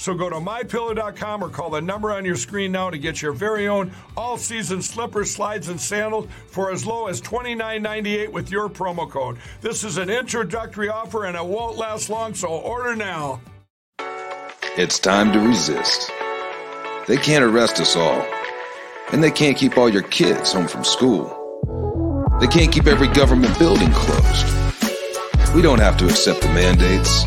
So go to mypillow.com or call the number on your screen now to get your very own all season slippers, slides, and sandals for as low as $29.98 with your promo code. This is an introductory offer and it won't last long, so order now. It's time to resist. They can't arrest us all, and they can't keep all your kids home from school. They can't keep every government building closed. We don't have to accept the mandates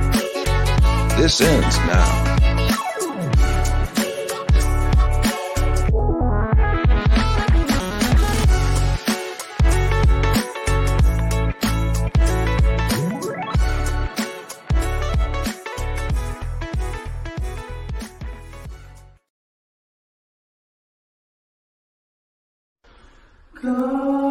This ends now. God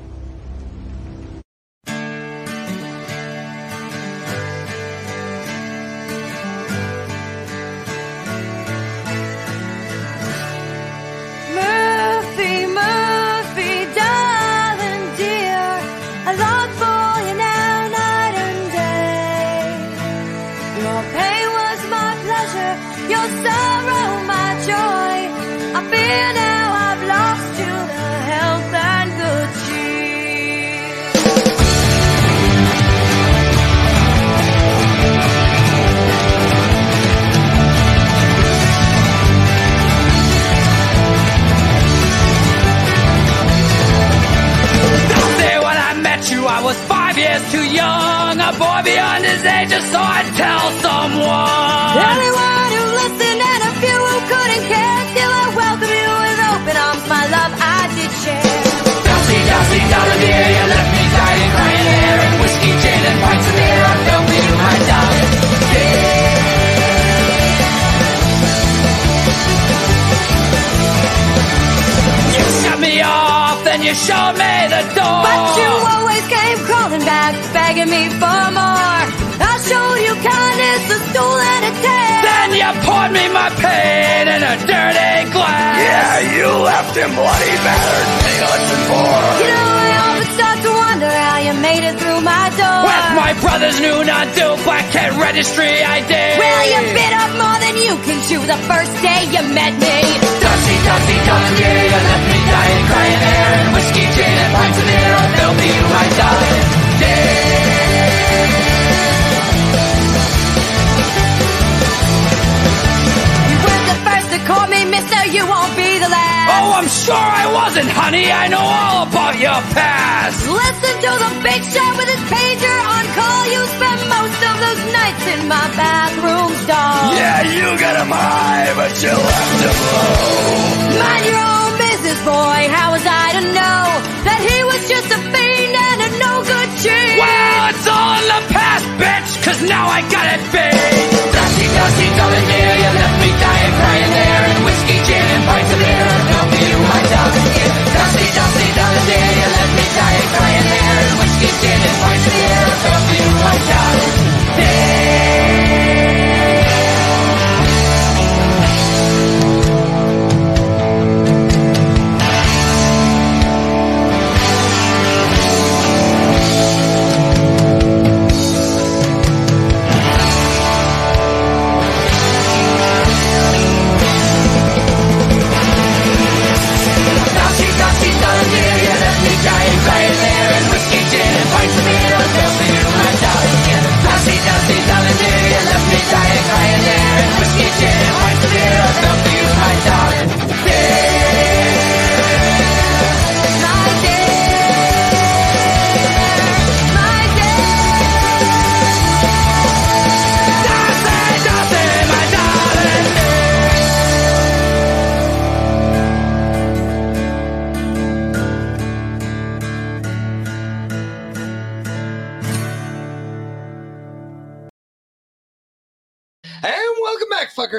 Off, then you showed me the door. But you always came crawling back, begging me for more. I showed you kindness, a stool and a tag. Then you poured me my pain in a dirty you left him bloody battered, penniless and poor. You know, I often start to wonder how you made it through my door. With my brother's new non-due black cat registry ID. Well, you bit up more than you can chew the first day you met me. Dusty, dusty, dear, you left me dying, crying and whiskey, gin, and pints of beer. I felt for you, me you won't be the last. Oh, I'm sure I wasn't, honey. I know all about your past. Listen to the big shot with his pager on call. You spent most of those nights in my bathroom stall. Yeah, you got him high, but you left him low. Mind your own business, boy. How was I to know that he was just a fiend and a no good cheat? Well, it's all in the bitch, cause now I got it big. Dusty, dusty, darling dear, you left me dying, crying there, and whiskey, gin, and pints of beer. For you, my darling. Dusty, dusty, darling dear, you left me dying, crying there, and whiskey, gin, and pints of beer. For you, my darling.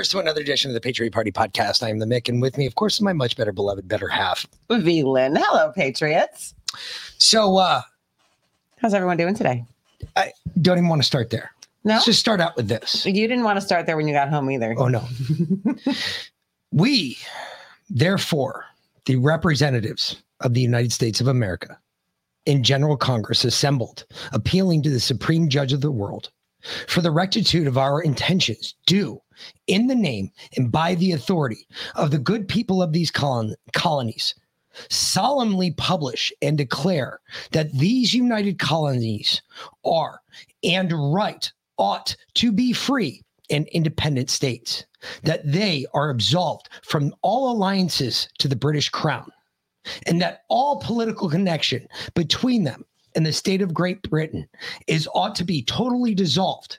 To another edition of the Patriot Party Podcast. I am the Mick, and with me, of course, is my much better beloved, better half. V Lynn. Hello, Patriots. So, uh, How's everyone doing today? I don't even want to start there. No, Let's just start out with this. you didn't want to start there when you got home either. Oh, no. we, therefore, the representatives of the United States of America in General Congress assembled, appealing to the Supreme Judge of the world for the rectitude of our intentions, do in the name and by the authority of the good people of these colon- colonies solemnly publish and declare that these united colonies are and right ought to be free and independent states, that they are absolved from all alliances to the British crown, and that all political connection between them and the state of Great Britain is ought to be totally dissolved,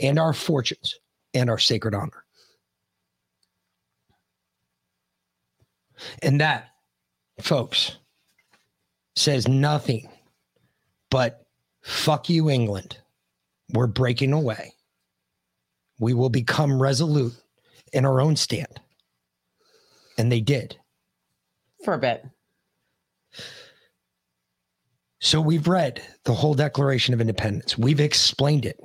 and our fortunes and our sacred honor. And that, folks, says nothing but fuck you, England. We're breaking away. We will become resolute in our own stand. And they did. For a bit. So we've read the whole Declaration of Independence. We've explained it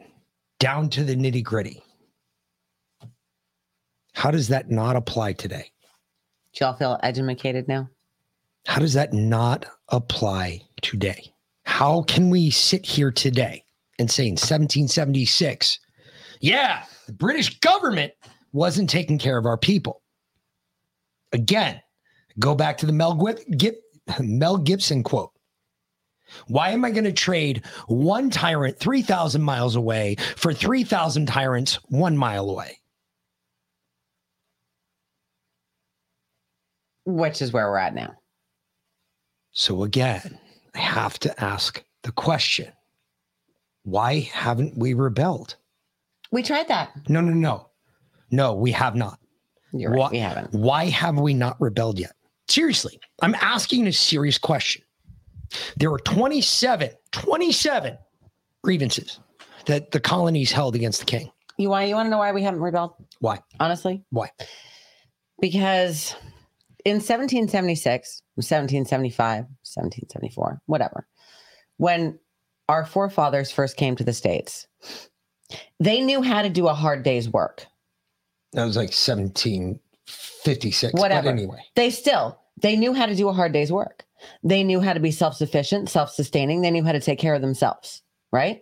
down to the nitty gritty. How does that not apply today? Do y'all feel educated now? How does that not apply today? How can we sit here today and say in 1776, yeah, the British government wasn't taking care of our people? Again, go back to the Mel, Gib- Mel Gibson quote. Why am I going to trade one tyrant 3,000 miles away for 3,000 tyrants one mile away? Which is where we're at now. So again, I have to ask the question why haven't we rebelled? We tried that. No, no, no. No, we have not. You're right. Why- We haven't. Why have we not rebelled yet? Seriously, I'm asking a serious question. There were 27, 27 grievances that the colonies held against the king. You want you want to know why we haven't rebelled? Why? Honestly, Why? because in 1776, 1775, 1774, whatever, when our forefathers first came to the states, they knew how to do a hard day's work. That was like 1756. Whatever. But anyway, They still they knew how to do a hard day's work. They knew how to be self-sufficient, self-sustaining. They knew how to take care of themselves, right?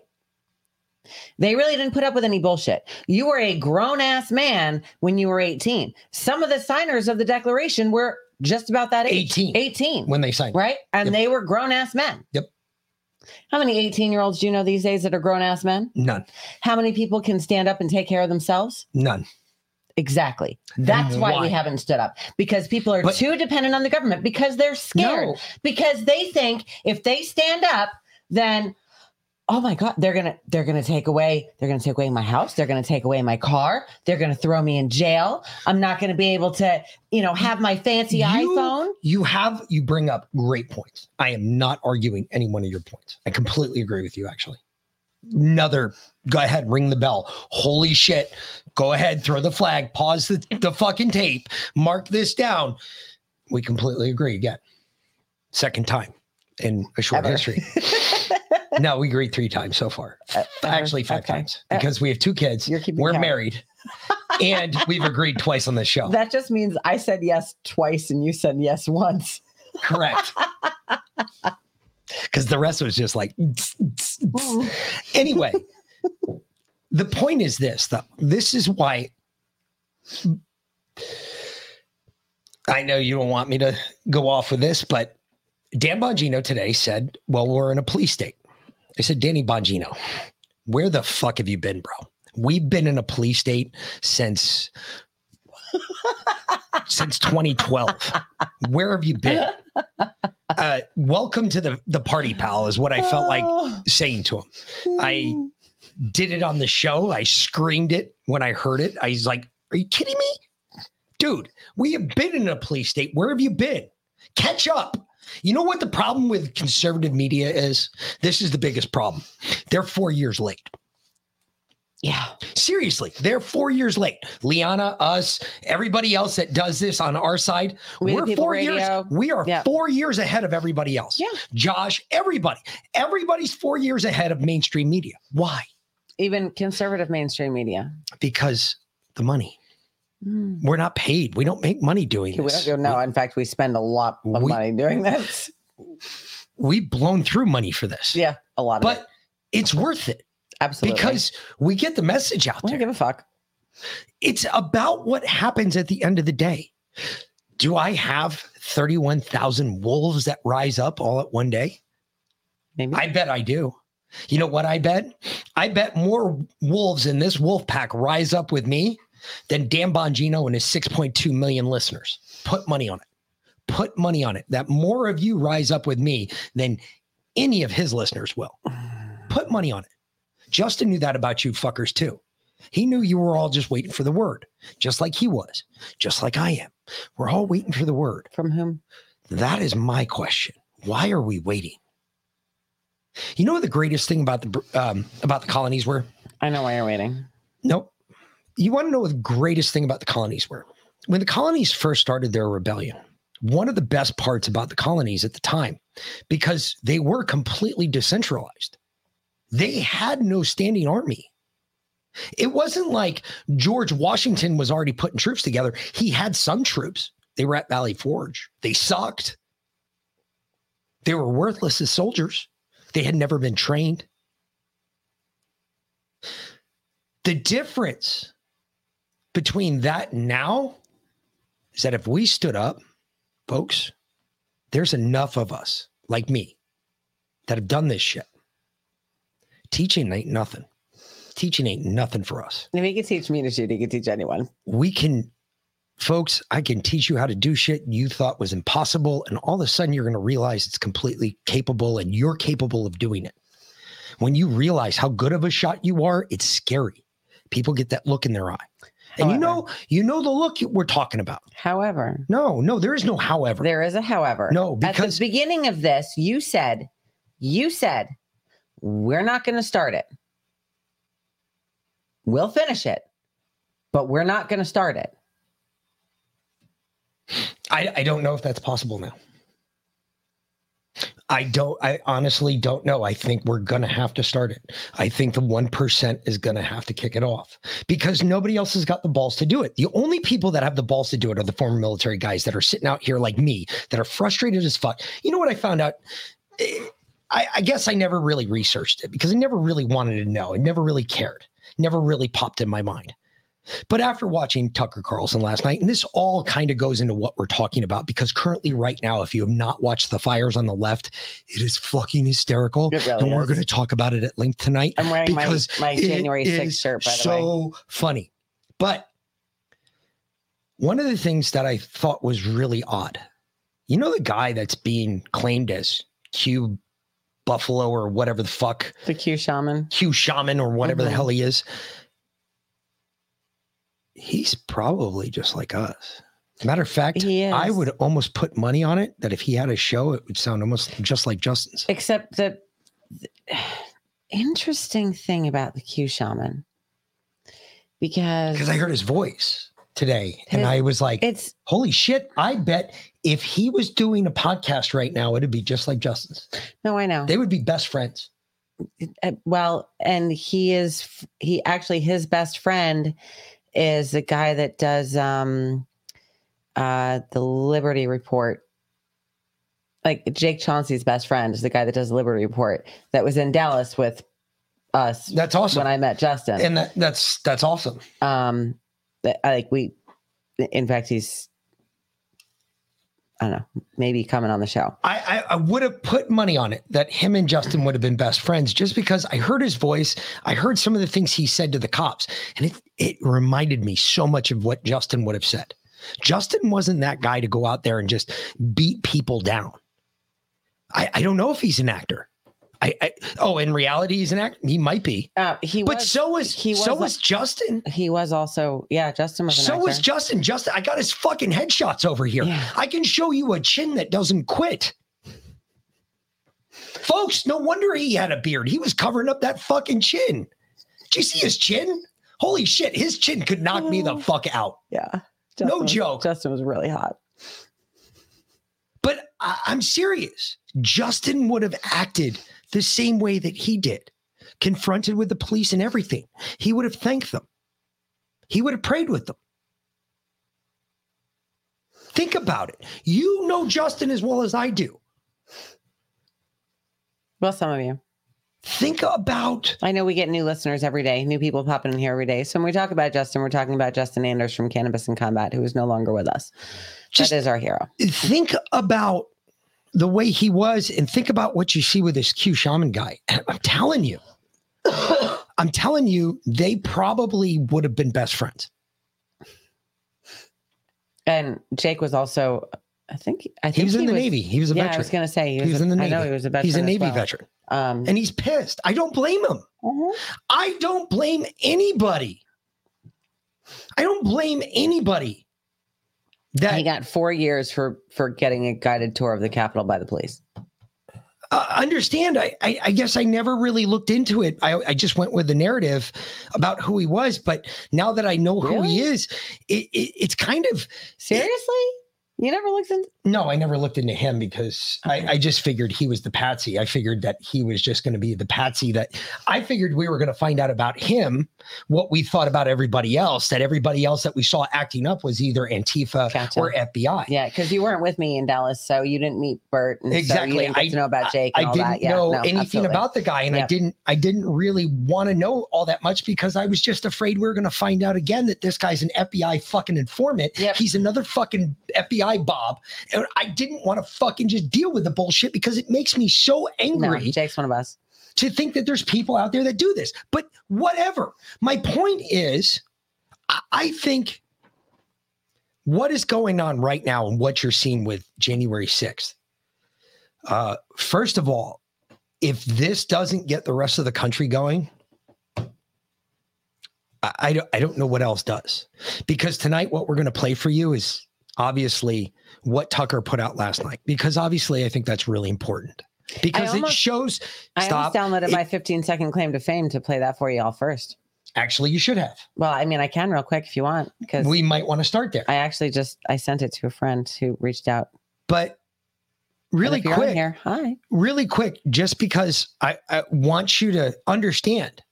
They really didn't put up with any bullshit. You were a grown ass man when you were 18. Some of the signers of the declaration were just about that age. 18. 18. when they signed, right? And Yep. they were grown ass men. Yep. How many 18 year olds do you know these days that are grown ass men? none, How many people can stand up and take care of themselves? none. Exactly. That's why, why? we haven't stood up because people are But- too dependent on the government because they're scared. No. Because they think if they stand up, then oh my god, they're going to they're to take away they're to take away my house, they're going to take away my car, they're going to throw me in jail. I'm not going to be able to, you know, have my fancy iPhone. You have you bring up great points. I am not arguing any one of your points. I completely agree with you. Actually, another. Go ahead, ring the bell. Holy shit! Go ahead, throw the flag. Pause the, the fucking tape. Mark this down. We completely agree again. Second time in a short Ever. history. no, we agreed three times so far. Uh, uh, Actually, five Okay. times uh, because we have two kids. You're keeping We're count. married, and we've agreed twice on this show. That just means I said yes twice and you said yes once. Correct. Because the rest was just like. Mm. anyway, the point is this: though. This is why. I know you don't want me to go off with this, but Dan Bongino today said, "Well, we're in a police state." I said, "Danny Bongino, where the fuck have you been, bro? We've been in a police state since." since 2012 where have you been uh, welcome to the the party pal is what I felt like saying to him. I did it on the show. I screamed it when I heard it. I was like, "Are you kidding me, dude? We have been in a police state. Where have you been? Catch up." You know what the problem with conservative media is? This is the biggest problem. They're four years late. Yeah. Seriously, they're four years late. Liana, us, everybody else that does this on our side, we we're People four years. We are Yeah. four years ahead of everybody else. Yeah. Josh, everybody, everybody's four years ahead of mainstream media. Why? Even conservative mainstream media. Because the money. Mm. We're not paid. We don't make money doing We this. don't know. In fact, we spend a lot of We- money doing this. We've blown through money for this. Yeah, a lot of it. But it's worth it Absolutely. because we get the message out we there. don't give a fuck. it's about what happens at the end of the day. Do I have 31,000 wolves that rise up all at one day? Maybe. I bet I do. You know what I bet? I bet more wolves in this wolf pack rise up with me than Dan Bongino and his 6.2 million listeners. Put money on it. Put money on it. That more of you rise up with me than any of his listeners will. Put money on it. Justin knew that about you fuckers too. He knew you were all just waiting for the word, just like he was, just like I am. We're all waiting for the word. From whom? That is my question. Why are we waiting? You know what the greatest thing about the um, about the colonies were? I know why you're waiting. Nope. You want to know what the greatest thing about the colonies were? When the colonies first started their rebellion, one of the best parts about the colonies at the time, because they were completely decentralized, they had no standing army. It wasn't like George Washington was already putting troops together. He had some troops. They were at Valley Forge. They sucked. They were worthless as soldiers. They had never been trained. The difference between that and now is that if we stood up, folks, there's enough of us like me that have done this shit. Teaching ain't nothing. Teaching ain't nothing for us. If he could teach me to shoot, he could teach anyone. We can, folks, I can teach you how to do shit you thought was impossible. And all of a sudden, you're going to realize it's completely capable and you're capable of doing it. When you realize how good of a shot you are, it's scary. People get that look in their eye. And you know, you know the look we're talking about. However, No, no, there is no however. there is a however. No, because at the beginning of this, you said, you said, we're not going to start it. We'll finish it, but we're not going to start it. I, I don't know if that's possible now. I don't, I honestly don't know. I think we're going to have to start it. I think the 1% is going to have to kick it off because nobody else has got the balls to do it. The only people that have the balls to do it are the former military guys that are sitting out here like me that are frustrated as fuck. You know what I found out? Eh, I, I guess I never really researched it because I never really wanted to know. I never really cared. Never really popped in my mind. But after watching Tucker Carlson last night, and this all kind of goes into what we're talking about because currently, right now, if you have not watched The Fires on the Left, it is fucking hysterical. Really and we're going to talk about it at length tonight I'm wearing my, because my it January 6th shirt, by the way. so funny. But one of the things that I thought was really odd, you know, the guy that's being claimed as Q Buffalo or whatever the fuck, The Q shaman. Q Shaman or whatever the Mhm. hell he is, he's probably just like us. Matter of fact, I would almost put money on it that if he had a show, it would sound almost just like Justin's. Except that the interesting thing about the Q shaman, because Because I heard his voice today and His- I was like, it's holy shit, I bet if he was doing a podcast right now, it'd be just like Justin's. no, I know. They would be best friends. Uh, well, and he is, he actually his best friend is the guy that does um uh the Liberty Report. Like Jake Chansley's best friend is the guy that does the Liberty Report that was in Dallas with us That's awesome. when I met Justin. and that, that's that's awesome. um Uh, like we in fact he's I don't know, maybe coming on the show. I, I, I would have put money on it that him and Justin would have been best friends just because I heard his voice. I heard some of the things he said to the cops, and it, it reminded me so much of what Justin would have said. Justin wasn't that guy to go out there and just beat people down. I, I don't know if he's an actor. I, I oh, in reality, he's an actor. He might be, Uh he but was so was he so was was Justin. he was also yeah, Justin was an So was. Justin. Justin, I got his fucking headshots over here. Yeah. I can show you a chin that doesn't quit. Folks, no wonder he had a beard. He was covering up that fucking chin. Did you see his chin? Holy shit, his chin could knock me the fuck out. Yeah. No was- joke. Justin was really hot. But I, I'm serious. Justin would have acted the same way that he did, confronted with the police and everything. He would have thanked them, he would have prayed with them. Think about it. You know Justin as well as I do. Well, some of you. Think about I know we get new listeners every day, new people popping in here every day. So when we talk about Justin, we're talking about Justin Andersch from Cannabis and Combat, who is no longer with us. Just- that is our hero. think about the way he was and think about what you see with this Q shaman guy. I'm telling you, I'm telling you, they probably would have been best friends. And Jake was also, I think, I think He was in the Navy. He was a yeah, veteran. I was going to say he was, He was in the Navy. I know he was a veteran. He's a Navy well. veteran. Um, And he's pissed. I don't blame him. mhm. I don't blame anybody. I don't blame anybody. That he got four years for for getting a guided tour of the Capitol by the police. uh, understand. I, I I guess I never really looked into it. I I just went with the narrative about who he was. But now that I know who he is, it, it it's kind of Seriously, You never looked into No, I never looked into him because I, I just figured he was the patsy. I figured that he was just going to be the patsy that I figured we were going to find out about him, what we thought about everybody else, that everybody else that we saw acting up was either Antifa Gotcha. or FBI. Yeah, because you weren't with me in Dallas, so you didn't meet Bert. And Exactly. So didn't I- to know about Jake I and all didn't that. Yeah, know no, anything absolutely. about the guy, and I didn't. I didn't really want to know all that much because I was just afraid we were going to find out again that this guy's an FBI fucking informant. Yep. He's another fucking FBI Bob, and I didn't want to fucking just deal with the bullshit because it makes me so No, angry Jake's one of us. to think that there's people out there that do this. But whatever. My point is, I- think what is going on right now and what you're seeing with January 6th. Uh, first of all, if this doesn't get the rest of the country going, I, I don't know what else does. Because tonight, what we're going to play for you is obviously what Tucker put out last night. Because obviously, I think that's really important. Because it shows. I Stop. almost downloaded It- my 15 second claim to fame to play that for you all first. Actually, you should have. Well, I mean, I can real quick if you want, because We might want to start there. I actually just I sent it to a friend who reached out. But really quick, here, hi. really quick, just because I, I want you to understand,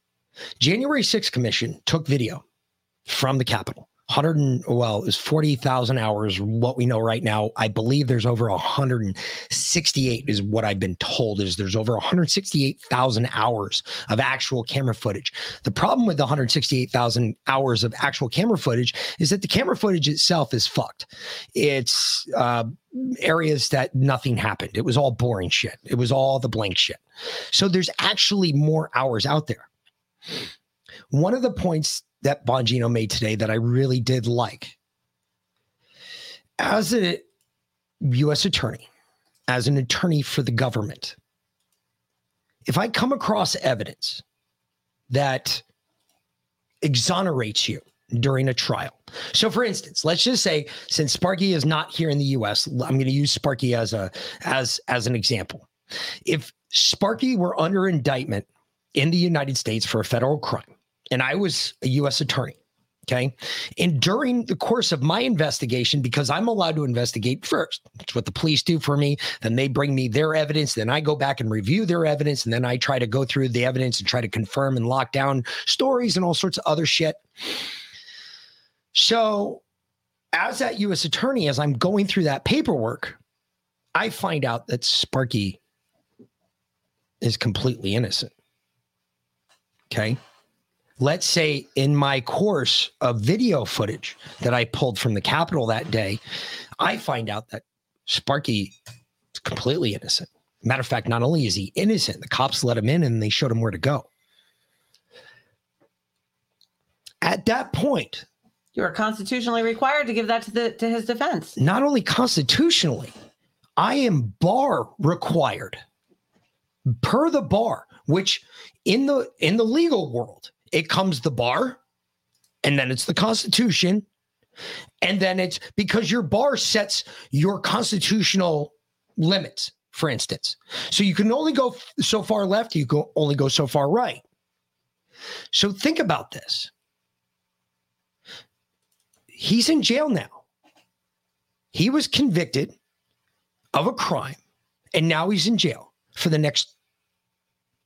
January 6th Commission took video from the Capitol. 100 and well, was 40,000 hours. What we know right now, I believe there's over 168 is what I've been told is there's over 168,000 hours of actual camera footage. The problem with the 168,000 hours of actual camera footage is that the camera footage itself is fucked. It's uh, areas that nothing happened. It was all boring shit. It was all the blank shit. So there's actually more hours out there. One of the points that Bongino made today that I really did like as a U.S. attorney, as an attorney for the government, if I come across evidence that exonerates you during a trial. So for instance, let's just say since Sparky is not here in the US, I'm going to use Sparky as a as as an example. If Sparky were under indictment in the United States for a federal crime and I was a US attorney, okay? And during the course of my investigation because I'm allowed to investigate first. That's what the police do for me. Then they bring me their evidence, then I go back and review their evidence and then I try to go through the evidence and try to confirm and lock down stories and all sorts of other shit. So, as that U.S. attorney, as I'm going through that paperwork, I find out that Sparky is completely innocent. Okay. Let's say in my course of video footage that I pulled from the Capitol that day, I find out that Sparky is completely innocent. Matter of fact, not only is he innocent, the cops let him in and they showed him where to go. At that point, You are constitutionally required to give that to the to his defense. not only constitutionally, I am bar required per the bar, which in the in the legal world, it comes the bar and then it's the constitution and then it's because your bar sets your constitutional limits for instance. So you can only go so far left you can only go so far right. So think about this. He's in jail now. He was convicted of a crime and now he's in jail for the next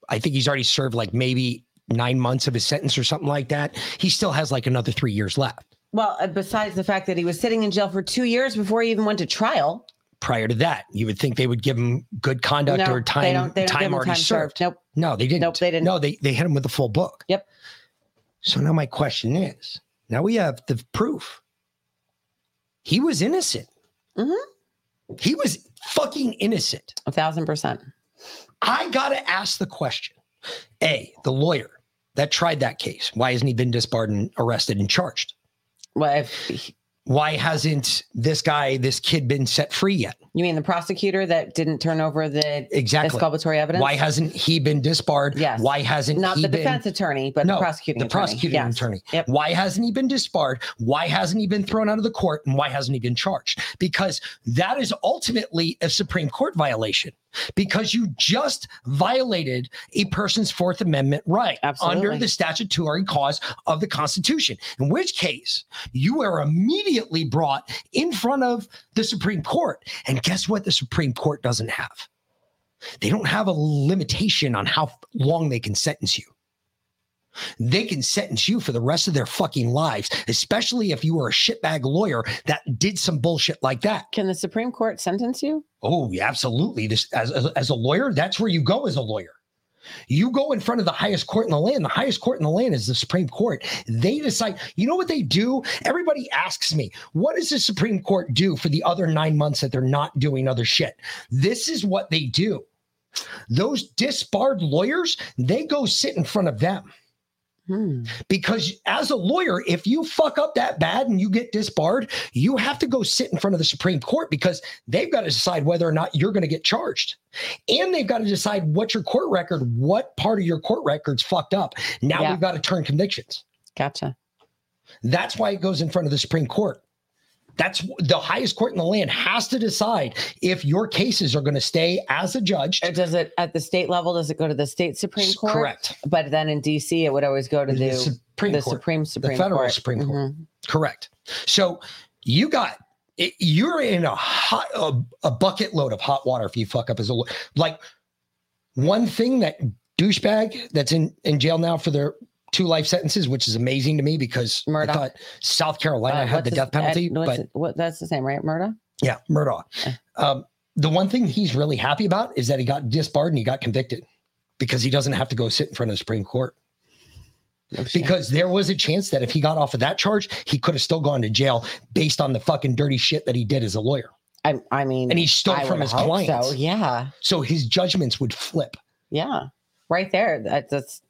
i think he's already served like maybe nine months of his sentence or something like that he still has like another three years left Well, uh, besides the fact that he was sitting in jail for two years before he even went to trial. prior to that you would think they would give him good conduct No, or they time don't- they don't time already time served. served. Nope. no they didn't Nope, they didn't. no they, they hit him with a full book Yep. so now my question is now we have the proof he was innocent Mm-hmm. he was fucking innocent A thousand percent. I got to ask the question A, the lawyer that tried that case, why hasn't he been disbarred and arrested and charged? Well, if Why hasn't this guy, this kid, been set free yet? you mean the prosecutor that didn't turn over the Exactly. exculpatory evidence, Why hasn't he been disbarred? Yes. Why hasn't not he the been defense attorney, but no, the prosecuting the attorney. prosecuting Yes. attorney. Yep. Why hasn't he been disbarred? Why hasn't he been thrown out of the court? And why hasn't he been charged? Because that is ultimately a Supreme Court violation. Because you just violated a person's Fourth Amendment right Absolutely. under the statutory cause of the Constitution. In which case, you are immediately brought in front of the Supreme Court. And guess what? The Supreme Court doesn't have. They don't have a limitation on how long they can sentence you. They can sentence you for the rest of their fucking lives, especially if you were a shitbag lawyer that did some bullshit like that. Can the Supreme Court sentence you? Oh, yeah, absolutely. This as, as as a lawyer, that's where you go as a lawyer. You go in front of the highest court in the land. The highest court in the land is the Supreme Court. They decide. You know what they do? Everybody asks me, what does the Supreme Court do for the other nine months that they're not doing other shit? This is what they do. Those disbarred lawyers, they go sit in front of them. Hmm. Because as a lawyer, if you fuck up that bad and you get disbarred, you have to go sit in front of the Supreme Court because they've got to decide whether or not you're going to get charged. And they've got to decide what your court record, what part of your court record's fucked up. Now Yeah. we've got to turn convictions. Gotcha. That's why it goes in front of the Supreme Court. That's the highest court in the land has to decide if your cases are going to stay as a judge. Does it at the state level? Does it go to the state Supreme Court? Correct. But then in DC, it would always go to The the, Supreme the Court. Supreme Supreme federal Court. Supreme Court. Mhm. Correct. So you got it, you're in a hot a, a bucket load of hot water if you fuck up as a like one thing that douchebag that's in in jail now for their two life sentences, which is amazing to me because Murdaugh. I thought South Carolina Uh, had the his- death penalty, Ed- but it- what, that's the same, right? Murdaugh? yeah, Murdaugh. Um, the one thing he's really happy about is that he got disbarred and he got convicted because he doesn't have to go sit in front of the Supreme Court. No. Because there was a chance that if he got off of that charge, he could have still gone to jail based on the fucking dirty shit that he did as a lawyer. I, I mean, And he stole I from his clients. So yeah, So his judgments would flip. yeah, right there. That, that's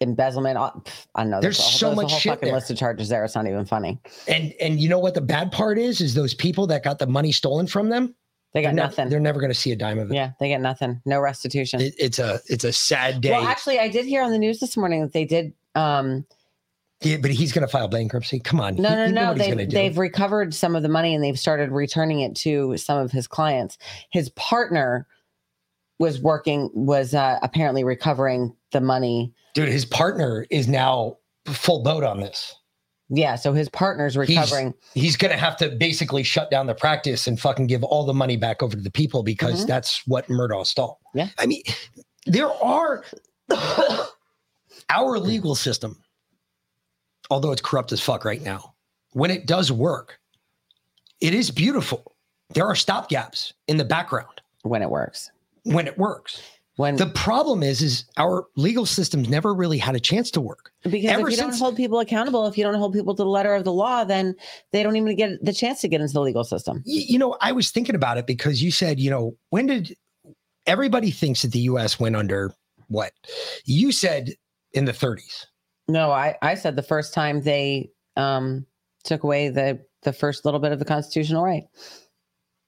embezzlement. uh, I know There's whole- so there's much whole shit fucking there. list of charges there. It's not even funny. And and you know what the bad part is? Is those people that got the money stolen from them, They got they're, nothing. they're never going to see a dime of it. yeah, they get nothing. No restitution. It- It's a it's a sad day. well, actually, I did hear on the news this morning that they did. Um, Yeah, but he's going to file bankruptcy. Come on. No, no, no. They, they've recovered some of the money and they've started returning it to some of his clients. His partner was working, was uh, apparently recovering the money. Dude, his partner is now full boat on this. Yeah. So his partner's He's- recovering. He's going to have to basically shut down the practice and fucking give all the money back over to the people because Mhm. that's what Murdaugh stole. Yeah. I mean, there are our legal system, although it's corrupt as fuck right now, when it does work, it is beautiful. There are stopgaps in the background when it works. When it works. When The problem is, is our legal systems never really had a chance to work. because ever if you don't since- hold people accountable, if you don't hold people to the letter of the law, then they don't even get the chance to get into the legal system. Y- you know, I was thinking about it because you said, you know, when did everybody thinks that the US went under what? You said in the 30s. No, I, I said the first time they um, took away the the first little bit of the constitutional right.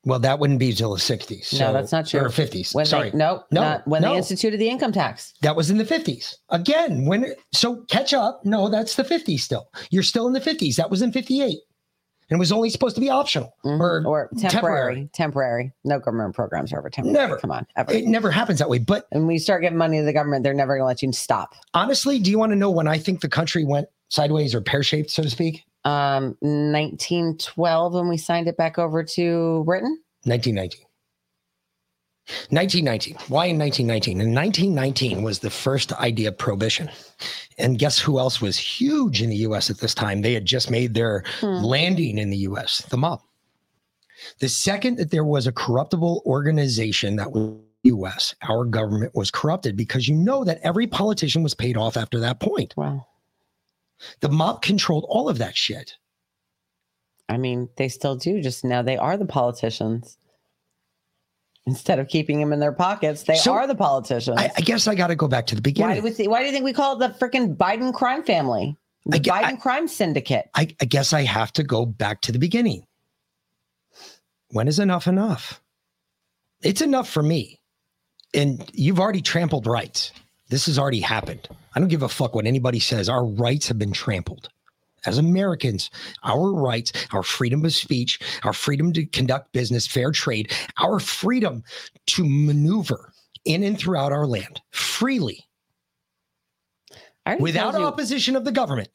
Well, that wouldn't be till the 60s. No, that's not true. Or 50s. When Sorry. they no, No, not when no. they instituted the income tax. that was in the 50s. Again, when so catch up. No, that's the 50s still. You're still in the 50s. That was in 58. And it was only supposed to be optional Mhm. or, or temporary, temporary. No government programs are ever temporary. Never. Come on, ever. It never happens that way. But and when you start getting money to the government, they're never going to let you stop. honestly, do you want to know when I think the country went sideways or pear shaped, so to speak? Um, 1912 when we signed it back over to Britain. 1919. 1919. Why in 1919? In 1919 was the first idea of prohibition. And guess who else was huge in the US at this time? They had just made their Hmm. landing in the US, the mob. The second that there was a corruptible organization that was US, our government was corrupted because you know that every politician was paid off after that point. Wow. The mob controlled all of that shit. I mean, they still do. Just now, they are the politicians. Instead of keeping them in their pockets, they So, are the politicians. I, I guess I got to go back to the beginning. why do we? Why do you think we call it the freaking Biden crime family? The I Biden I- crime syndicate. I, I guess I have to go back to the beginning. When is enough enough? It's enough for me. And you've already trampled rights. This has already happened. I don't give a fuck what anybody says. Our rights have been trampled. as Americans, our rights, our freedom of speech, our freedom to conduct business, fair trade, our freedom to maneuver in and throughout our land freely without you- opposition of the government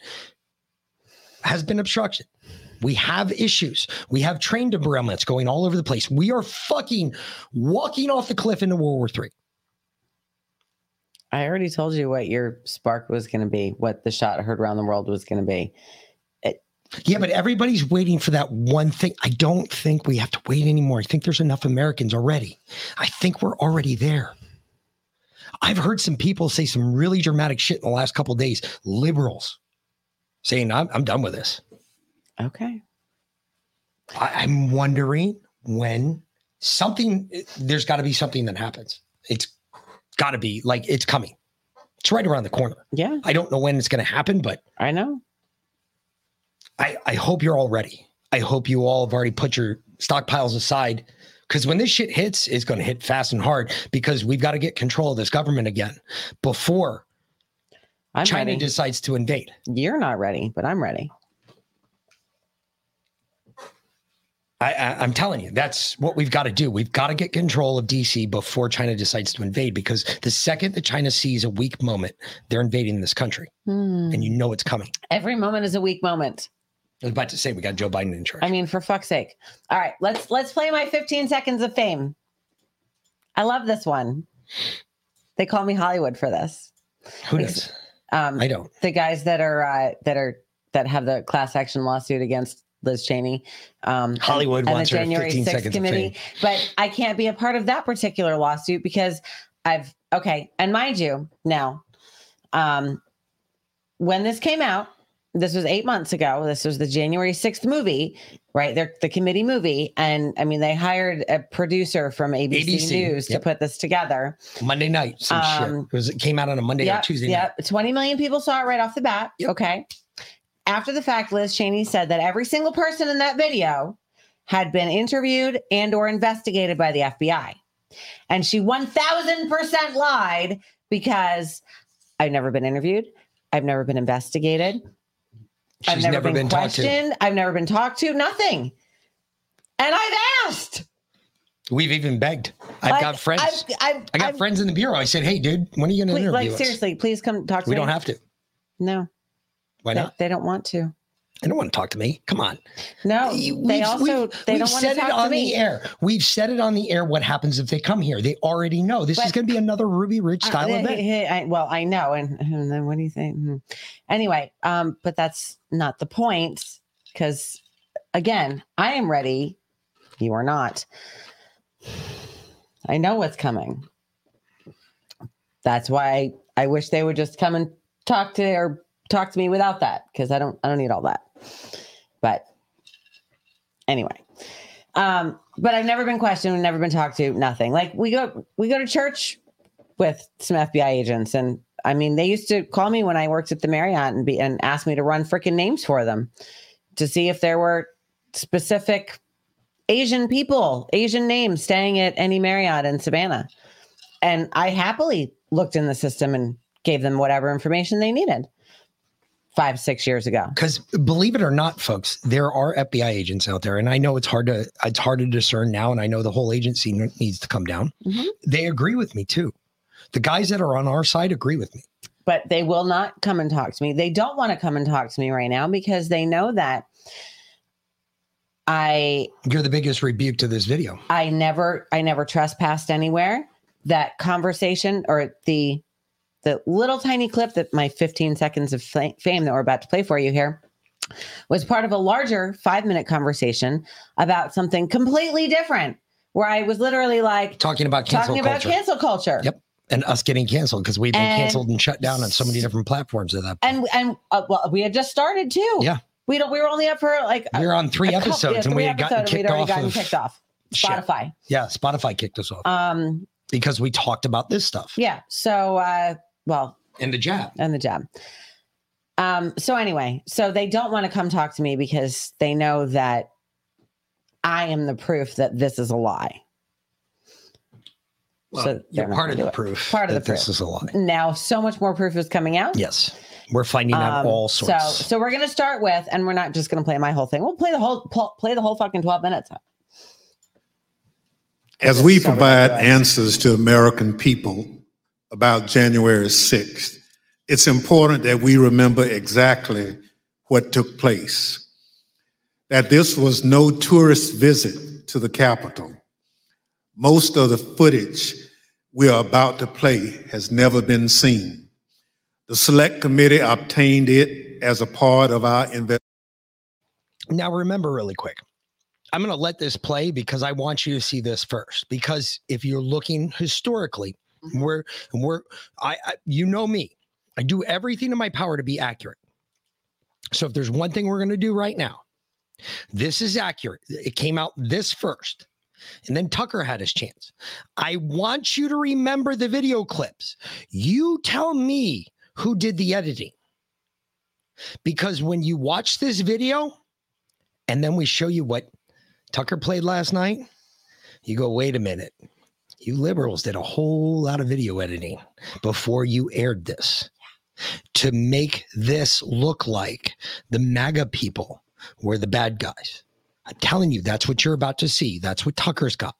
has been obstructed. We have issues. We have train derailments going all over the place. We are fucking walking off the cliff into World War III. I already told you what your spark was going to be, what the shot heard around the world was going to be. Yeah, but everybody's waiting for that one thing. I don't think we have to wait anymore. I think there's enough Americans already. I think we're already there. I've heard some people say some really dramatic shit in the last couple of days. Liberals saying, I'm, I'm done with this. Okay. I, I'm wondering when something, there's got to be something that happens. It's got to be like it's coming. It's right around the corner. Yeah, I don't know when it's going to happen, but I know. I, I hope you're all ready. I hope you all have already put your stockpiles aside because when this shit hits, it's going to hit fast and hard because we've got to get control of this government again before I'm China ready. decides to invade. You're not ready, but I'm ready. I, I, I'm telling you, that's what we've got to do. We've got to get control of DC before China decides to invade because the second that China sees a weak moment, they're invading this country Hmm. and you know it's coming. Every moment is a weak moment. I was about to say we got Joe Biden in charge. I mean, for fuck's sake. All right, let's let's play my 15 seconds of fame. I love this one. They call me Hollywood for this. Who does? Um, I don't. the guys that are uh, that are that have the class action lawsuit against Liz Cheney. Um, Hollywood and, the wants her January 15 6th seconds committee, but I can't be a part of that particular lawsuit because I've okay. And mind you, now, um, when this came out, this was eight months ago. This was the January 6th movie, right? They're the committee movie. And I mean, they hired a producer from ABC, ABC, News yep. to put this together. Monday night, some shit. Um, It was it came out on a Monday or Tuesday night. Yep. 20 million people saw it right off the bat. Okay. After the fact, Liz Cheney said that every single person in that video had been interviewed and or investigated by the FBI. And she 1000% lied because I've never been interviewed. I've never been investigated. I've never, never been, been questioned. I've never been talked to. Nothing. And I've asked. We've even begged. I've got friends. I've, I've, I got I've- friends in the bureau. I said, "Hey, dude, when are you going to interview like us? seriously, please come talk to We me. We don't have to. No, Why they, not? they don't want to. They don't want to talk to me. Come on. No, We've- they also we've- they we've don't want said to it talk to on me. the air. We've said it on the air. What happens if they come here? They already know this is going to be another Ruby Ridge Uh, style hey, event. hey, I, well, I know, and, and then what do you think? Hmm. Anyway, um, but that's not the point, because again, I am ready. You are not. I know what's coming. That's why I wish they would just come and talk to or talk to me without that, because I don't I don't need all that. But anyway. Um, but I've never been questioned, never been talked to, nothing. Like we go we go to church with some FBI agents. And I mean, they used to call me when I worked at the Marriott and be and ask me to run freaking names for them to see if there were specific Asian people, Asian names staying at any Marriott in Savannah. And I happily looked in the system and gave them whatever information they needed five, six years ago. Because believe it or not, folks, there are FBI agents out there, and I know it's hard to it's hard to discern now, and I know the whole agency needs to come down. Mhm. They agree with me too. The guys that are on our side agree with me. but they will not come and talk to me. They don't want to come and talk to me right now because they know that I You're the biggest rebuke to this video. I never I never trespassed anywhere. That conversation or the the little tiny clip that my 15 seconds of fame that we're about to play for you here was part of a larger 5-minute conversation about something completely different where I was literally like Talking about cancel talking about culture. cancel culture. Yep. and us getting canceled because we've been And- canceled and shut down on so many different platforms at that point. And and uh, well, we had just started too. Yeah. We don't. We were only up for like we were on three a couple- episodes yeah, and we three had gotten kicked off gotten of kicked off shit. Spotify. Yeah, Spotify kicked us off Um. because we talked about this stuff Yeah. So. uh Well, and the jab. and the jab. Um, so anyway, so they don't want to come talk to me because they know that I am the proof that this is a lie. Well, So they're you're part of the it. proof. Part of that the this proof. is a lie. Now, so much more proof is coming out. Yes, We're finding out Um, all So, sorts. so we're gonna start with, and we're not just gonna play my whole thing. We'll play the whole pl- play the whole fucking twelve minutes. As we provide answers to American people about January 6th, it's important that we remember exactly what took place. That this was no tourist visit to the Capitol. Most of the footage we are about to play has never been seen. The Select Committee obtained it as a part of our investigation. Now, remember really quick. I'm going to let this play because I want you to see this first. Because if you're looking historically, Mm-hmm. we're we're I, I you know me, I do everything in my power to be accurate. So if there's one thing we're going to do right now, this is accurate. It came out this first, and then Tucker had his chance. I want you to remember the video clips. You tell me who did the editing. Because when you watch this video, and then we show you what Tucker played last night, you go, wait a minute. You liberals did a whole lot of video editing before you aired this to make this look like the MAGA people were the bad guys. I'm telling you, that's what you're about to see. That's what Tucker's got.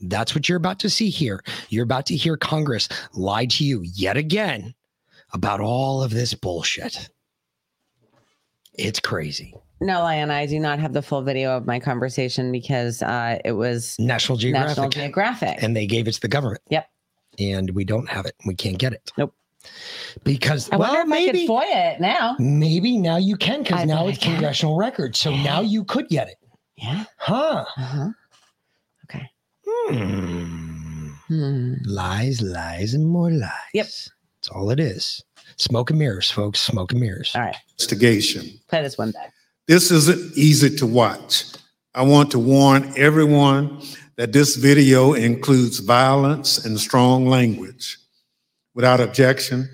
That's what you're about to see here. You're about to hear Congress lie to you yet again about all of this bullshit. It's crazy. No, Lion, I do not have the full video of my conversation because uh, it was National Geographic. National Geographic. and they gave it to the government. Yep. And we don't have it. We can't get it. Nope. Because I well, wonder if maybe I could FOIA it now. maybe now you can because now it's congressional record. So now you could get it. Yeah. Huh. Uh-huh. Okay. Hmm. Hmm. Lies, lies, and more lies. Yep. That's all it is. Smoke and mirrors, folks. Smoke and mirrors. All right. investigation. Play this one back. This isn't easy to watch. I want to warn everyone that this video includes violence and strong language. Without objection,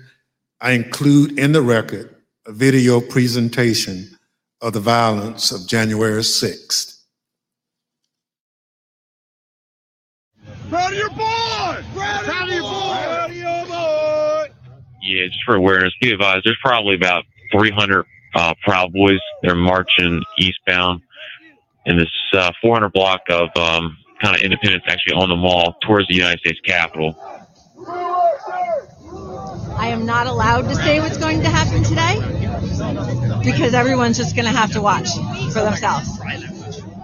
I include in the record a video presentation of the violence of January 6th. Proud of your boy! Proud of your boy! Proud of your boy! Yeah, just for awareness, be advised, there's probably about 300 uh, Proud Boys. They're marching eastbound in this uh, 400 block of um, kind of Independence, actually on the mall towards the United States Capitol. I am not allowed to say what's going to happen today because everyone's just going to have to watch for themselves.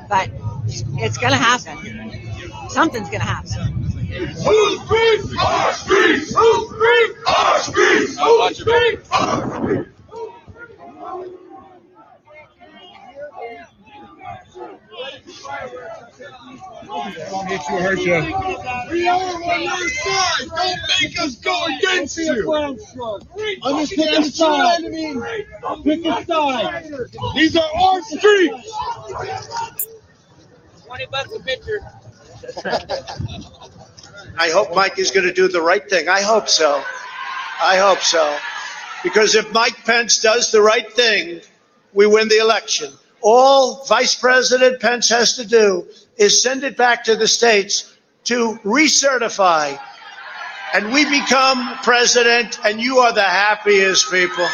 But it's going to happen. Something's going to happen. Who speaks? Our speaks! Who speaks? Our speaks! Who speaks? Our speaks! Don't hit you, hurt you. We are on your side. Don't make us go against you. Understand the side. Pick a side. These are our streets. Twenty bucks a picture. I hope Mike is going to do the right thing. I hope so. I hope so. Because if Mike Pence does the right thing, we win the election. All Vice President Pence has to do is send it back to the states to recertify. And we become president, and you are the happiest people.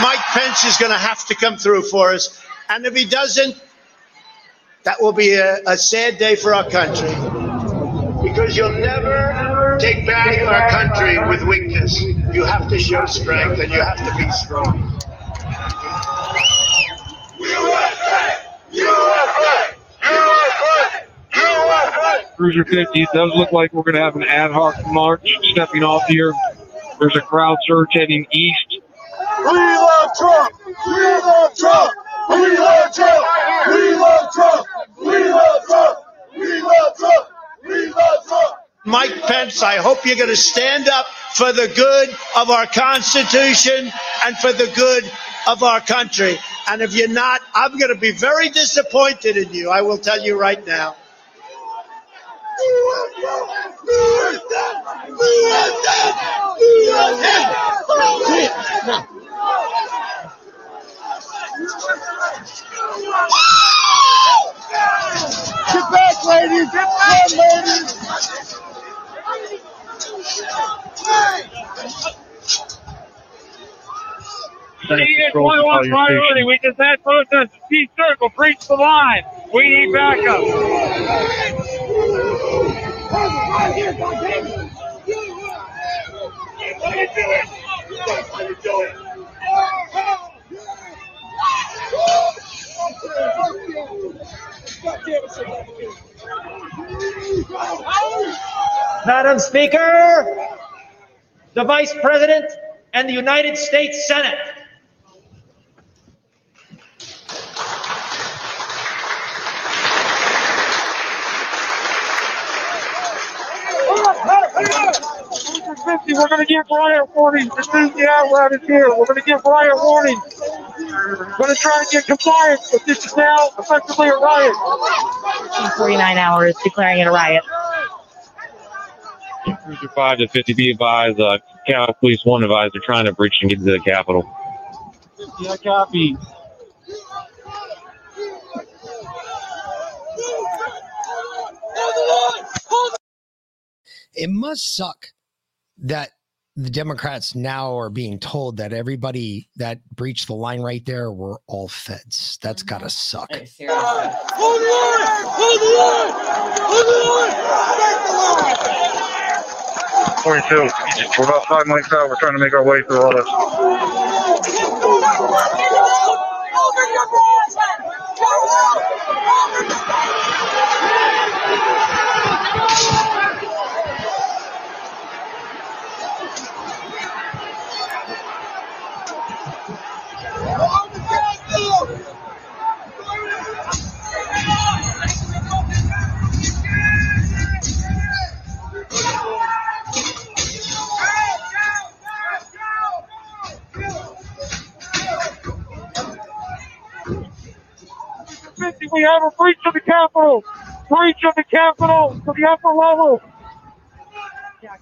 Mike Pence is going to have to come through for us. And if he doesn't, that will be a, a sad day for our country. Because you'll never take back our country with weakness. You have to show strength and you have to be strong. Cruiser 50, it does look like we're going to have an ad hoc march stepping off here. There's a crowd surge heading east. We love Trump. We love Trump. We love Trump. We love Trump. We love Trump. We love Trump. We love Trump. Mike Pence, I hope you're going to stand up for the good of our Constitution and for the good of our country. And if you're not, I'm going to be very disappointed in you. I will tell you right now. Get back, ladies. Get back, ladies. Senate It's controls the 21 priority. We just had protests. T circle, breach the line. We need backup. Madam Speaker, the Vice President, and the United States Senate. Fifty, we're gonna give riot warnings. As soon as the apparatus is here, we're gonna give riot warnings. We're gonna try to get compliance, but this is now effectively a riot. 49 hours declaring it a riot. Cruiser 5 to 50 be advised, uh, Cal Police 1 advised they're trying to breach and get to the Capitol. Yeah, copy. It must suck that the Democrats now are being told that everybody that breached the line right there were all feds. That's gotta suck. Hold the line! Hold the line! Hold the line! Back the line! 42. We're about five miles out. We're trying to make our way through all this. Fifty, we have a breach of the Capitol. Breach of the Capitol to the upper level.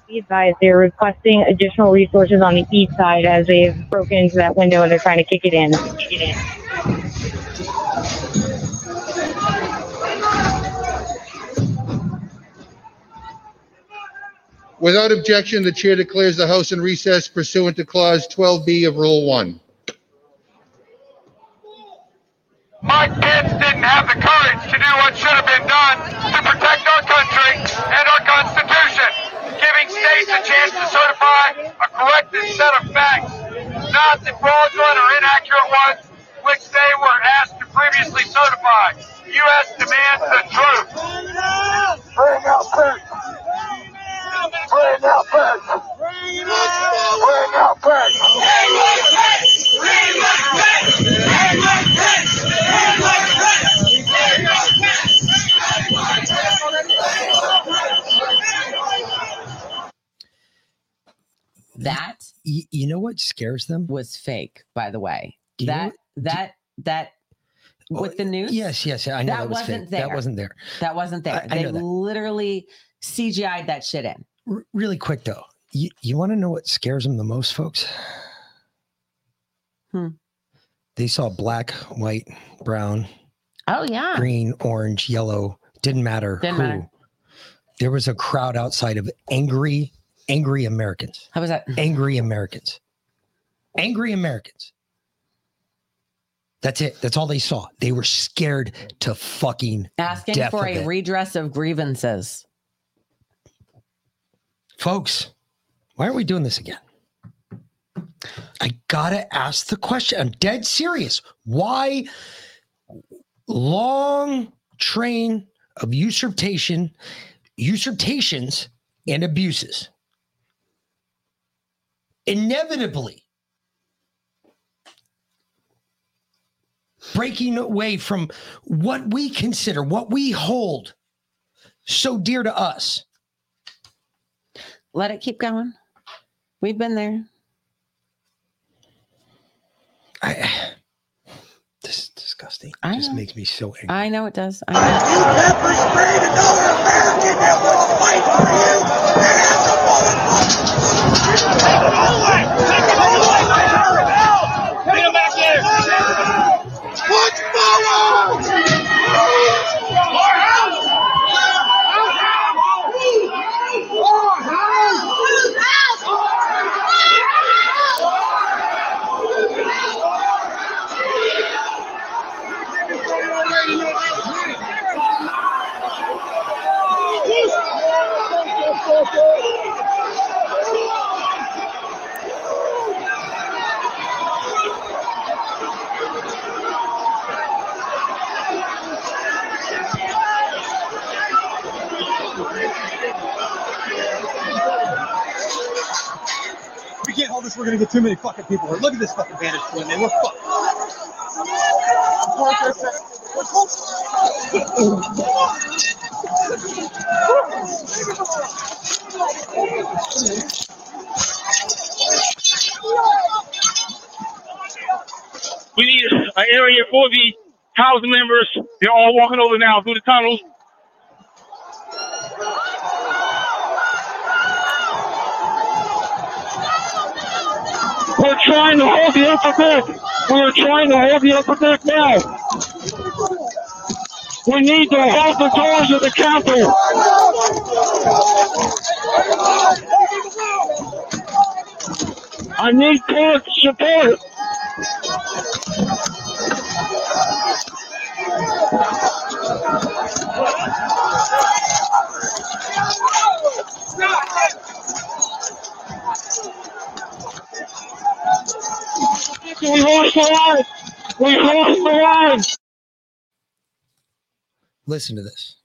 Be advised they're requesting additional resources on the east side as they've broken into that window and they're trying to kick it in. Kick it in. Without objection, the chair declares the House in recess pursuant to Clause 12B of Rule 1. Mike Pence didn't have the courage to do what should have been done to protect our country and our Constitution, giving states a chance to certify a corrected set of facts, not the fraudulent or inaccurate ones which they were asked to previously certify. U.S. demands the truth. Bring out Pence. Bring out Pence. Bring out Pence. That you, you know what scares them was fake, by the way. Do you that that that with the news. Yes, yes, I know that, was wasn't fake. there. That wasn't there. That wasn't there. I- I they that. literally CGI'd that shit in. R- really quick though, you, you want to know what scares them the most, folks? Hmm. They saw black, white, brown, Oh yeah. green, orange, yellow. Didn't matter Didn't who. matter. There was a crowd outside of angry, angry Americans. How was that? Angry Americans. Angry Americans. That's it. That's all they saw. They were scared to fucking Asking for a redress of grievances. folks. Why are we doing this again? I gotta ask the question. I'm dead serious. Why long train of usurpation, usurpations, and abuses? Inevitably breaking away from what we consider, what we hold so dear to us. Let it keep going. We've been there. I, this is disgusting. I It just know. makes me so angry. I know it does. I know. Punch gonna get too many fucking people here. Look at this fucking bandage twin, man. We're fucked. We need an area for the housing members. They're all walking over now through the tunnels. We're trying to hold the upper deck. We're trying to hold the upper deck now. We need to hold the doors of the Capitol. I need court support. We lost the line. We lost the line. Listen to this.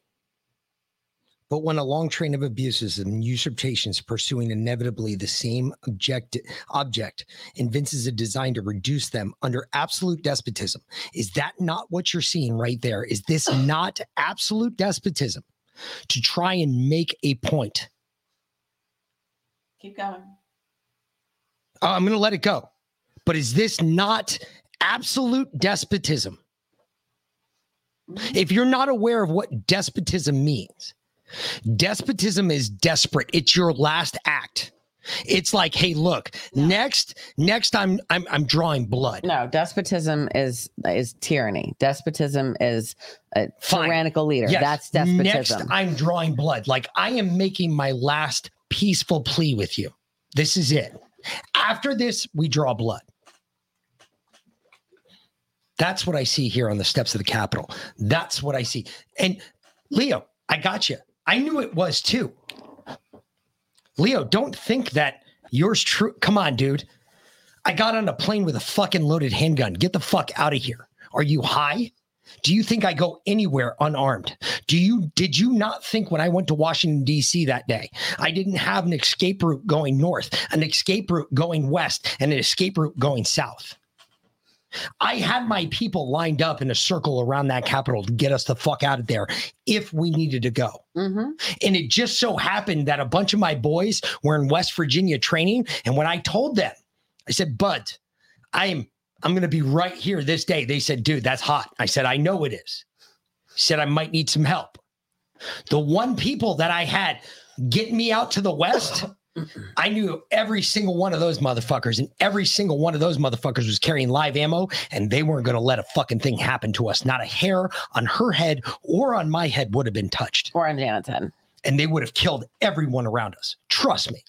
But when a long train of abuses and usurpations pursuing inevitably the same object, object evinces a design to reduce them under absolute despotism, is that not what you're seeing right there? Is this not absolute despotism to try and make a point? Keep going. Uh, I'm going to let it go. But is this not absolute despotism? If you're not aware of what despotism means, despotism is desperate. It's your last act. It's like, hey, look, next, next I'm I'm I'm drawing blood. No, despotism is is tyranny. Despotism is a tyrannical leader. Yes. That's Next, despotism. I'm drawing blood. Like I am making my last peaceful plea with you. This is it. After this, we draw blood. That's what I see here on the steps of the Capitol. That's what I see. And Leo, I got you. I knew it was too. Leo, don't think that yours true. Come on, dude. I got on a plane with a fucking loaded handgun. Get the fuck out of here. Are you high? Do you think I go anywhere unarmed? Do you did you not think when I went to Washington D.C. that day, I didn't have an escape route going north, an escape route going west, and an escape route going south? I had my people lined up in a circle around that Capitol to get us the fuck out of there if we needed to go. Mm-hmm. And it just so happened that a bunch of my boys were in West Virginia training. And when I told them, I said, Bud, I am I'm gonna be right here this day. They said, dude, that's hot. I said, I know it is. He said I might need some help. The one people that I had getting me out to the west, I knew every single one of those motherfuckers, and every single one of those motherfuckers was carrying live ammo, and they weren't gonna let a fucking thing happen to us. Not a hair on her head or on my head would have been touched. Or on Janet's head. And they would have killed everyone around us. Trust me.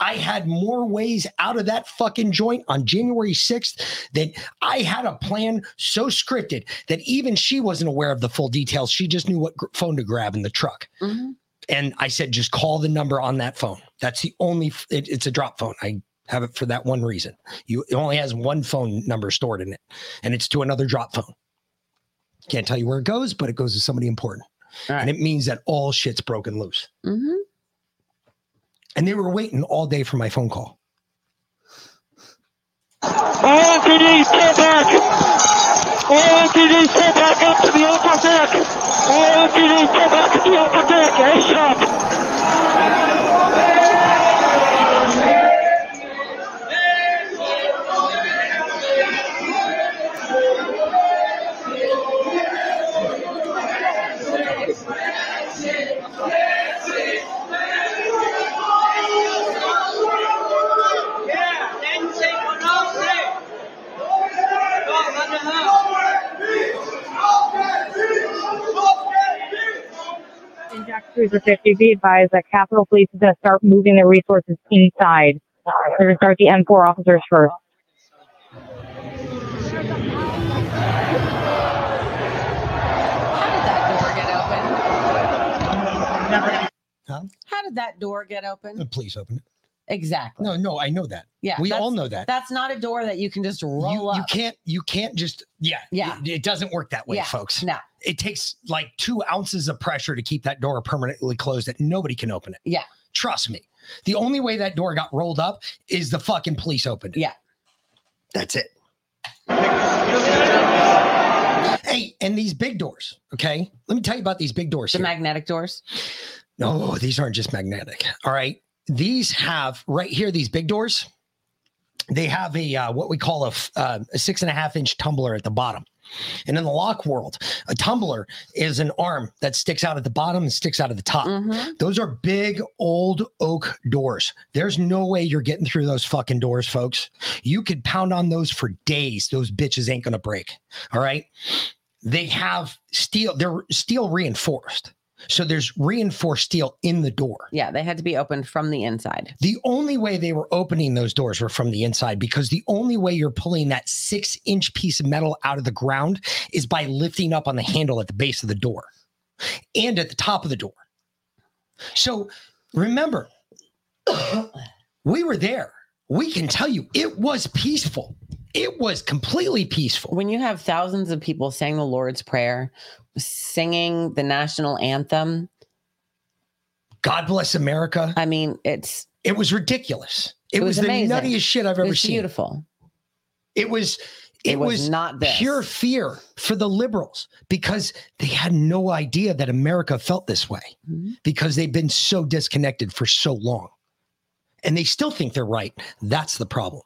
I had more ways out of that fucking joint on January 6th than I had a plan so scripted that even she wasn't aware of the full details. She just knew what phone to grab in the truck. Mm-hmm. And I said, just call the number on that phone. That's the only, it, it's a drop phone. I have it for that one reason. You, it only has one phone number stored in it, and it's to another drop phone. Can't tell you where it goes, but it goes to somebody important. And it means that all shit's broken loose. Mm-hmm. And they were waiting all day for my phone call. All MPD, get back! All MPD, get back up to the upper deck! All MPD, get back to In Jack Cruiser 50, be advised that Capitol Police is going to start moving their resources inside. They're going to start the M4 officers first. How did that door get open? Uh, Please open it. Exactly. No, no, I know that. Yeah, we all know that. That's not a door that you can just roll you, up. you can't you can't just yeah Yeah. it, it doesn't work that way Yeah, folks no. it takes like two ounces of pressure to keep that door permanently closed that nobody can open it Yeah. trust me The only way that door got rolled up is the fucking police opened it. Yeah. That's it. Hey, and these big doors, okay? Let me tell you about these big doors. The here. magnetic doors. No, these aren't just magnetic. All right. These have right here, these big doors, they have a uh, what we call a, uh, a six and a half inch tumbler at the bottom. And in the lock world, a tumbler is an arm that sticks out at the bottom and sticks out at the top. Those are big old oak doors. There's no way you're getting through those fucking doors, folks. You could pound on those for days. Those bitches ain't gonna break. All right. They have steel, they're steel reinforced. So there's reinforced steel in the door. Yeah, they had to be opened from the inside. The only way they were opening those doors were from the inside because the only way you're pulling that six inch piece of metal out of the ground is by lifting up on the handle at the base of the door and at the top of the door. So remember, we were there. We can tell you it was peaceful. It was completely peaceful. When you have thousands of people saying the Lord's Prayer, singing the national anthem, God bless America. I mean, it's it was ridiculous. It, It was, was the nuttiest shit I've ever seen. beautiful. It was it, It was was, not this. pure fear for the liberals because they had no idea that America felt this way Mm-hmm. because they've been so disconnected for so long. And they still think they're right. That's the problem.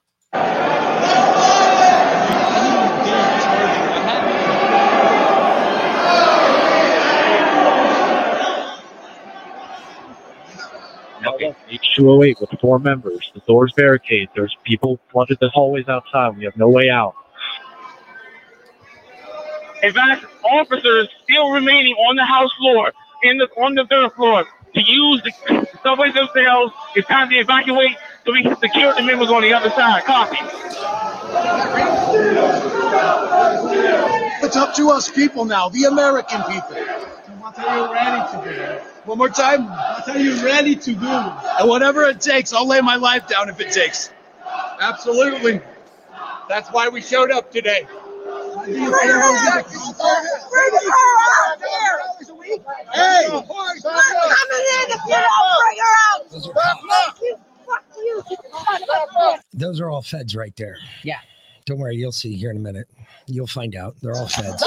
Okay, H208 with four members. The door's barricaded. There's people flooded the hallways outside. We have no way out. In officers still remaining on the house floor, in the on the third floor, to use the subway themselves. It's time to evacuate so we can secure the members on the other side. Copy. It's up to us people now, the American people. What are you ready to do? One more time. What are you ready to do? And whatever it takes, I'll lay my life down if it takes. Absolutely. That's why we showed up today. Hey! coming in if you don't bring her out. Fuck you. Fuck you. Son of. Those are all feds right there. Yeah. Don't worry, you'll see here in a minute. You'll find out. They're all feds.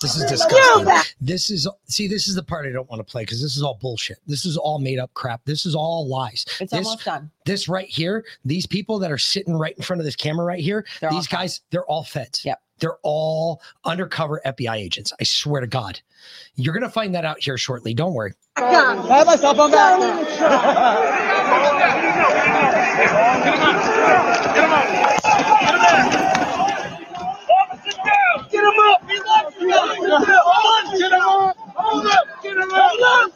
This is disgusting. This is see, this is the part I don't want to play because this is all bullshit. This is all made up crap. This is all lies. It's this, almost done. This right here, these people that are sitting right in front of this camera right here, They're these guys, they're all feds. Yep. They're all undercover FBI agents. I swear to God. You're gonna find that out here shortly. Don't worry. Have myself on Get him up! Get him up! Get him up! Hold up! Get him up!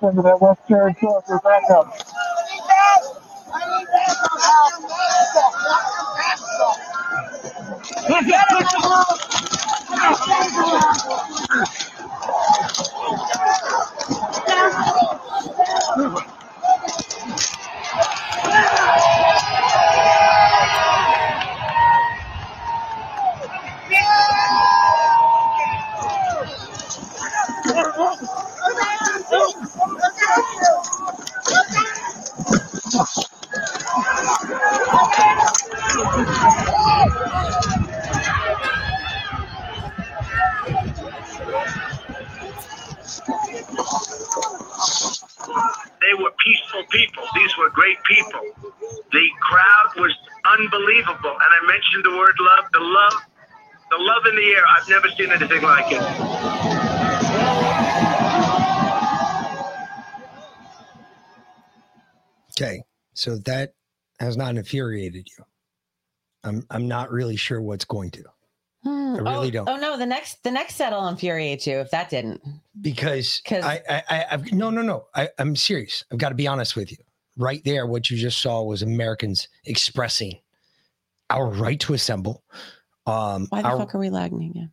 Send to that West Carroll truck for backup. They were peaceful people. These were great people. The crowd was unbelievable. And I mentioned the word love. The love, the love in the air. I've never seen anything like it. Okay. So that has not infuriated you. I'm I'm not really sure what's going to. Hmm. I really oh, don't. Oh no, the next the next set will infuriate you if that didn't. Because I, I, I, I've, no, no, no. I, I'm serious. I've got to be honest with you. Right there, what you just saw was Americans expressing our right to assemble. Um, Why the our, fuck are we lagging again?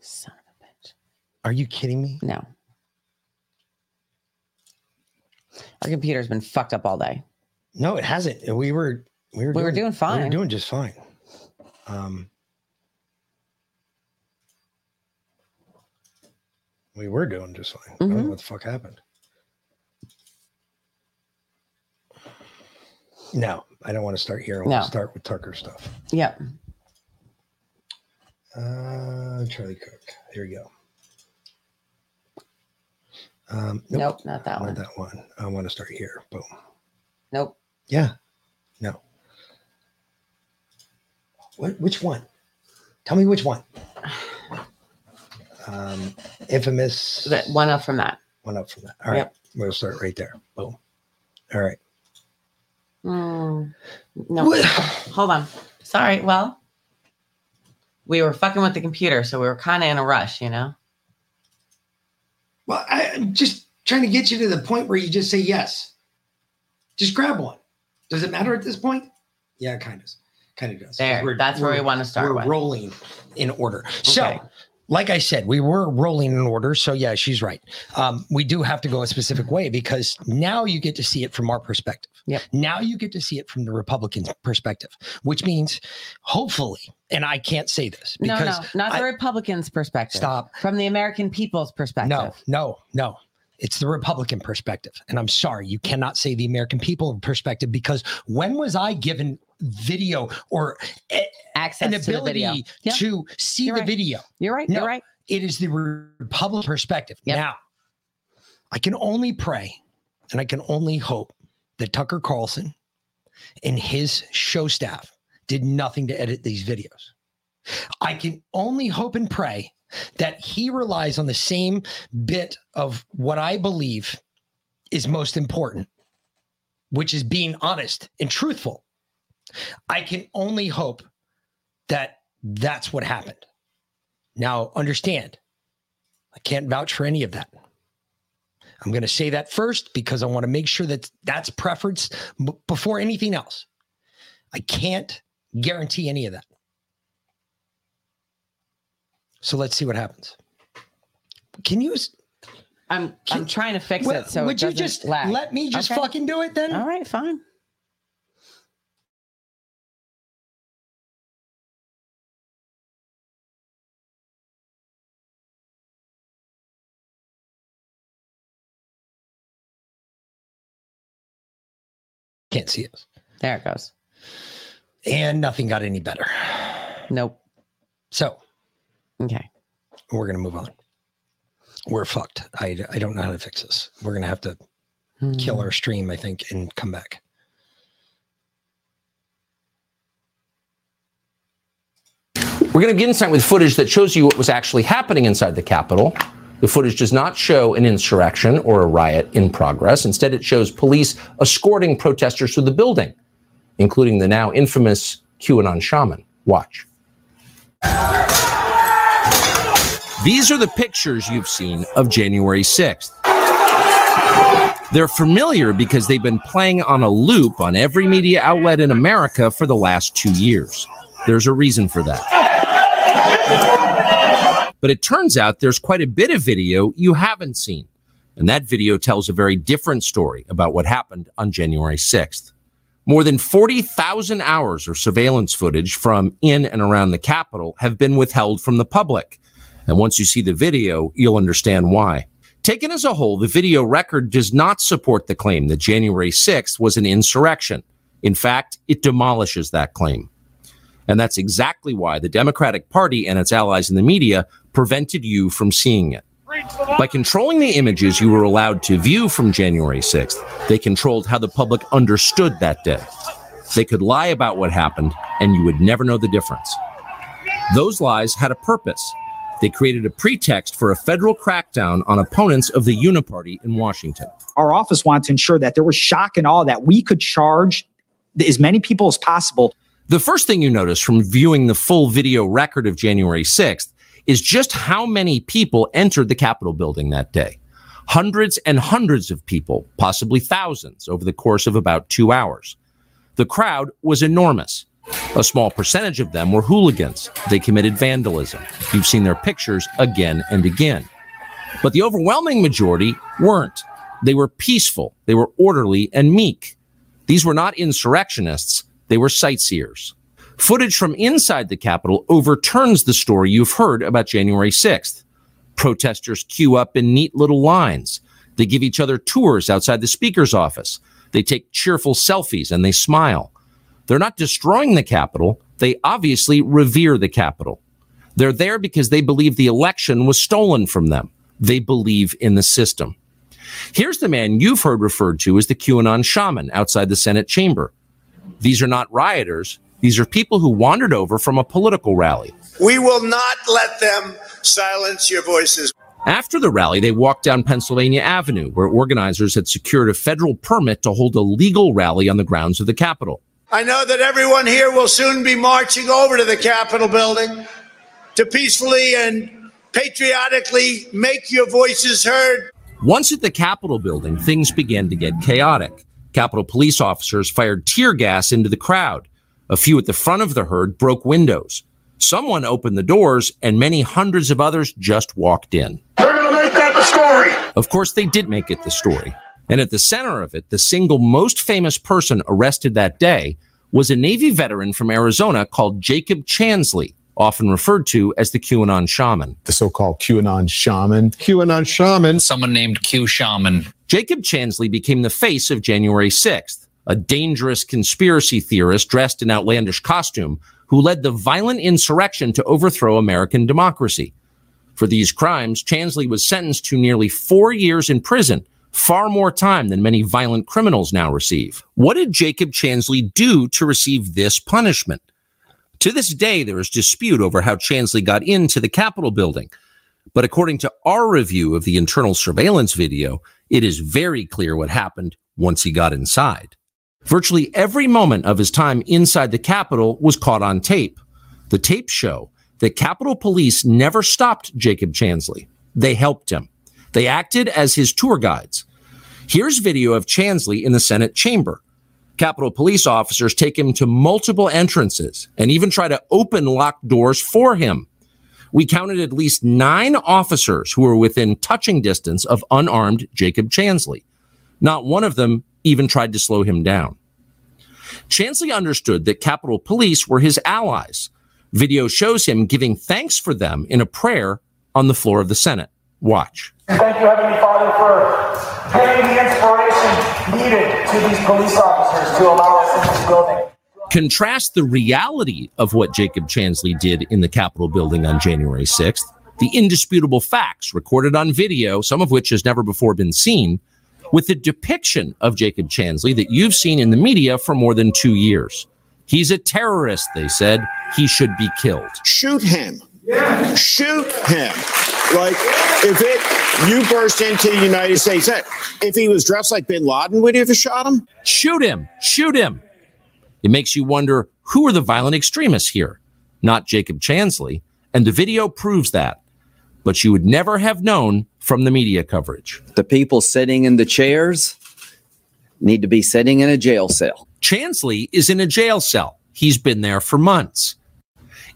Son of a bitch. Are you kidding me? No. Our computer's been fucked up all day. No, it hasn't. We were we were We were doing fine. We were doing just fine. Um, we were doing just fine. I don't know what the fuck happened. No, I don't want to start here. I want No. to start with Tucker stuff. Yep. Uh, Charlie Cook. Here we go. Um, Nope, not that not one. that one. I want to start here. Boom. Nope. Yeah. No. What? Which one? Tell me which one. Um, infamous. That one up from that. One up from that. All right. Yep. We'll start right there. Boom. All right. Mm, no. Hold on. Sorry. Well, we were fucking with the computer, so we were kind of in a rush, you know? Well, I, I'm just trying to get you to the point where you just say yes. Just grab one. Does it matter at this point? Yeah, kind of, kind of does. There, that's where we wanna start We're with. rolling in order. So, Okay. Like I said, we were rolling in order. So yeah, she's right. Um, we do have to go a specific way because now you get to see it from our perspective. Yep. Now you get to see it from the Republican perspective, which means hopefully, and I can't say this No, no, not the I- Republicans' perspective. Stop. From the American people's perspective. No, no, no. It's the Republican perspective. And I'm sorry, you cannot say the American people perspective because when was I given video or Access an to ability. Yep. to see You're the right. video? You're right. No, You're right. It is the Republican perspective. Yep. Now, I can only pray and I can only hope that Tucker Carlson and his show staff did nothing to edit these videos. I can only hope and pray that he relies on the same bit of what I believe is most important, which is being honest and truthful. I can only hope that that's what happened. Now, understand, I can't vouch for any of that. I'm going to say that first because I want to make sure that that's preference before anything else. I can't guarantee any of that. So let's see what happens. Can you? I'm I'm trying to fix Well, it so would it you just lag. let me just Okay. fucking do it then? All right, fine. Can't see us. There it goes. And nothing got any better. Nope. So Okay. we're going to move on. We're fucked. I, I don't know how to fix this. We're going to have to Hmm. kill our stream, I think, and come back. We're going to begin tonight with footage that shows you what was actually happening inside the Capitol. The footage does not show an insurrection or a riot in progress. Instead, it shows police escorting protesters through the building, including the now infamous QAnon shaman. Watch. These are the pictures you've seen of January 6th. They're familiar because they've been playing on a loop on every media outlet in America for the last two years. There's a reason for that. But it turns out there's quite a bit of video you haven't seen. And that video tells a very different story about what happened on January 6th. More than 40,000 hours of surveillance footage from in and around the Capitol have been withheld from the public. And once you see the video, you'll understand why. Taken as a whole, the video record does not support the claim that January 6th was an insurrection. In fact, it demolishes that claim. And that's exactly why the Democratic Party and its allies in the media prevented you from seeing it. By controlling the images you were allowed to view from January 6th, they controlled how the public understood that day. They could lie about what happened, and you would never know the difference. Those lies had a purpose. They created a pretext for a federal crackdown on opponents of the Uniparty in Washington. our office wanted to ensure that there was shock and awe that we could charge as many people as possible. The first thing you notice from viewing the full video record of January 6th is just how many people entered the Capitol building that day. Hundreds and hundreds of people, possibly thousands, over the course of about two hours. The crowd was enormous. A small percentage of them were hooligans. They committed vandalism. You've seen their pictures again and again. But the overwhelming majority weren't. They were peaceful, they were orderly and meek. These were not insurrectionists, they were sightseers. Footage from inside the Capitol overturns the story you've heard about January 6th. Protesters queue up in neat little lines. They give each other tours outside the Speaker's office. They take cheerful selfies and they smile. They're not destroying the Capitol, they obviously revere the Capitol. They're there because they believe the election was stolen from them. They believe in the system. Here's the man you've heard referred to as the QAnon shaman outside the Senate chamber. These are not rioters. These are people who wandered over from a political rally. We will not let them silence your voices. After the rally, they walked down Pennsylvania Avenue, where organizers had secured a federal permit to hold a legal rally on the grounds of the Capitol. I know that everyone here will soon be marching over to the Capitol building to peacefully and patriotically make your voices heard. Once at the Capitol building, things began to get chaotic. Capitol police officers fired tear gas into the crowd. A few at the front of the herd broke windows. Someone opened the doors, and many hundreds of others just walked in. They're going to make that the story. Of course, they did make it the story. And at the center of it, the single most famous person arrested that day was a Navy veteran from Arizona called Jacob Chansley, often referred to as the QAnon shaman. The so called QAnon shaman. QAnon shaman. Someone named Q Shaman. Jacob Chansley became the face of January 6th, a dangerous conspiracy theorist dressed in outlandish costume who led the violent insurrection to overthrow American democracy. For these crimes, Chansley was sentenced to nearly four years in prison, far more time than many violent criminals now receive. What did Jacob Chansley do to receive this punishment? To this day, there is dispute over how Chansley got into the Capitol building. But according to our review of the internal surveillance video, it is very clear what happened once he got inside. Virtually every moment of his time inside the Capitol was caught on tape. The tapes show that Capitol Police never stopped Jacob Chansley. They helped him. They acted as his tour guides. Here's video of Chansley in the Senate chamber. Capitol Police officers take him to multiple entrances and even try to open locked doors for him. We counted at least nine officers who were within touching distance of unarmed Jacob Chansley. Not one of them even tried to slow him down. Chansley understood that Capitol Police were his allies. Video shows him giving thanks for them in a prayer on the floor of the Senate. Watch. Thank you, Heavenly Father, for giving the inspiration needed to these police officers to allow us into this building. Contrast the reality of what Jacob Chansley did in the Capitol building on January 6th, the indisputable facts recorded on video, some of which has never before been seen, with the depiction of Jacob Chansley that you've seen in the media for more than two years. He's a terrorist, they said. He should be killed. Shoot him. Shoot him. Like, if it, you burst into the United States, if he was dressed like bin Laden, would you have shot him? Shoot him. Shoot him. It makes you wonder who are the violent extremists here? Not Jacob Chansley. And the video proves that. But you would never have known from the media coverage. The people sitting in the chairs need to be sitting in a jail cell. Chansley is in a jail cell. He's been there for months.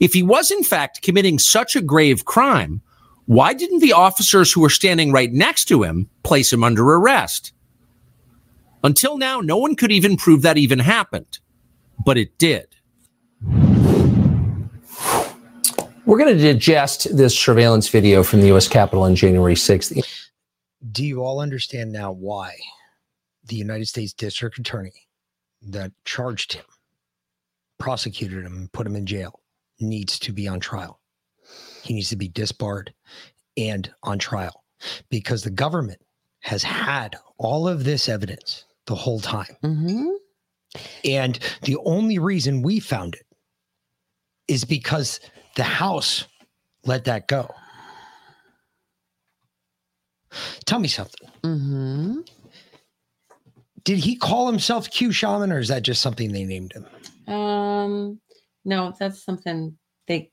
If he was, in fact, committing such a grave crime, why didn't the officers who were standing right next to him place him under arrest? Until now, no one could even prove that even happened, but it did. We're going to digest this surveillance video from the U.S. Capitol on January 6th. Do you all understand now why the United States District Attorney that charged him, prosecuted him, and put him in jail needs to be on trial? He needs to be disbarred and on trial because the government has had all of this evidence the whole time. And the only reason we found it is because the House let that go. Tell me something. Mm-hmm. Did he call himself Q Shaman or is that just something they named him? Um, no, that's something they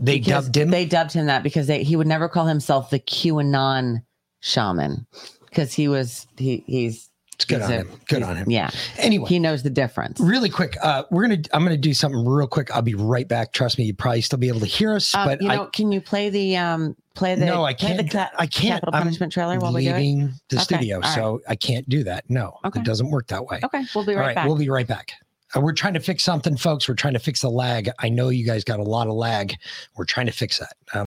They because dubbed him. They dubbed him that because they, he would never call himself the QAnon shaman because he was he he's It's good on a- him. Good on him. Yeah. Anyway, he knows the difference. Really quick, uh, we're gonna. I'm gonna do something real quick. I'll be right back. Trust me, you probably still be able to hear us, Um, but you know, I can you play the um play the no, I can't. ca- I can't. capital I'm punishment trailer while we do it? leaving the Okay, studio, right. so I can't do that. No, Okay. it doesn't work that way. Okay, we'll be right, right, back. we'll be right back. Uh, we're trying to fix something, folks. We're trying to fix the lag. I know you guys got a lot of lag. We're trying to fix that. Um,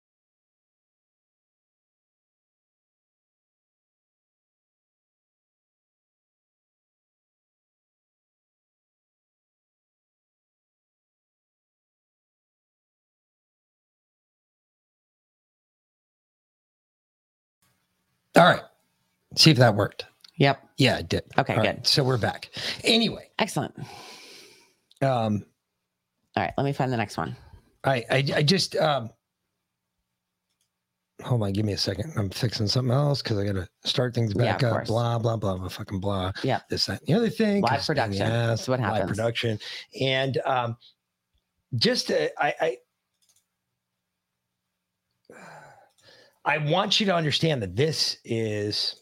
All right. See if that worked. Yep. Yeah, it did. Okay, All good. right, So we're back. Anyway, Excellent. Um, All right, let me find the next one. I, I, I just, um, hold on, give me a second. I'm fixing something else because I got to start things back of up. course. Blah, blah, blah, blah, fucking blah. Yeah. This, that, and the other thing. Live production. Yes, That's what happens. Live production. And, um, just, uh, I, I, I want you to understand that this is.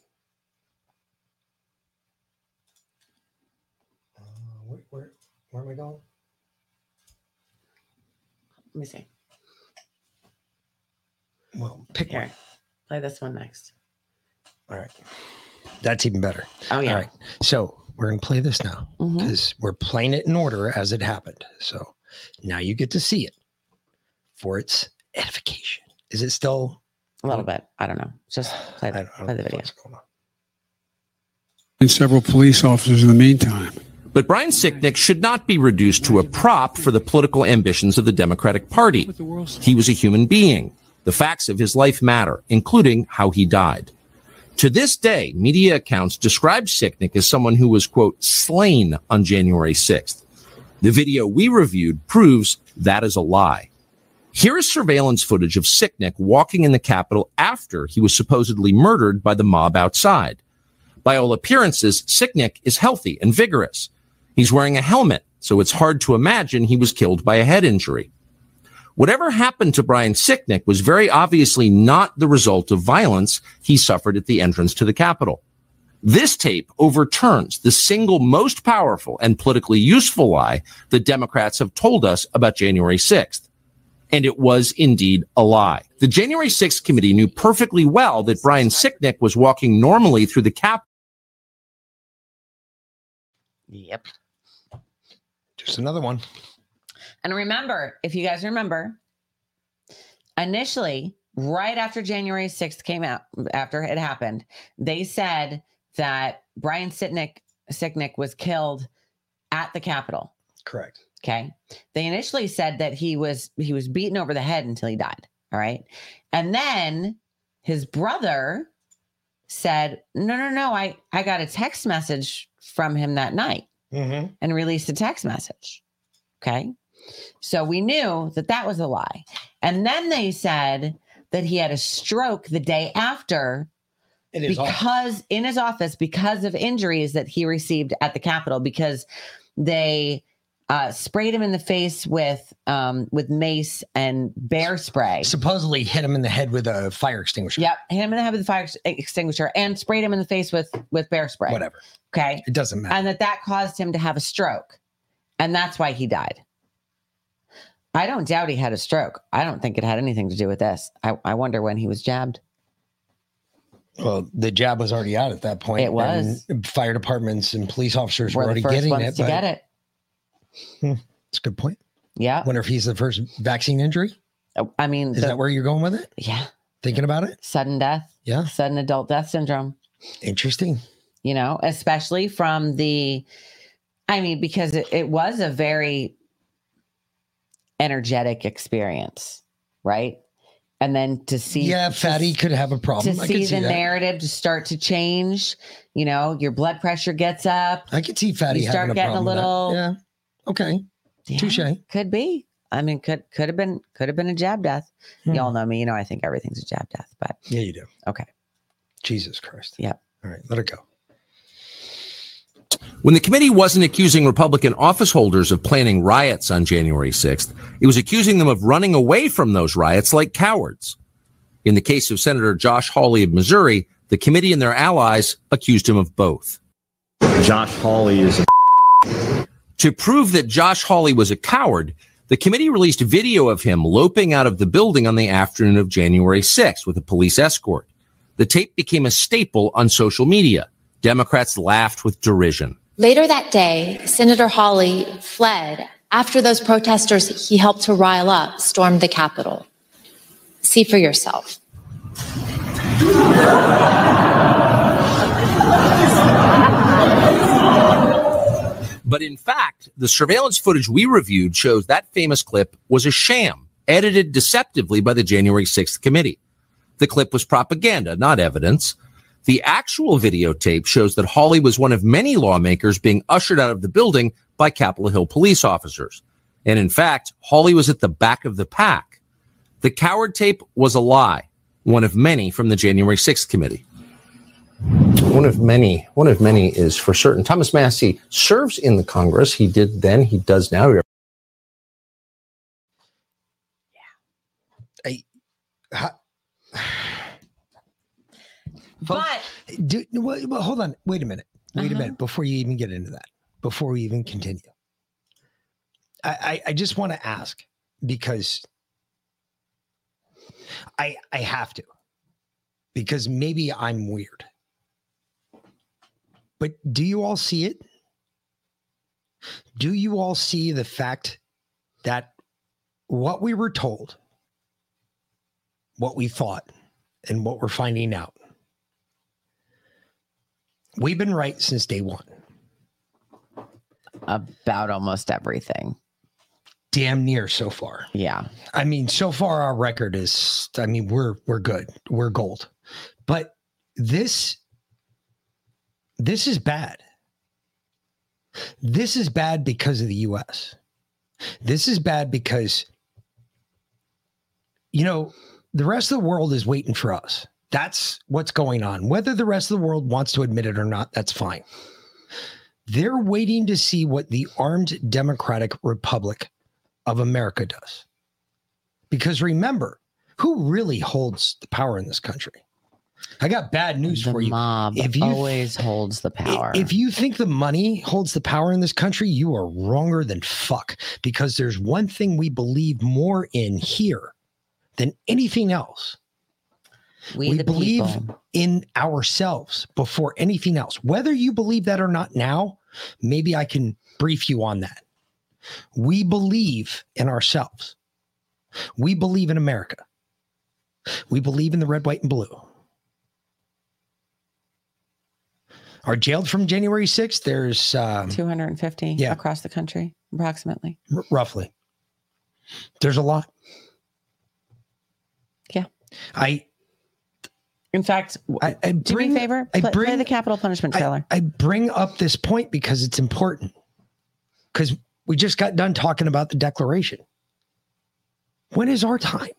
Uh, where, where, where am I going? Let me see. Well, pick Here, one. play this one next. All right. That's even better. Oh, yeah. All right. So we're going to play this now mm-hmm. because we're playing it in order as it happened. So now you get to see it for its edification. Is it still A little bit. I don't know. Just play the, play the video. and several police officers in the meantime. But Brian Sicknick should not be reduced to a prop for the political ambitions of the Democratic Party. He was a human being. The facts of his life matter, including how he died. To this day, media accounts describe Sicknick as someone who was, quote, slain on January 6th. The video we reviewed proves that is a lie. Here is surveillance footage of Sicknick walking in the Capitol after he was supposedly murdered by the mob outside. By all appearances, Sicknick is healthy and vigorous. He's wearing a helmet, so it's hard to imagine he was killed by a head injury. Whatever happened to Brian Sicknick was very obviously not the result of violence he suffered at the entrance to the Capitol. This tape overturns the single most powerful and politically useful lie the Democrats have told us about January 6th. And it was indeed a lie. The January 6th committee knew perfectly well that Brian Sicknick was walking normally through the Capitol. Yep. Just another one? And remember, if you guys remember, initially, right after January 6th came out, after it happened, they said that Brian Sicknick, Sicknick was killed at the Capitol. Correct. Okay. They initially said that he was he was beaten over the head until he died. All right. And then his brother said, No, no, no. I, I got a text message from him that night Mm-hmm. and released a text message. Okay. So we knew that that was a lie. And then they said that he had a stroke the day after In his office. because in his office because of injuries that he received at the Capitol because they uh, sprayed him in the face with um, with mace and bear spray. Supposedly hit him in the head with a fire extinguisher. Yep, hit him in the head with a fire ex- extinguisher and sprayed him in the face with with bear spray. Whatever. Okay. It doesn't matter. And that that caused him to have a stroke, and that's why he died. I don't doubt he had a stroke. I don't think it had anything to do with this. I, I wonder when he was jabbed. Well, the jab was already out at that point. It was. fire departments and police officers were We're already getting it. to but- get it. Hmm, That's a good point. Yeah. Wonder if he's the first vaccine injury. I mean, Is the- that where you're going with it? Yeah. Thinking about it? Sudden death. Yeah. Sudden adult death syndrome. Interesting. You know, especially from the, I mean, because it, it was a very energetic experience, right? And then to see, yeah, to fatty could have a problem. to I see see the that. narrative to start to change, you know, your blood pressure gets up. I could see fatty You start having a getting a that. little, Yeah. Okay. Yeah, Touche. Could be. I mean, could could have been could have been a jab death. Hmm. Y'all know me. You know, I think everything's a jab death. But Yeah, you do. okay. Jesus Christ. Yep. All right, let it go. When the committee wasn't accusing Republican office holders of planning riots on January 6th, it was accusing them of running away from those riots like cowards. In the case of Senator Josh Hawley of Missouri, The committee and their allies accused him of both. Josh Hawley is a To prove that Josh Hawley was a coward, the committee released video of him loping out of the building on the afternoon of January 6th with a police escort. The tape became a staple on social media. Democrats laughed with derision. Later that day, Senator Hawley fled after those protesters he helped to rile up stormed the Capitol. See for yourself. But in fact, the surveillance footage we reviewed shows that famous clip was a sham, edited deceptively by the January 6th committee. The clip was propaganda, not evidence. The actual videotape shows that Hawley was one of many lawmakers being ushered out of the building by Capitol Hill police officers. And in fact, Hawley was at the back of the pack. The coward tape was a lie, one of many from the January 6th committee. One of many, one of many is for certain. Thomas Massie serves in the Congress. He did then, he does now. Yeah I, ha- But do, well, well, hold on. Wait a minute. Wait a Uh-huh. minute before you even get into that. Before we even continue, I I, I just want to ask because I I have to because maybe I'm weird. But do you all see it? Do you all see the fact that what we were told, what we thought, and what we're finding out We've been right since day one. about almost everything. Damn near so far. Yeah. I mean, so far our record is I mean, we're we're good. We're gold. But this this is bad. This is bad because of the US. This is bad because you know, the rest of the world is waiting for us. That's what's going on. Whether the rest of the world wants to admit it or not, that's fine. They're waiting to see what the armed democratic republic of America does. Because remember, who really holds the power in this country? I got bad news The for you. mob If you always holds the power. If you think the money holds the power in this country, you are wronger than fuck. Because there's one thing we believe more in here than anything else. We the believe people. in ourselves before anything else. Whether you believe that or not now, maybe I can brief you on that. We believe in ourselves. We believe in America. We believe in the red, white, and blue. Are jailed from January 6th? There's um, 250 Yeah. across the country, approximately. r- roughly. There's a lot. Yeah. I In fact, I, I do me bring- a favor. I Play, play bring- the Capitol Punishment I- trailer. I, bring up this point because it's important. Because we just got done talking about the declaration. When is our time?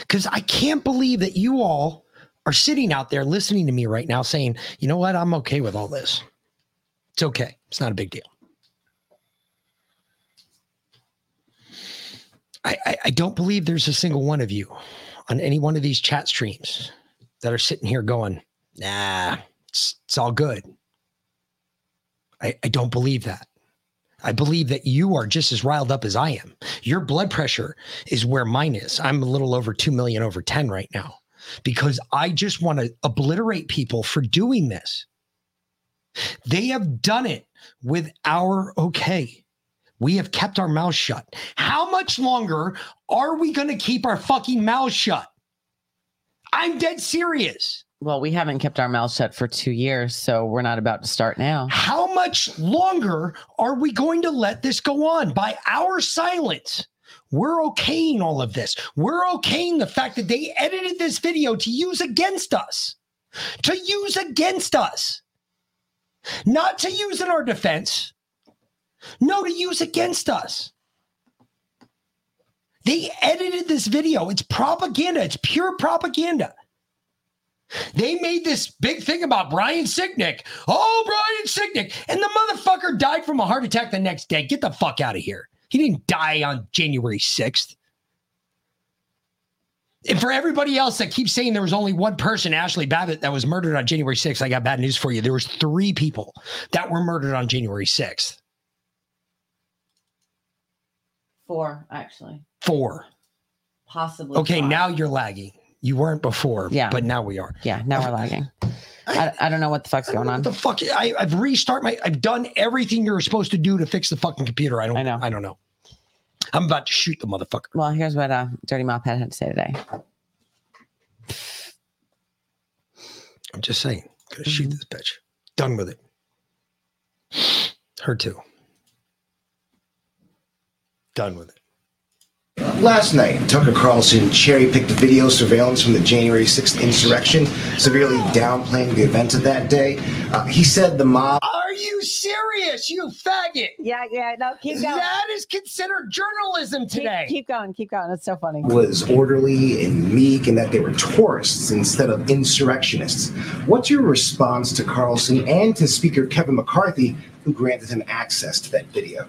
Because I can't believe that you all are sitting out there listening to me right now saying, you know what? I'm okay with all this. It's okay. It's not a big deal. I, I, I don't believe there's a single one of you on any one of these chat streams that are sitting here going, nah, it's, it's all good. I, I don't believe that. I believe that you are just as riled up as I am. Your blood pressure is where mine is. I'm a little over 2 million over 10 right now because I just want to obliterate people for doing this. They have done it with our okay. We have kept our mouths shut. How much longer are we going to keep our fucking mouths shut? I'm dead serious. well, we haven't kept our mouths shut for two years, so we're not about to start now. How much longer are we going to let this go on by our silence? We're okaying all of this. We're okaying the fact that they edited this video to use against us, to use against us, not to use in our defense. No, to use against us. They edited this video. It's propaganda. It's pure propaganda. They made this big thing about Brian Sicknick. Oh, Brian Sicknick. And the motherfucker died from a heart attack the next day. Get the fuck out of here. He didn't die on January 6th. And for everybody else that keeps saying there was only one person, Ashli Babbitt, that was murdered on January 6th, I got bad news for you. There was three people that were murdered on January 6th. Four, actually. Four. Possibly. Okay, five. now you're lagging. You weren't before, Yeah. but now we are. Yeah, now we're lagging. I, I don't know what the fuck's going on. What the fuck? I, I've restart my. I've done everything you're supposed to do to fix the fucking computer. I don't. I know. I don't know. I'm about to shoot the motherfucker. Well, here's what uh, Dirty Mop Head had to say today. I'm just saying. Gonna shoot this bitch. Done with it. Her too. Done with it. Last night, Tucker Carlson cherry picked video surveillance from the January 6th insurrection, severely downplaying the events of that day. Uh, he said the mob Are you serious, you faggot? Yeah, yeah. No, keep going. That is considered journalism today. Keep, keep going. Keep going. It's so funny. was orderly and meek and that they were tourists instead of insurrectionists. What's your response to Carlson and to Speaker Kevin McCarthy, who granted him access to that video?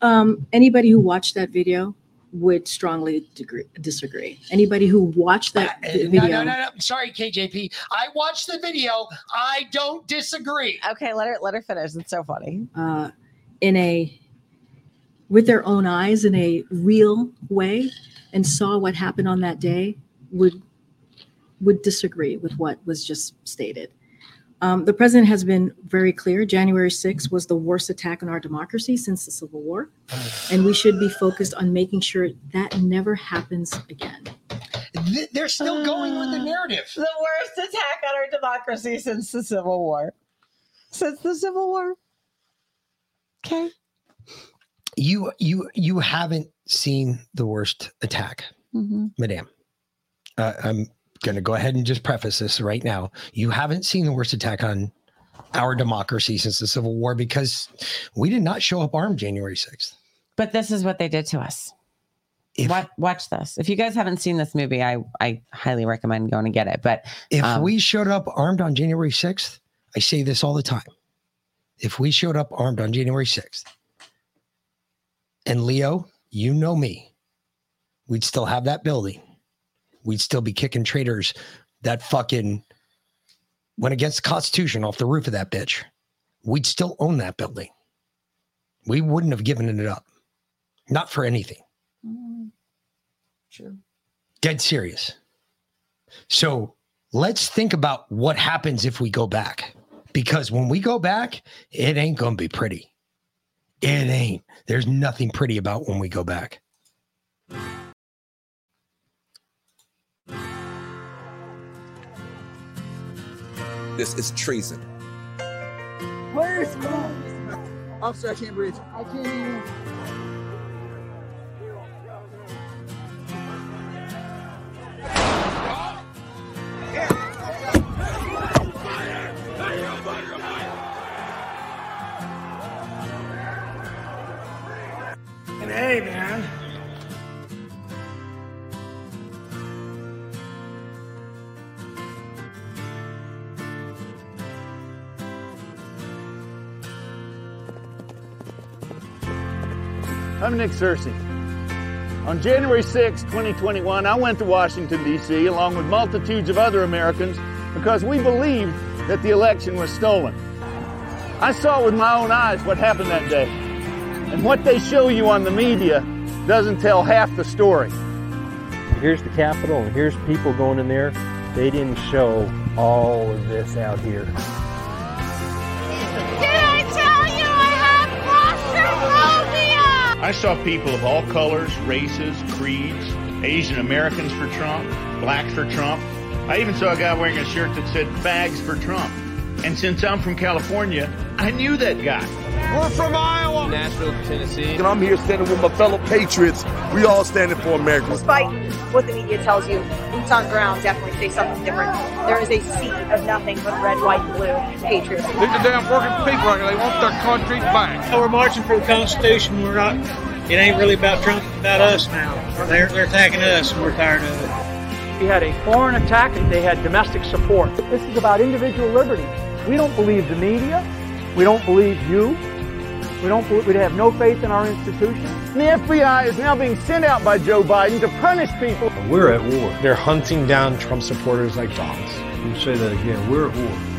Um, anybody who watched that video would strongly degree, disagree. Anybody who watched that vi- Uh, No, video, no, no, no. Sorry, KJP. I watched the video. I don't disagree. Okay, let her let her finish. It's so funny. uh, in a with their own eyes in a real way and saw what happened on that day would would disagree with what was just stated. Um, the president has been very clear. January 6th was the worst attack on our democracy since the Civil War, and we should be focused on making sure that never happens again. They're still going with the narrative. The worst attack on our democracy since the Civil War. Since the Civil War. Okay. You you you haven't seen the worst attack, Mm-hmm. madame. Uh, I'm going to go ahead and just preface this right now. You haven't seen the worst attack on our democracy since the Civil War because we did not show up armed January 6th. But this is what they did to us. watch, watch this. If you guys haven't seen this movie, I I highly recommend going to get it. But If um, we showed up armed on January 6th, I say this all the time. If we showed up armed on January 6th, and Leo, you know me, we'd still have that building. We'd still be kicking traitors that fucking went against the Constitution off the roof of that bitch. We'd still own that building. We wouldn't have given it up. Not for anything. Mm, true. Dead serious. So let's think about what happens if we go back. Because when we go back, it ain't going to be pretty. It ain't. There's nothing pretty about when we go back. This is treason. Where's my Officer, I can't breathe. I can't even. I'm Nick Searcy. On January 6, 2021, I went to Washington, D.C., along with multitudes of other Americans because we believed that the election was stolen. I saw with my own eyes what happened that day. And what they show you on the media doesn't tell half the story. Here's the Capitol, and here's people going in there. They didn't show all of this out here. I saw people of all colors, races, creeds, Asian Americans for Trump, blacks for Trump. I even saw a guy wearing a shirt that said bags for Trump. And since I'm from California, I knew that guy. We're from Iowa. Nashville, Tennessee. And I'm here standing with my fellow patriots. We all standing for America. Despite what the media tells you, boots on ground definitely say something different. There is a sea of nothing but red, white, and blue patriots. These are damn working people out here. They want their country back. We're marching for the Constitution. We're not. It ain't really about Trump. It's about us now. They're they're attacking us, and we're tired of it. We had a foreign attack and they had domestic support. This is about individual liberty. We don't believe the media. We don't believe you. We don't. We have no faith in our institutions. The FBI is now being sent out by Joe Biden to punish people. We're at war. They're hunting down Trump supporters like dogs. Let me say that again. We're at war.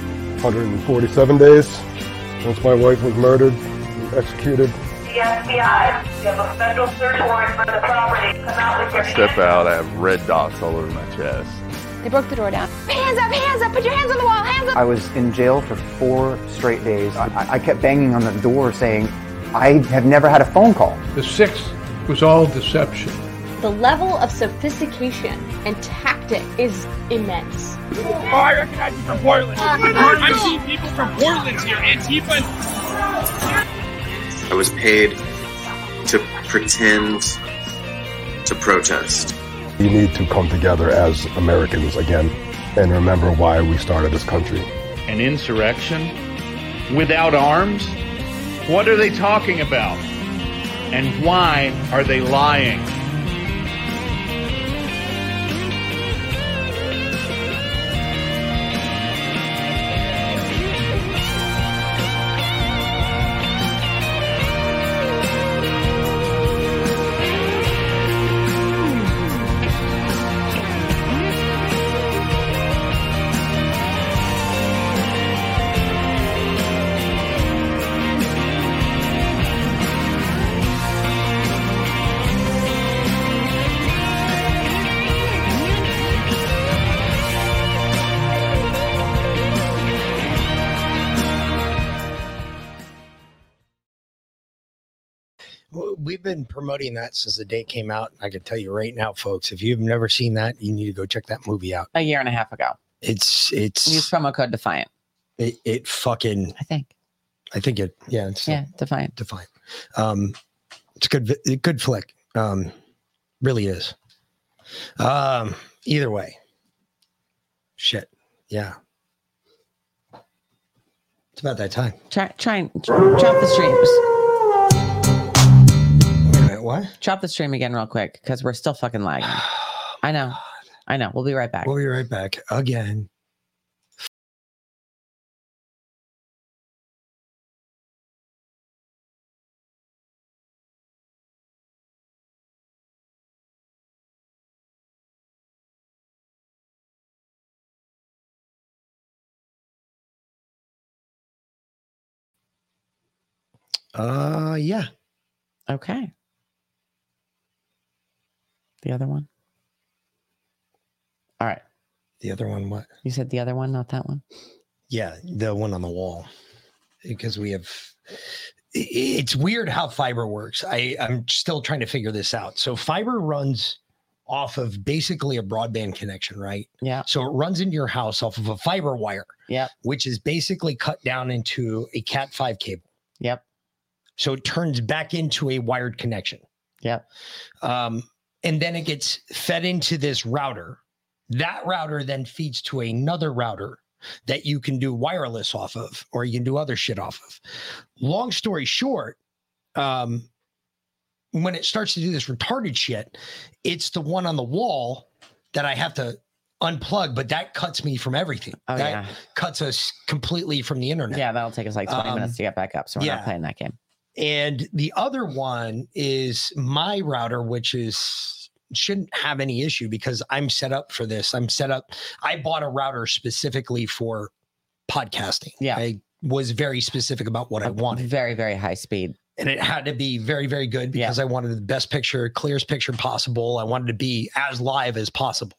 147 days since my wife was murdered, executed. The FBI, you have a federal search warrant for the property. Come out with your I step out, I have red dots all over my chest. They broke the door down. Hands up, hands up, put your hands on the wall, hands up. I was in jail for four straight days. I, I kept banging on the door saying, I have never had a phone call. The sixth was all deception. The level of sophistication and tactic is immense. Oh, I recognize you from Portland. Uh, I've seen people from Portland here. Antifa. I was paid to pretend to protest. We need to come together as Americans again and remember why we started this country. An insurrection without arms? What are they talking about? And why are they lying? We've been promoting that since the day it came out. I can tell you right now, folks, if you've never seen that, you need to go check that movie out. A year and a half ago. It's it's Use promo code Defiant. it, it fucking I think. I think it yeah it's Yeah, Defiant. Defiant. Um, it's a good good flick. Um, really is. Um, either way. Shit. Yeah. It's about that time. Try, try and chop the streams. Wait a minute, what? Chop the stream again, real quick, because we're still fucking lagging. I know. I know. We'll be right back. We'll be right back again. Uh yeah. Okay. The other one. All right. The other one, what? You said the other one, not that one. Yeah, the one on the wall. Because we have it's weird how fiber works. I, I'm still trying to figure this out. So fiber runs off of basically a broadband connection, right? Yeah. So it runs into your house off of a fiber wire. Yeah. Which is basically cut down into a Cat 5 cable. Yep. So it turns back into a wired connection. Yep. Um, and then it gets fed into this router. That router then feeds to another router that you can do wireless off of, or you can do other shit off of. Long story short, um, when it starts to do this retarded shit, it's the one on the wall that I have to unplug, but that cuts me from everything. Oh, that yeah. cuts us completely from the internet. Yeah, that'll take us like 20 Um, minutes to get back up. So we're yeah. not playing that game. And the other one is my router, which is shouldn't have any issue because I'm set up for this. I'm set up. I bought a router specifically for podcasting. Yeah. I was very specific about what I wanted. Very, very high speed. And it had to be very, very good because I wanted the best picture, clearest picture possible. I wanted to be as live as possible.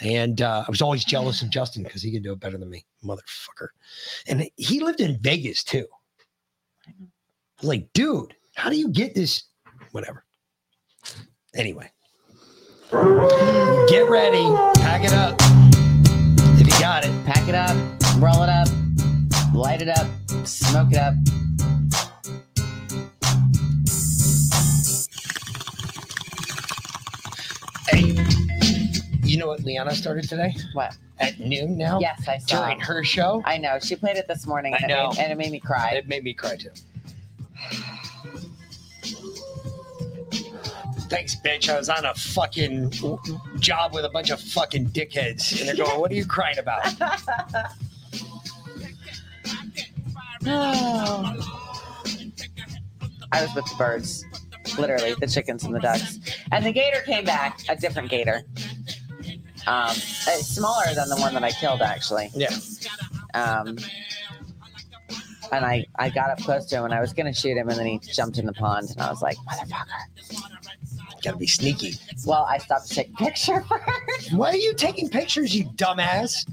And uh, I was always jealous of Justin because he could do it better than me, motherfucker. And he lived in Vegas too. Was like, dude, how do you get this? Whatever. Anyway, get ready, pack it up. If you got it, Pack it up, roll it up, light it up, smoke it up. hey, you know what Liana started today? What? At noon now? Yes, I saw. During her show? I know. She played it this morning I and, know. It, made, and it made me cry. It made me cry too. Thanks, bitch. I was on a fucking job with a bunch of fucking dickheads. And they're going, What are you crying about? I was with the birds, literally the chickens and the ducks. And the gator came back, a different gator. Um, it's smaller than the one that I killed, actually. Yeah. Um, and I, I got up close to him and I was going to shoot him, and then he jumped in the pond, and I was like, motherfucker. Gotta be sneaky. Well, I stopped to take a picture first. Why are you taking pictures, you dumbass?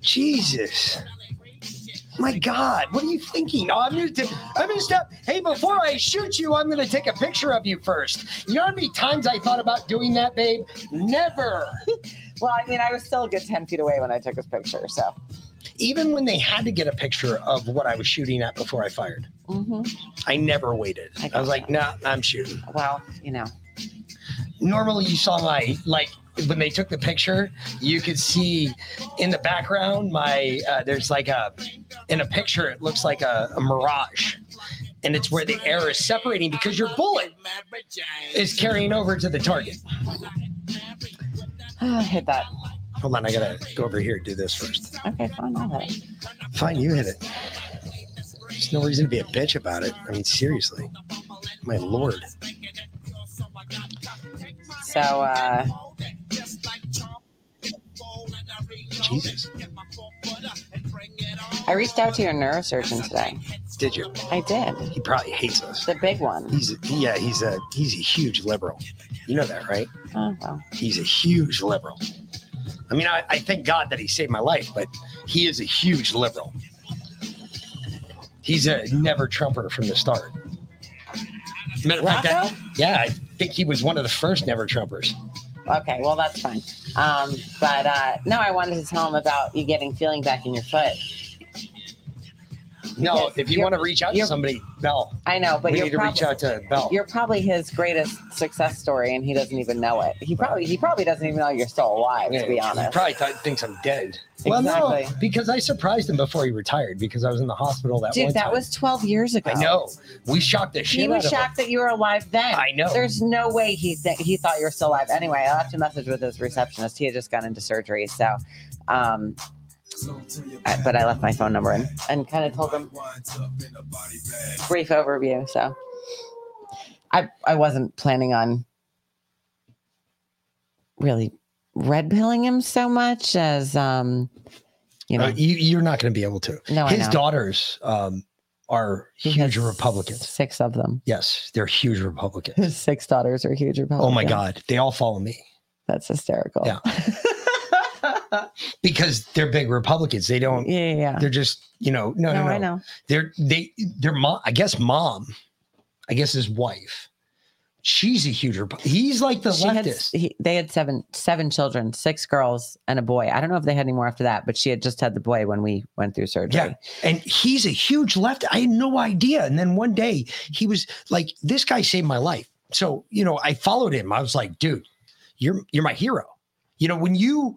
Jesus. My God, what are you thinking? Oh, I'm gonna, t- I'm gonna stop. Hey, before I shoot you, I'm gonna take a picture of you first. You know how many times I thought about doing that, babe? Never. Well, I mean, I was still a good 10 feet away when I took his picture, so. Even when they had to get a picture of what I was shooting at before I fired, Mm-hmm. I never waited. I, was like, nah, I'm shooting. Well, you know. Normally, you saw my like when they took the picture, you could see in the background my uh, there's like a in a picture it looks like a, a mirage, and it's where the air is separating because your bullet is carrying over to the target. I hit that. Hold on, I gotta go over here and do this first. Okay, fine. I'll hit it. Fine, you hit it. There's no reason to be a bitch about it. I mean, seriously, my lord. So, uh, Jesus. I reached out to your neurosurgeon today. Did you? I did. He probably hates us. The big one. He's a, yeah, he's a he's a huge liberal. You know that, right? Oh, well. He's a huge liberal. I mean, I, I thank God that he saved my life, but he is a huge liberal. He's a never Trumper from the start. Matter of fact, I- yeah, I think he was one of the first never Trumpers. Okay, well, that's fine. Um, but uh, no, I wanted to tell him about you getting feeling back in your foot. No, Because if you want to reach out to you're- somebody, Bell. I know, but we you're need to reach out to Bell. You're probably his greatest success story, and he doesn't even know it. He probably he probably doesn't even know you're still alive. to be honest, He probably th- thinks I'm dead. Well, no, Exactly. because I surprised him before he retired because I was in the hospital that dude, one that time. was 12 years ago. I know. We shocked the shit He was out of him. shocked that you were alive then. I know. There's no way he th- he thought you were still alive. Anyway, I left a message with his receptionist. He had just gone into surgery, so. Um, I- but I left my phone number in and kind of told him brief overview. So I I wasn't planning on really red pilling him so much as um you know Uh, you, you're not going to be able to. No, his daughters um, are He huge Republicans. Six of them. Yes, they're huge Republicans. His six daughters are huge Republicans. Oh my God, they all follow me. That's hysterical. Yeah. because they're big Republicans. They don't. Yeah, yeah, yeah. They're just you know no no No, no. I know. They're they their mom. I guess mom. I guess his wife. She's a huge. Repu- He's like the She had, leftist. he, they had seven seven children, six girls and a boy. I don't know if they had any more after that, but she had just had the boy when we went through surgery. Yeah. And he's a huge left. I had no idea. And then one day he was like, this guy saved my life. So, you know, I followed him. I was like, dude, you're you're my hero. You know, when you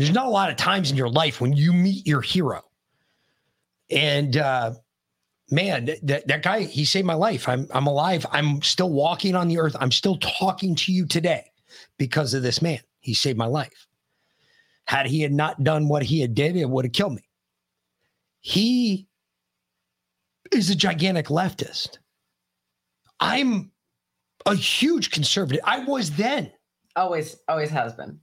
there's not a lot of times in your life when you meet your hero. And uh man, that, that, that guy, he saved my life. I'm I'm alive. I'm still walking on the earth. I'm still talking to you today because of this man. He saved my life. Had he had not done what he had did, it would have killed me. He is a gigantic leftist. I'm a huge conservative. I was then. Always, always has been.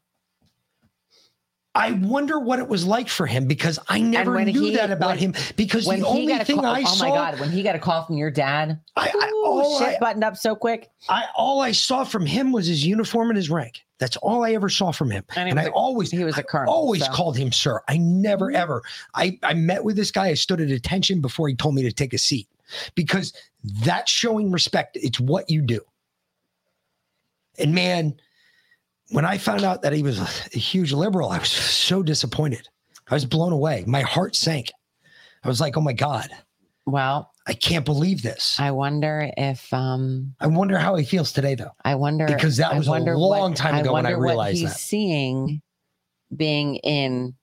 I wonder what it was like for him because I never knew he- that about when- him. Because When the he only got a thing call, I oh saw, my god, when he got a call from your dad, I, I, ooh, shit I, buttoned up so quick. I all I saw from him was his uniform and his rank. That's all I ever saw from him. And And, I a- always he was a colonel, always so. Mm-hmm. called him sir. I never ever. I I met with this guy. I stood at attention before he told me to take a seat because that's showing respect. It's what you do. And man, when I found out that he was a huge liberal, I was so disappointed. I was blown away. My heart sank. I was like, "Oh my god, Well, I can't believe this." I wonder if um I wonder how he feels today, though. I wonder Because that was a long time ago when I wonder what realized he's that. seeing being in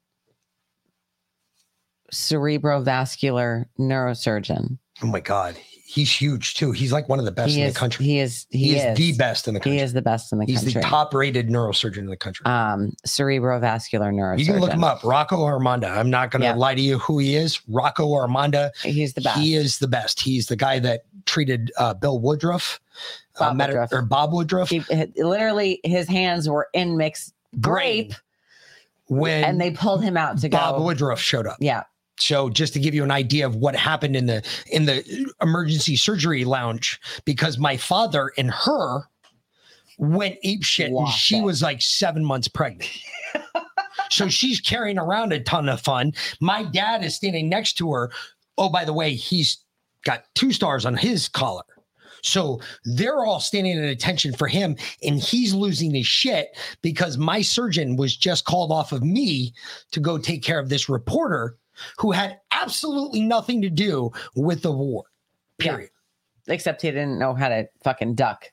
cerebrovascular neurosurgeon. Oh my God, he's huge too. He's like one of the best he in is the country. he is he, He is is the best in the country. He is the best in the He's country. He's the top-rated neurosurgeon in the country. um cerebrovascular neurosurgeon. you can look him up, Rocco Armonda. I'm not going to Yeah. lie to you who he is. Rocco Armonda. He's the best. He is the best. He's the guy that treated uh, Bill Woodruff, uh, Bob matter- Woodruff. or Bob Woodruff. He, literally, his hands were in mixed grape, when and they pulled him out to Bob go. Woodruff showed up. Yeah. So just to give you an idea of what happened in the in the emergency surgery lounge, because my father and her went ape shit, and she was like seven months pregnant. so she's carrying around a ton of fun. My dad is standing next to her. Oh, by the way, he's got two stars on his collar. So they're all standing at attention for him, and he's losing his shit because my surgeon was just called off of me to go take care of this reporter who had absolutely nothing to do with the war. Period. Except he didn't know how to fucking duck.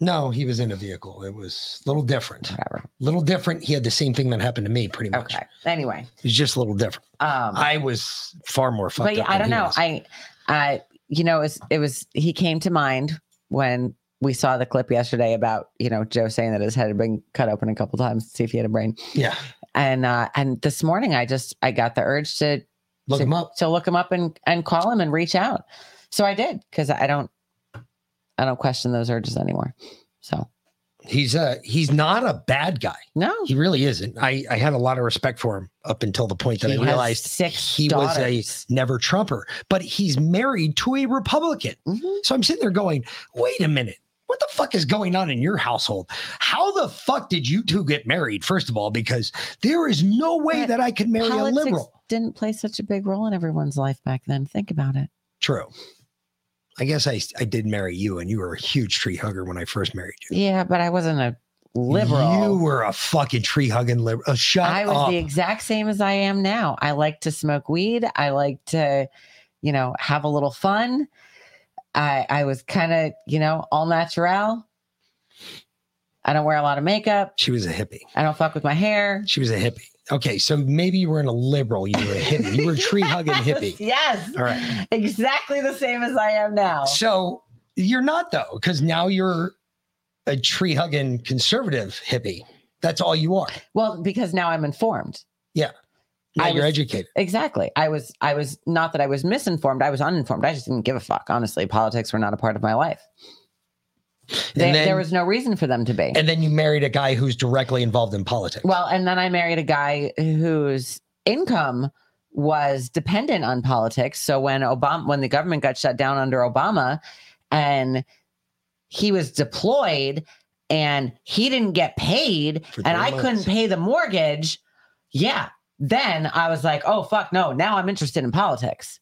No, he was in a vehicle. It was a little different. Whatever. little different. He had the same thing that happened to me, pretty much. Okay. Anyway, It's just a little different. um, I was far more fucked but yeah, up. I don't know. was. I, I, you know, it was, it was, he came to mind when we saw the clip yesterday about, you know, Joe saying that his head had been cut open a couple times to see if he had a brain. yeah. And, uh, and this morning I just, I got the urge to Look to, him up. to look him up and, and call him and reach out. So I did because I don't, I don't question those urges anymore. So He's uh he's not a bad guy. no, He really isn't. I, I had a lot of respect for him up until the point that He I realized he was a never Trumper, but he's married to a Republican. Mhm. So I'm sitting there going, wait a minute. What the fuck is going on in your household? How the fuck did you two get married? First of all, because there is no way But that I could marry a liberal. didn't play such a big role in everyone's life back then. Think about it. True. I guess I I did marry you, and you were a huge tree hugger when I first married you. Yeah, but I wasn't a liberal. You were a fucking tree hugging liberal. Uh, shut I was up. the exact same as I am now. I like to smoke weed. I like to, you know, have a little fun. I I was kind of, you know, all natural. I don't wear a lot of makeup. she was a hippie. I don't fuck with my hair. She was a hippie. Okay, so maybe you weren't a liberal. You were a hippie. You were a tree hugging hippie. Yes. All right. Exactly the same as I am now. So you're not though, because now you're a tree hugging conservative hippie. That's all you are. Well, because now I'm informed. Yeah. Now I you're was- educated. Exactly. I was I was not that I was misinformed. I was uninformed. I just didn't give a fuck. Honestly, politics were not a part of my life. They, then- there was no reason for them to be. And then you married a guy who's directly involved in politics. Well, and then I married a guy whose income was dependent on politics. So when Obama, when the government got shut down under Obama, and he was deployed, and he didn't get paid, and I couldn't pay the mortgage, yeah. Then I was like, oh fuck no! Now I'm interested in politics.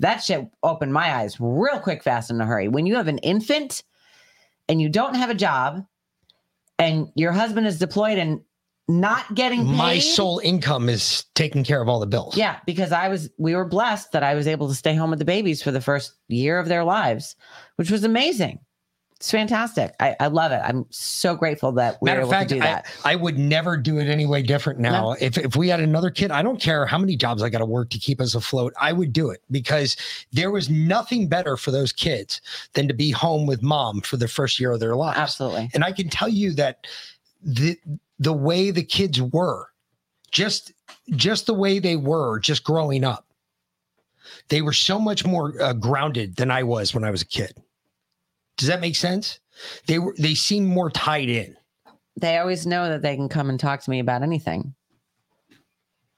That shit opened my eyes real quick, fast, in a hurry. When you have an infant and you don't have a job, and your husband is deployed and not getting paid. My sole income is taking care of all the bills. Yeah, because I was we were blessed that I was able to stay home with the babies for the first year of their lives, which was amazing. It's fantastic. I, I love it. I'm so grateful that we Matter were able fact, to do that. I would never do it any way different now. If, if we had another kid, I don't care how many jobs I got to work to keep us afloat. I would do it because there was nothing better for those kids than to be home with mom for the first year of their lives. Absolutely. And I can tell you that the the way the kids were, just just the way they were, just growing up, they were so much more uh, grounded than I was when I was a kid. Does that make sense? They were they seem more tied in. They always know that they can come and talk to me about anything.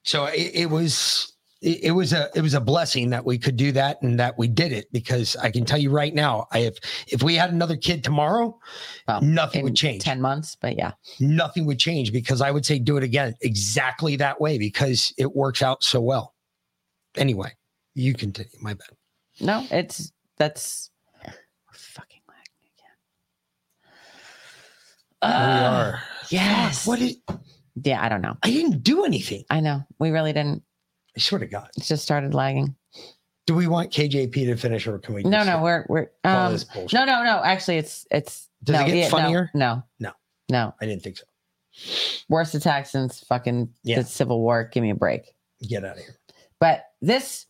So it, it was it, it was a it was a blessing that we could do that and that we did it because I can tell you right now, I have if we had another kid tomorrow, nothing in would change. 10 months, but yeah. Nothing would change because I would say do it again exactly that way because it works out so well. Anyway, you continue. My bad. No, it's that's fucking again. we are. Yes. What did Yeah, I don't know. I didn't do anything. I know. We really didn't. I swear to God. It just started lagging. Do we want KJP to finish or can we No, no, we're we're um, no, no, no. Actually, it's it's Does it no, get yeah, no, funnier? No, No. no. I didn't think so. Worst attack since fucking Yeah. the Civil War. Give me a break. Get out of here. But this.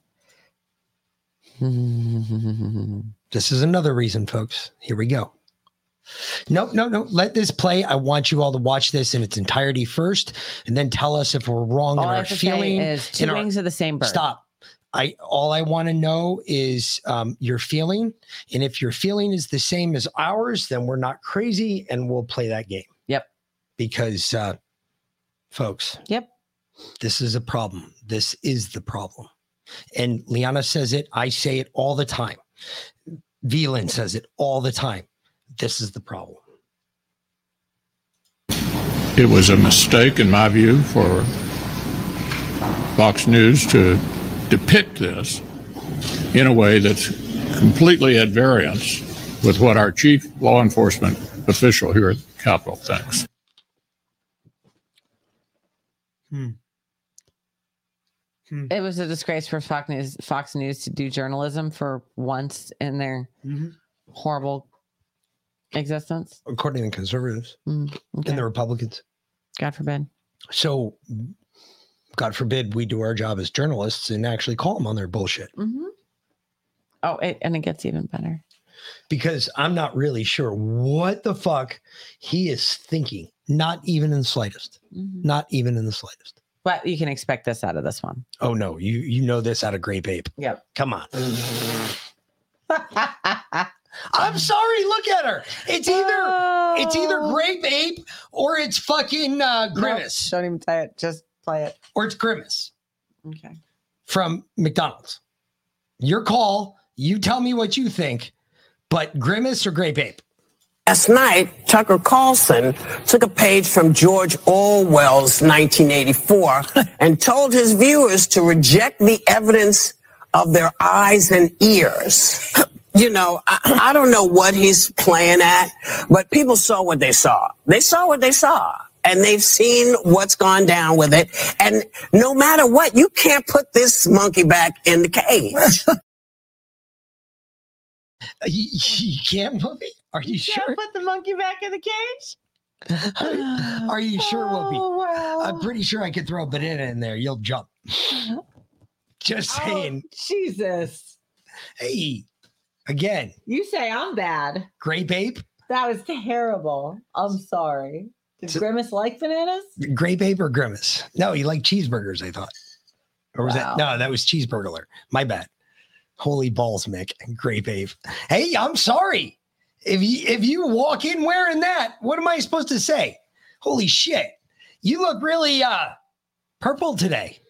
This is another reason, folks. Here we go. Nope, no, no. Let this play. I want you all to watch this in its entirety first, and then tell us if we're wrong All in I our feeling. is two in our- wings of the same bird. Stop. I all I want to know is um, your feeling, and if your feeling is the same as ours, then we're not crazy, and we'll play that game. Yep. Because, uh, folks. Yep. This is a problem. This is the problem, and Liana says it. I say it all the time. Velan says it all the time. This is the problem. It was a mistake, in my view, for Fox News to depict this in a way that's completely at variance with what our chief law enforcement official here at the Capitol thinks. Hmm. It was a disgrace for Fox News, Fox News to do journalism for once in their horrible existence. According to the conservatives Mm, okay. and the Republicans. God forbid. So, God forbid we do our job as journalists and actually call them on their bullshit. hmm Oh, it, and it gets even better. Because I'm not really sure what the fuck he is thinking. Not even in the slightest. Mhm. Not even in the slightest. But you can expect this out of this one. Oh no, you you know this out of Grape Ape. Yep. Come on. I'm sorry. Look at her. It's either it's either Grape Ape or it's fucking uh, Grimace. Don't even play it. Just play it. Or it's Grimace Okay. from McDonald's. Your call. You tell me what you think. But Grimace or Grape Ape? Last night, Tucker Carlson took a page from George Orwell's 1984 and told his viewers to reject the evidence of their eyes and ears. You know, I, I don't know what he's playing at, but people saw what they saw. They saw what they saw. And they've seen what's gone down with it. And no matter what, you can't put this monkey back in the cage. Uh, you, you can't move it. Are you sure? Put the monkey back in the cage. Are you sure, Whoopi? Oh, wow. I'm pretty sure I could throw a banana in there. You'll jump. Just oh, saying. Jesus. Hey, again, You say I'm bad. Grape Ape, That was terrible. I'm sorry. Did Grimace like bananas? Grape Ape or Grimace? No, you like cheeseburgers, I thought. Or was Wow. that? No, that was Cheeseburglar. My bad. Holy balls, Mick. Grape Ape. Hey, I'm sorry. If you if you walk in wearing that, what am I supposed to say? Holy shit. You look really uh purple today.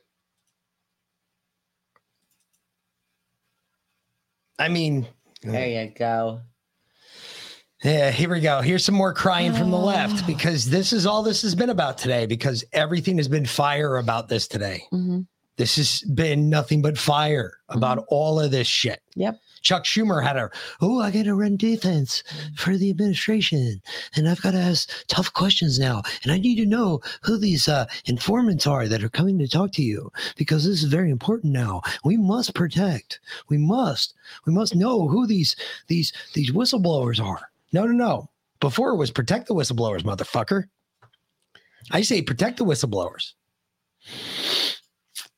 I mean, There you go. Yeah, here we go. Here's some more crying from the left because this is all this has been about today because everything has been fire about this today. Mhm. This has been nothing but fire about all of this shit. Yep. Chuck Schumer had a, oh, I got to run defense for the administration and I've got to ask tough questions now. And I need to know who these uh, informants are that are coming to talk to you because this is very important now. We must protect. We must. We must know who these these these whistleblowers are. No, no, no. Before it was protect the whistleblowers, motherfucker. I say protect the whistleblowers.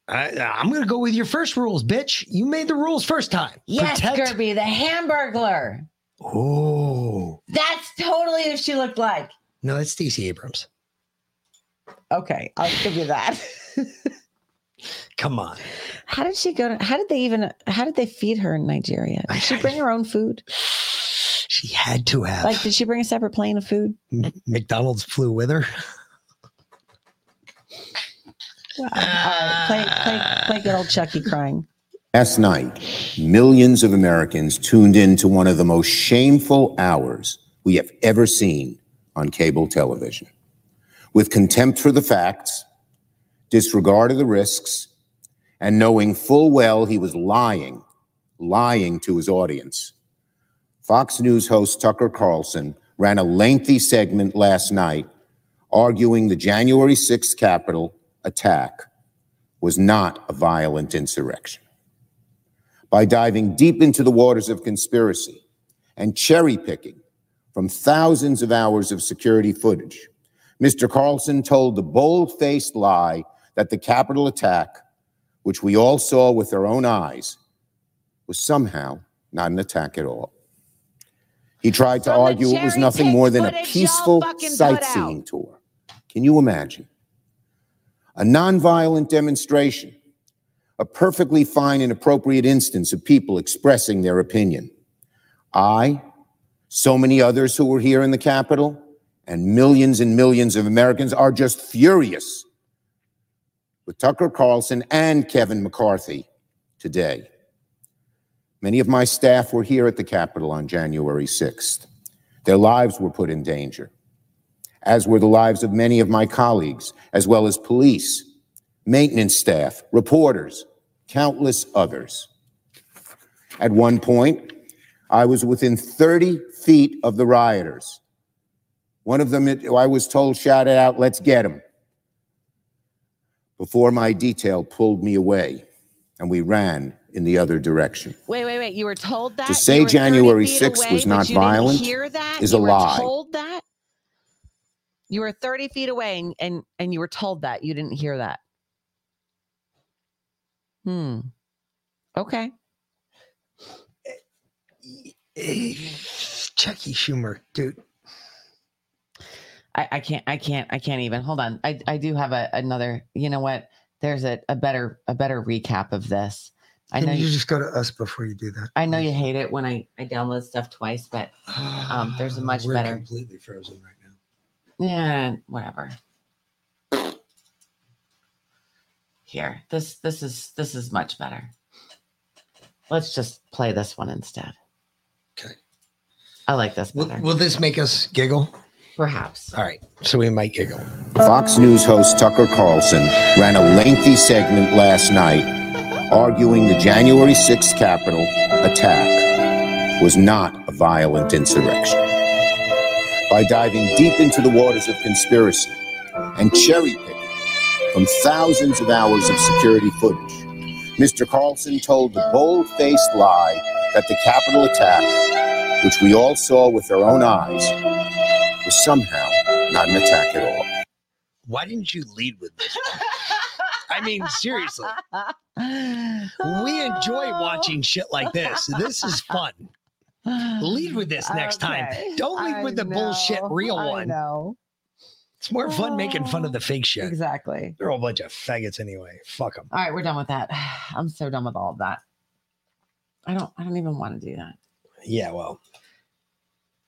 I, I'm going to go with your first rules, bitch. You made the rules first time. Yes, Protect- Gerby, the Hamburglar. Oh, That's totally who she looked like. no, that's Stacey Abrams. Okay, I'll give you that. Come on. How did she go to how did they even how did they feed her in Nigeria? Did she bring her own food? She had to have. Like did she bring a separate plane of food? McDonald's flew with her. Play play play good old Chucky crying. Last night, millions of Americans tuned in to one of the most shameful hours we have ever seen on cable television. With contempt for the facts, disregard of the risks, and knowing full well he was lying, lying to his audience, Fox News host Tucker Carlson ran a lengthy segment last night arguing the January 6th Capitol attack was not a violent insurrection by diving deep into the waters of conspiracy and cherry picking from thousands of hours of security footage. Mr. Carlson told the bold faced lie that the Capitol attack, which we all saw with our own eyes, was somehow not an attack at all. He tried to argue it was nothing more than a peaceful sightseeing tour. Can you imagine? A nonviolent demonstration a perfectly fine and appropriate instance of people expressing their opinion. I, so many others who were here in the Capitol, and millions and millions of Americans are just furious with Tucker Carlson and Kevin McCarthy today. Many of my staff were here at the Capitol on January 6th. Their lives were put in danger, as were the lives of many of my colleagues, as well as police, maintenance staff, reporters, countless others. At one point, I was within 30 feet of the rioters. One of them, I was told, shouted out, Let's get him. Before my detail pulled me away and we ran in the other direction. Wait, wait, wait. You were told that To say January feet 6th away, was not violent is you a lie. You were 30 feet away and, and and you were told that you didn't hear that. Hmm. Okay. Chucky Schumer, dude. I, I can't I can't I can't even hold on. I, I do have a, another you know what? There's a, a better a better recap of this. I Can know you you, just go to us before you do that? I know you hate it when I, I download stuff twice, but um there's a much We're better completely frozen right now. Yeah, whatever. Here, this this is this is much better. Let's just play this one instead. Okay. I like this Will, better. will this make us giggle? Perhaps. All right. So we might giggle. Fox News host Tucker Carlson ran a lengthy segment last night arguing the January 6th Capitol attack was not a violent insurrection. By diving deep into the waters of conspiracy and cherry picking from thousands of hours of security footage, Mr. Carlson told the bold faced lie that the Capitol attack, which we all saw with our own eyes, was somehow not an attack at all. Why didn't you lead with this? one? I mean, seriously. We enjoy watching shit like this. This is fun. Lead with this next time. Don't lead I with the bullshit know, real I one. know. It's more fun making fun of the fake shit. Exactly. They're all a bunch of faggots anyway. Fuck them. All right, we're done with that. I'm so done with all of that. I don't I don't even want to do that. Yeah, well,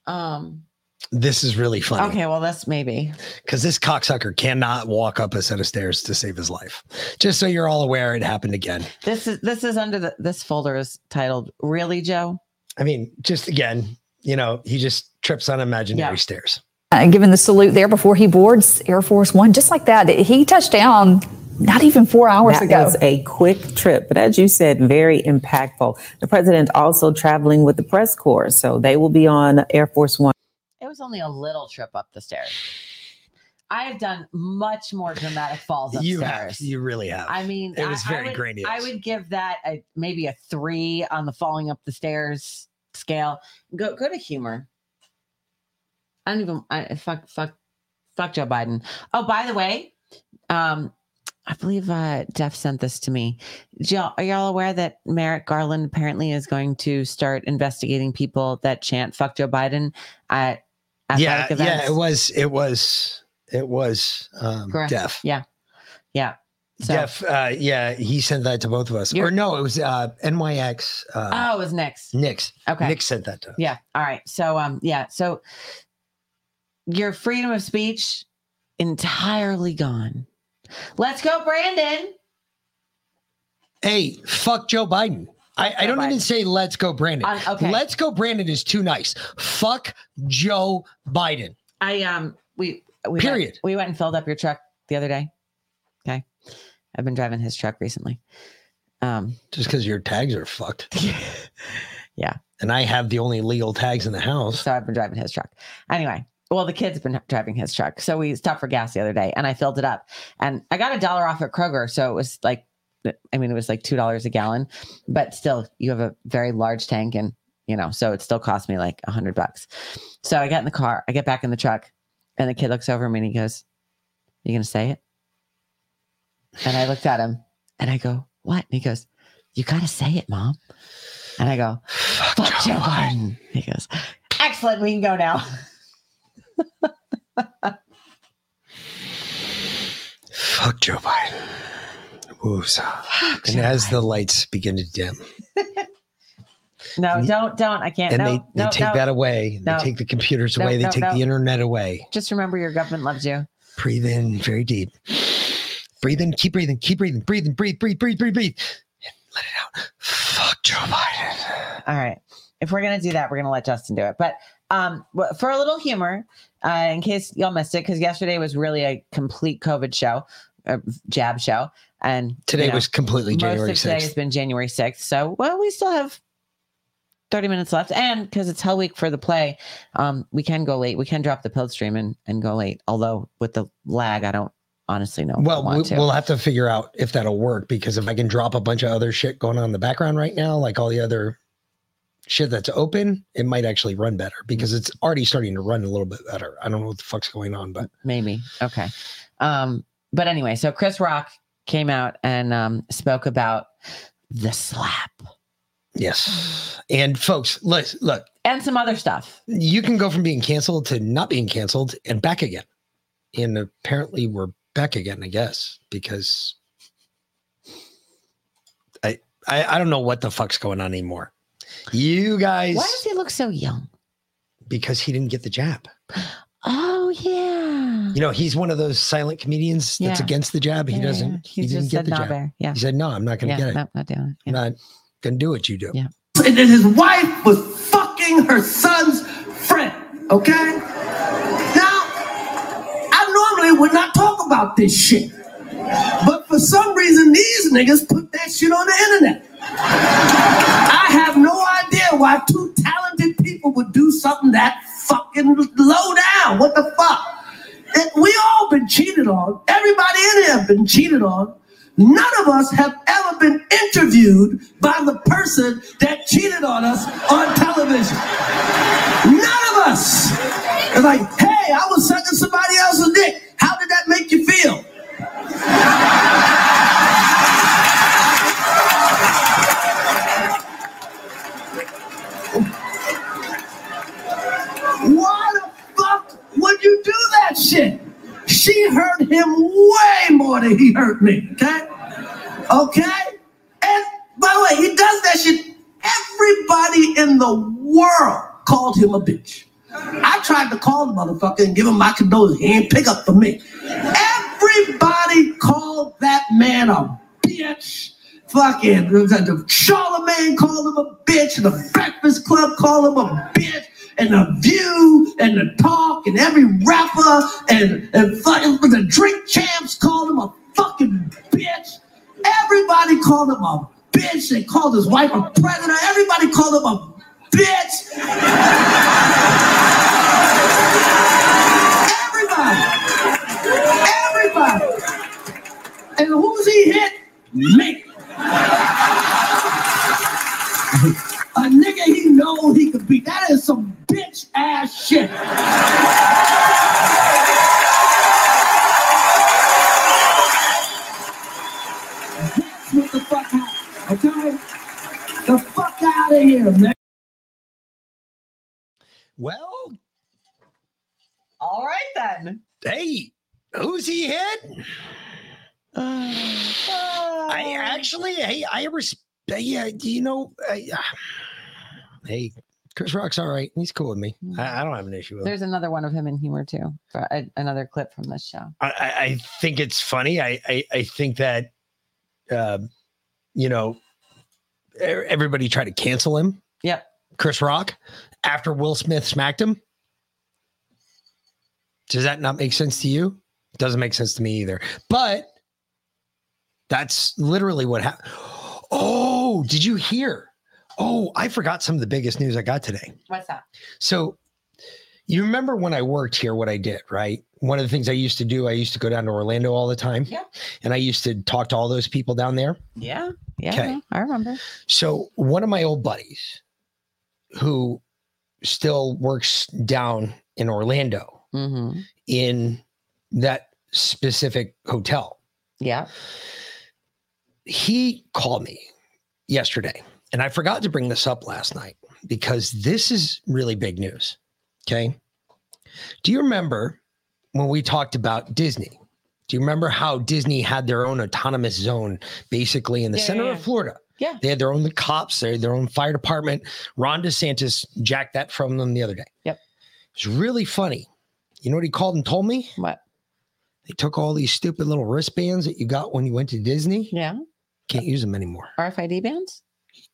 Um this is really funny. okay, well that's maybe. Because this cocksucker cannot walk up a set of stairs to save his life. Just so you're all aware, it happened again. This is this is under the this folder is titled Really Joe? I mean, just again, you know, he just trips on imaginary Yeah. stairs. uh, given the salute there before he boards Air Force One, just like that. He touched down not even four hours that ago. That was a quick trip, but as you said, very impactful. The president also traveling with the press corps, so they will be on Air Force One. It was only a little trip up the stairs. I have done much more dramatic falls upstairs. You have, you really have. I mean, It was I- I very would- grandiose. I would give that a maybe a three on the falling up the stairs scale. Go go to humor. I don't even. I fuck fuck fuck Joe Biden. Oh, by the way, um, I believe uh, Jeff sent this to me. Y'all, are y'all aware that Merrick Garland apparently is going to start investigating people that chant "fuck Joe Biden" at yeah, yeah, it was, it was, it was um, Correct. Def. Yeah, yeah. So, Def, uh, yeah, he sent that to both of us. You're- Or no, it was uh, NYX. Uh, oh, it was next. Nick's. Okay. Nick sent that to us. Yeah. All right. So um yeah, so your freedom of speech entirely gone. Let's go, Brandon. Hey, fuck Joe Biden. I, I don't even say let's go Brandon. Uh, okay. Let's go Brandon is too nice. Fuck Joe Biden. I um we we Period. Went, we went and filled up your truck the other day. I've been driving his truck recently. Um Just because your tags are fucked. yeah. And I have the only legal tags in the house. So I've been driving his truck. Anyway, well, the kid's been driving his truck. So we stopped for gas the other day and I filled it up. And I got a dollar off at Kroger. So it was like, I mean, it was like $2 a gallon, but still, you have a very large tank and, you know, so it still cost me like a hundred bucks. So I get in the car, I get back in the truck, and the kid looks over at me and he goes, You going to say it? And I looked at him and I go, What? And he goes, You got to say it, mom. And I go, Fuck Joe Biden. He goes, Excellent. We can go now. Fuck Joe Biden. Woos. And as the lights begin to dim, No, don't, don't. I can't. and no, they, they no, take no. that away, they take the computers away, they take the internet away. Just remember your government loves you. Breathe in very deep. Breathe in, keep breathing, keep breathing, breathe in, breathe, breathe, breathe, breathe, breathe. And let it out. Fuck Joe Biden. All right. If we're gonna do that, we're gonna let Justin do it. But um, for a little humor, uh, in case y'all missed it, because yesterday was really a complete COVID show, a jab show, and Today you know, was completely January Most of today 6th. has been January sixth. So well, we still have. 30 minutes left and because it's hell week for the play um we can go late we can drop the pill stream and, and go late although with the lag i don't honestly know Well, we, we'll have to figure out if that'll work because if I can drop a bunch of other shit going on in the background right now, like all the other shit that's open, it might actually run better because it's already starting to run a little bit better. I don't know what the fuck's going on, but maybe. Okay. Um but anyway so chris rock came out and um spoke about the slap. Yes. And folks, look, look, and some other stuff. You can go from being canceled to not being canceled and back again. And apparently we're back again, I guess, because I I, I don't know what the fuck's going on anymore. You guys why does he look so young because he didn't get the jab. oh yeah You know, he's one of those silent comedians that's Yeah. against the jab. He Yeah, yeah, doesn't. yeah. He didn't just get said the no jab. there. Yeah. He said, "No, I'm not going to Yeah, get it. no, not doing it. I'm not going to do what you do." Yeah. and his wife was fucking her son's friend. Okay? Would not talk about this shit. But for some reason, these niggas put that shit on the internet. I have no idea why two talented people would do something that fucking low down. What the fuck? We all been cheated on. Everybody in here have been cheated on. None of us have ever been interviewed by the person that cheated on us on television. None us. It's like, hey, I was sucking somebody else's dick. How did that make you feel? Why the fuck would you do that shit? She hurt him way more than he hurt me, okay? Okay? And by the way, he does that shit. Everybody in the world called him a bitch. I tried to call the motherfucker and give him my condolences. He ain't pick up for me. Everybody called that man a bitch. Fucking Charlemagne called him a bitch, and the Breakfast Club called him a bitch, and the View, and the Talk, and every rapper, and and fucking the Drink Champs called him a fucking bitch. Everybody called him a bitch. They called his wife a predator. Everybody called him a bitch. Everybody. Everybody. And who's he hit? Me. A nigga he know he could beat. That is some bitch ass shit. That's what the fuck happened, okay? The fuck out of here, man. Well, all right then. Hey, who's he hit? I actually, hey, I respect. Yeah, do you know, I, hey, Chris Rock's all right. He's cool with me. I, I don't have an issue with him. There's another one of him in humor too. Another clip from this show. I, I think it's funny. I, I, I think that, uh, you know, everybody tried to cancel him. Yep. Chris Rock after Will Smith smacked him. Does that not make sense to you? Doesn't make sense to me either. But that's literally what happened. Oh, did you hear? Oh, I forgot some of the biggest news I got today. What's that? So you remember when I worked here, what I did, right? One of the things I used to do, I used to go down to Orlando all the time. Yeah. And I used to talk to all those people down there. Yeah. Yeah. Okay. I remember. So one of my old buddies who still works down in Orlando Mm-hmm. in that specific hotel, Yeah. he called me yesterday. And I forgot to bring this up last night because this is really big news. Okay. Do you remember when we talked about Disney Do you remember how Disney had their own autonomous zone basically in the Yeah, center yeah, of. Florida? Yeah. They had their own cops, they had their own fire department. Ron DeSantis jacked that from them the other day. Yep. It's really funny. You know what he called and told me? What? They took all these stupid little wristbands that you got when you went to Disney. Yeah. Can't use them anymore. RFID bands?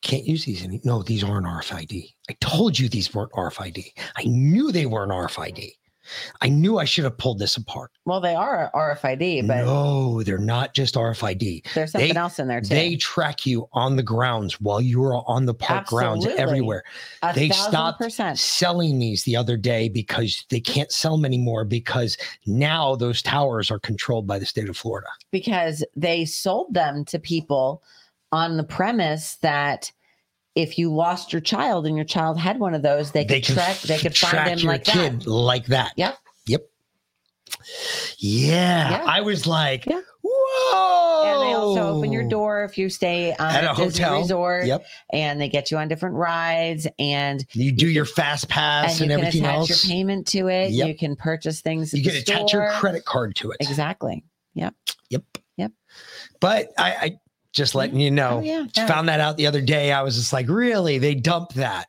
Can't use these any. No, these aren't RFID. I told you these weren't RFID. I knew they weren't RFID. I knew I should have pulled this apart. Well, they are RFID, but no, they're not just RFID. there's something They- else in there too. They track you on the grounds while you're on the park grounds everywhere. A they stopped percent. selling these the other day because they can't sell them anymore because now those towers are controlled by the state of Florida. because they sold them to people on the premise that if you lost your child and your child had one of those, they could can track. They could find your like kid that. like that. Yep. Yep. Yeah. Yeah. I was like, Yeah. whoa. And they also open your door if you stay on At a Disney hotel. resort. Yep. And they get you on different rides, and You do your fast pass and and, you can everything attach else. your payment to it. Yep. You can purchase things. you can attach your credit card to it. Exactly. Yep. Yep. Yep. But I, I just letting you know, Oh, yeah. just found that out the other day. I was just like, really? They dumped that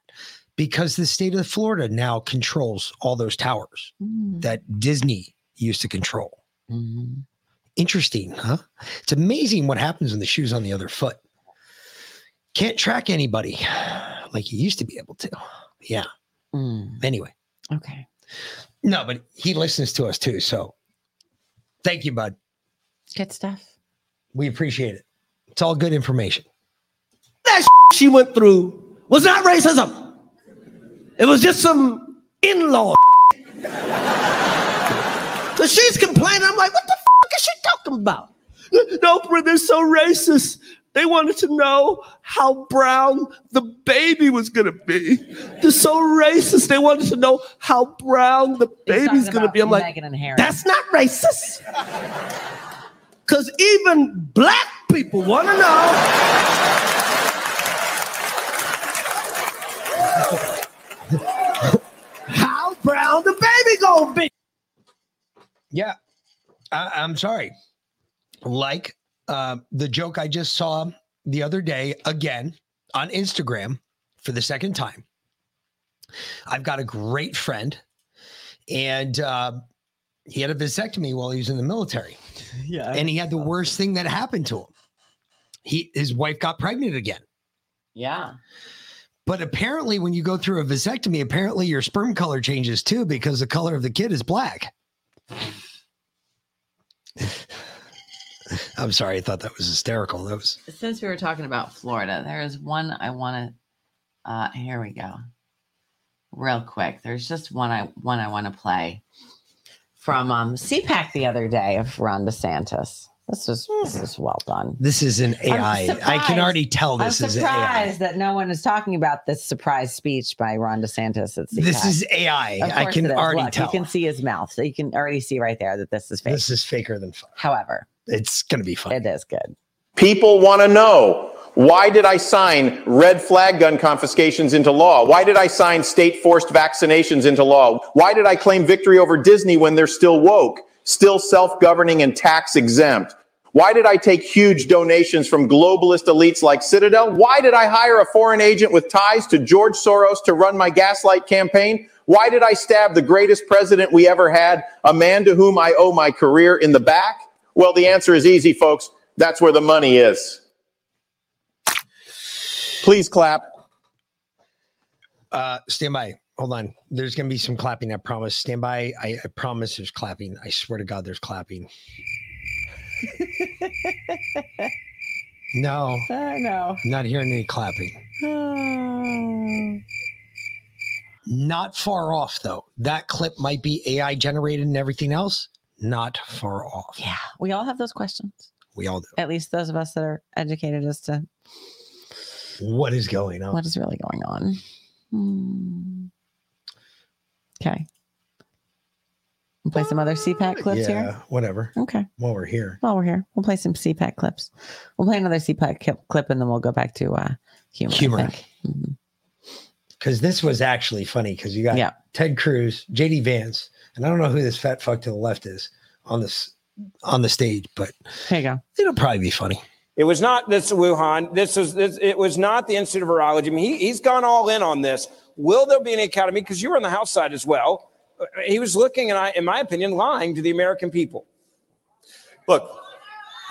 because the state of Florida now controls all those towers Mm. that Disney used to control. Mhm. Interesting, huh? It's amazing what happens when the shoe's on the other foot. Can't track anybody like you used to be able to. Yeah. Mm. Anyway, Okay. no, but he listens to us too. So thank you, bud. Good stuff. We appreciate it. It's all good information. that she went through was not racism. It was just some in-law. so she's complaining. I'm like, what the fuck is she talking about? No, bro, they're so racist. They wanted to know how brown the baby was gonna be. They're so racist. They wanted to know how brown the baby's gonna be. I'm like, Meghan and Harry. that's not racist. Because even black people want to know. How brown the baby gonna be? Yeah. I, I'm sorry. Like uh, the joke I just saw the other day again on Instagram for the second time. I've got a great friend, and uh, he had a vasectomy while he was in the military. Yeah. And he had the worst thing that happened to him. He his wife got pregnant again. Yeah. But apparently, when you go through a vasectomy, apparently your sperm color changes too because the color of the kid is black. I'm sorry, I thought that was hysterical. That was Since we were talking about Florida, there is one I want to. Uh, here we go. Real quick, there's just one I one I want to play from um, CPAC the other day of Ron DeSantis. This is this is well done. this is an AI. I can already tell this I'm is AI. that no one is talking about this surprise speech by Ron DeSantis at CPAC. This is AI. Of I can already Look, tell. You can see his mouth, so you can already see right there that this is fake. This is faker than fun. However, It's gonna be fun. it is good. People want to know why did I sign red flag gun confiscations into law? Why did I sign state forced vaccinations into law? Why did I claim victory over Disney when they're still woke, still self governing and tax exempt? Why did I take huge donations from globalist elites like Citadel? Why did I hire a foreign agent with ties to George Soros to run my gaslight campaign? Why did I stab the greatest president we ever had, a man to whom I owe my career in the back? Well, the answer is easy, folks. That's where the money is. Please clap. Uh, stand by. Hold on. There's gonna be some clapping. I promise. Stand by. I, I promise. There's clapping. I swear to God, there's clapping. no, I know. not hearing any clapping. Not far off though. That clip might be AI generated and everything else. Not far off. Yeah, we all have those questions. We all do. At least those of us that are educated as to What is going on? what is really going on. Hmm. Okay. We'll play some other CPAC clips yeah, here. whatever. Okay. While we're here. While we're here, we'll play some CPAC clips. We'll play another CPAC clip and then we'll go back to uh, humor. Humor. because this was actually funny because you got Yeah. Ted Cruz, JD Vance, and I don't know who this fat fuck to the left is on this on the stage, but there you go. It'll probably be funny. It was not this Wuhan. This was this. It was not the Institute of Virology. I mean, he, he's gone all in on this. Will there be an academy? Because you were on the House side as well. Uh, He was looking, and I, in my opinion, lying to the American people. Look,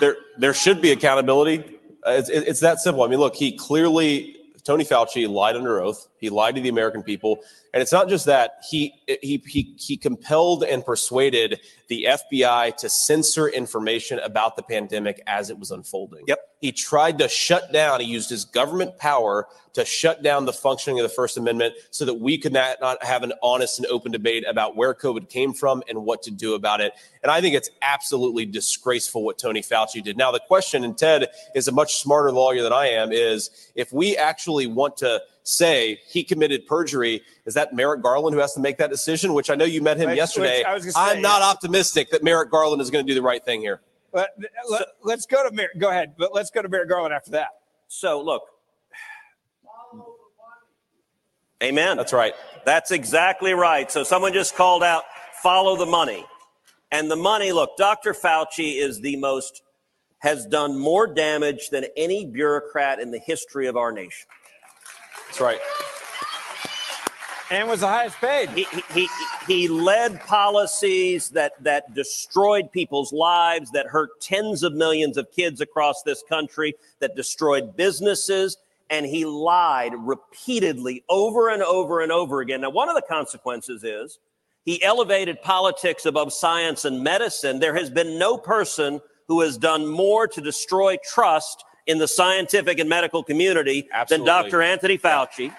there there should be accountability. Uh, It's, it's that simple. I mean, look, he clearly Tony Fauci lied under oath. He lied to the American people, and it's not just that he he he he compelled and persuaded the FBI to censor information about the pandemic as it was unfolding. Yep. He tried to shut down. He used his government power to shut down the functioning of the First Amendment so that we could not, not have an honest and open debate about where COVID came from and what to do about it. And I think it's absolutely disgraceful what Tony Fauci did. Now, the question, and Ted is a much smarter lawyer than I am, is if we actually want to say he committed perjury, is that Merrick Garland who has to make that decision? Which I know you met him Which- yesterday. which I was say, I'm not optimistic that Merrick Garland is going to do the right thing here. Let, us go to Mer- go ahead, but let's go to Merrick Garland after that. So look. Amen. That's right. That's exactly right. So someone just called out follow the money. And the money, look, Dr. Fauci is the most has done more damage than any bureaucrat in the history of our nation. That's right. And was the highest paid. He, he, he, he led policies that, that destroyed people's lives, that hurt tens of millions of kids across this country, that destroyed businesses, and he lied repeatedly over and over and over again. Now, one of the consequences is he elevated politics above science and medicine. There has been no person who has done more to destroy trust in the scientific and medical community Absolutely. than Dr. Anthony Fauci.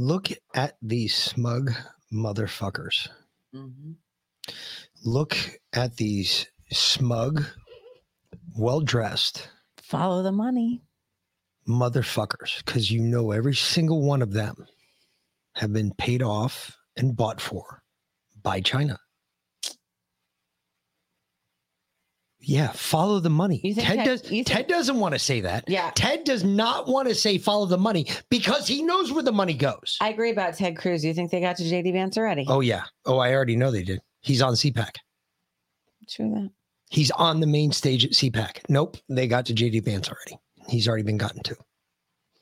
Mm-hmm. Look at these smug motherfuckers. Look at these smug, well dressed Follow the money. motherfuckers because you know every single one of them have been paid off and bought for by China. Yeah, follow the money. Ted Ted- does. Ted doesn't want to say that. Yeah. Ted does not want to say follow the money because he knows where the money goes. I agree about Ted Cruz. You think they got to JD Vance already? Oh yeah. Oh, I already know they did. He's on CPAC. True that. He's on the main stage at CPAC. Nope, they got to JD Vance already. He's already been gotten to.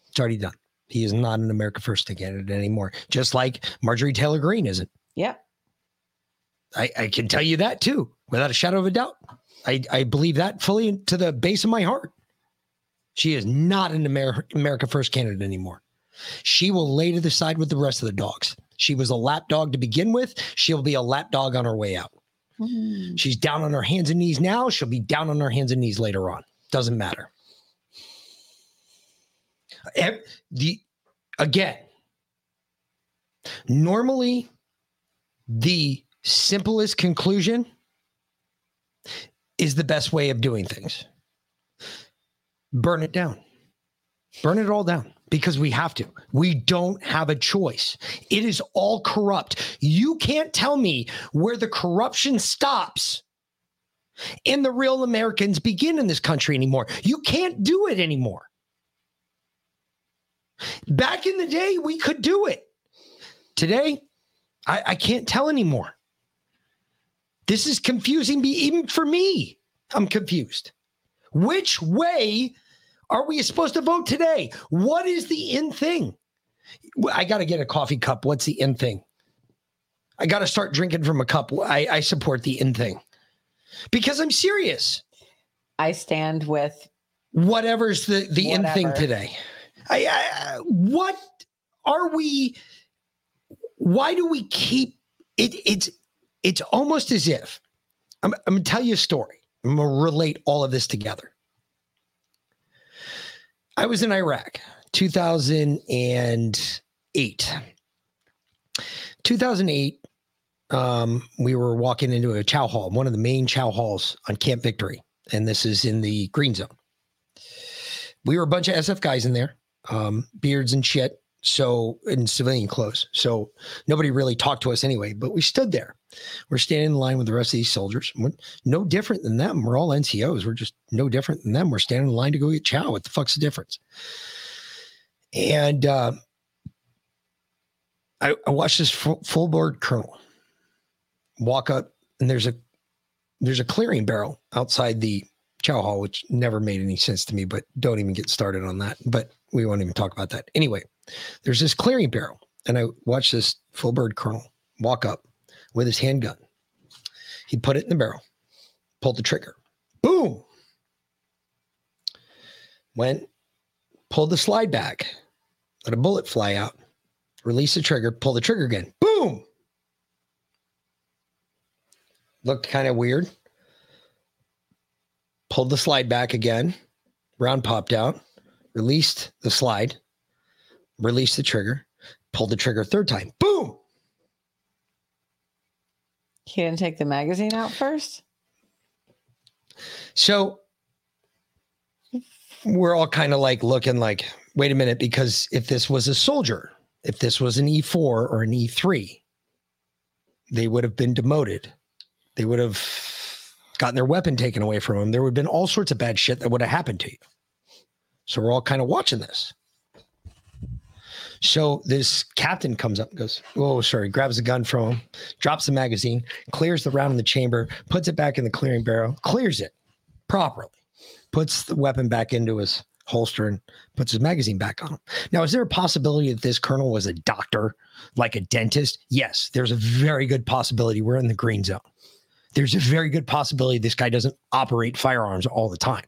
It's already done. He is not an America First candidate anymore. Just like Marjorie Taylor Greene isn't. Yep. I, I can tell you that too, without a shadow of a doubt. I, I believe that fully to the base of my heart. She is not an Amer- America First candidate anymore. She will lay to the side with the rest of the dogs. She was a lap dog to begin with. She'll be a lap dog on her way out. Mm-hmm. She's down on her hands and knees now. She'll be down on her hands and knees later on. Doesn't matter. The again, normally the simplest conclusion is the best way of doing things. Burn it down. Burn it all down because we have to. We don't have a choice. It is all corrupt. You can't tell me where the corruption stops and the real Americans begin in this country anymore. You can't do it anymore. Back in the day, we could do it. Today, I, I can't tell anymore. This is confusing me, even for me. I'm confused. Which way are we supposed to vote today? What is the in thing? I got to get a coffee cup. What's the in thing? I got to start drinking from a cup. I, I support the in thing because I'm serious. I stand with whatever's the the in thing today. I, I what are we? Why do we keep it? It's it's almost as if I'm, I'm gonna tell you a story. I'm gonna relate all of this together. I was in Iraq, 2008. 2008, um, we were walking into a chow hall, one of the main chow halls on Camp Victory, and this is in the green zone. We were a bunch of SF guys in there, um, beards and shit, so in civilian clothes. So nobody really talked to us anyway, but we stood there. We're standing in line with the rest of these soldiers. We're no different than them. We're all NCOs. We're just no different than them. We're standing in line to go get chow. What the fuck's the difference? And uh, I, I watched this full, full bird colonel walk up and there's a there's a clearing barrel outside the chow hall, which never made any sense to me, but don't even get started on that. But we won't even talk about that. Anyway, there's this clearing barrel, and I watched this full bird colonel walk up with his handgun. He put it in the barrel, pulled the trigger, boom. Went, pulled the slide back, let a bullet fly out, release the trigger, pull the trigger again, boom. Looked kind of weird. Pulled the slide back again, round popped out, released the slide, released the trigger, pulled the trigger a third time, boom. He didn't take the magazine out first. So we're all kind of like looking like, wait a minute, because if this was a soldier, if this was an E4 or an E3, they would have been demoted. They would have gotten their weapon taken away from them. There would have been all sorts of bad shit that would have happened to you. So we're all kind of watching this. So this captain comes up and goes, Oh, sorry, grabs a gun from him, drops the magazine, clears the round in the chamber, puts it back in the clearing barrel, clears it properly, puts the weapon back into his holster and puts his magazine back on him. Now, is there a possibility that this colonel was a doctor, like a dentist? Yes, there's a very good possibility we're in the green zone. There's a very good possibility this guy doesn't operate firearms all the time.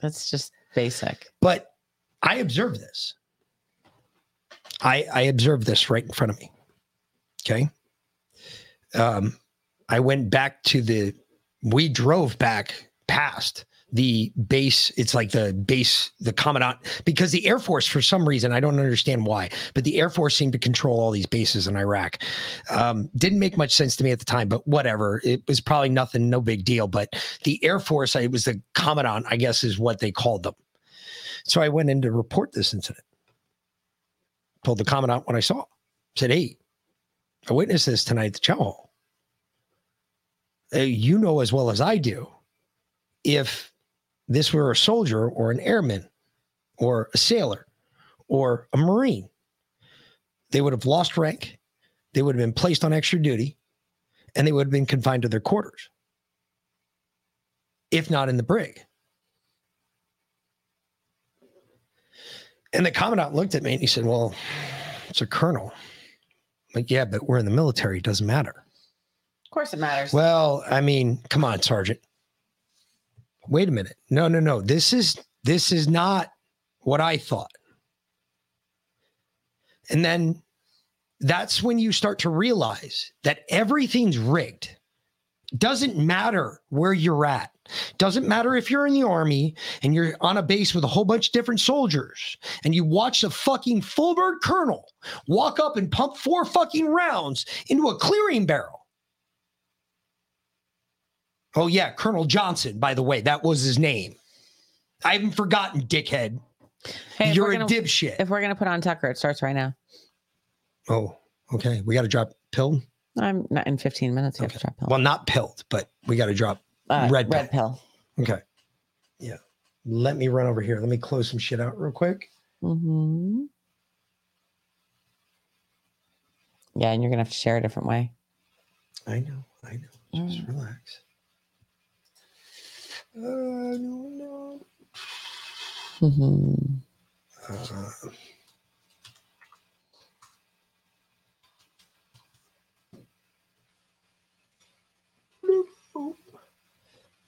That's just basic. But I observe this. I I observed this right in front of me. Okay. Um, I went back to the. We drove back past the base. It's like the base, the commandant, because the Air Force, for some reason, I don't understand why, but the Air Force seemed to control all these bases in Iraq. Um, didn't make much sense to me at the time, but whatever. It was probably nothing, no big deal. But the Air Force, it was the commandant, I guess, is what they called them. So I went in to report this incident. Told the commandant what I saw. Said, "Hey, I witnessed this tonight at the chow hall. Uh, you know as well as I do, if this were a soldier or an airman or a sailor or a marine, they would have lost rank, they would have been placed on extra duty, and they would have been confined to their quarters, if not in the brig." And the commandant looked at me and he said, Well, it's a colonel. I'm like, yeah, but we're in the military. It doesn't matter. Of course, it matters. Well, I mean, come on, Sergeant. Wait a minute. No, no, no. This is this is not what I thought. And then that's when you start to realize that everything's rigged. Doesn't matter where you're at. Doesn't matter if you're in the army and you're on a base with a whole bunch of different soldiers and you watch the fucking full bird colonel walk up and pump four fucking rounds into a clearing barrel. Oh, yeah, Colonel Johnson, by the way, that was his name. I haven't forgotten, dickhead. Hey, you're a gonna- dipshit. If we're gonna put on Tucker, it starts right now. Oh, okay. We got to drop pill. I'm not in 15 minutes. You have to drop pill. Well, not pilled, but we got to drop Uh, red red pill. Okay. Yeah. Let me run over here. Let me close some shit out real quick. Mm-hmm. Yeah, and you're gonna have to share a different way. I know. I know. Just relax. Uh, no, no. hmm Uh,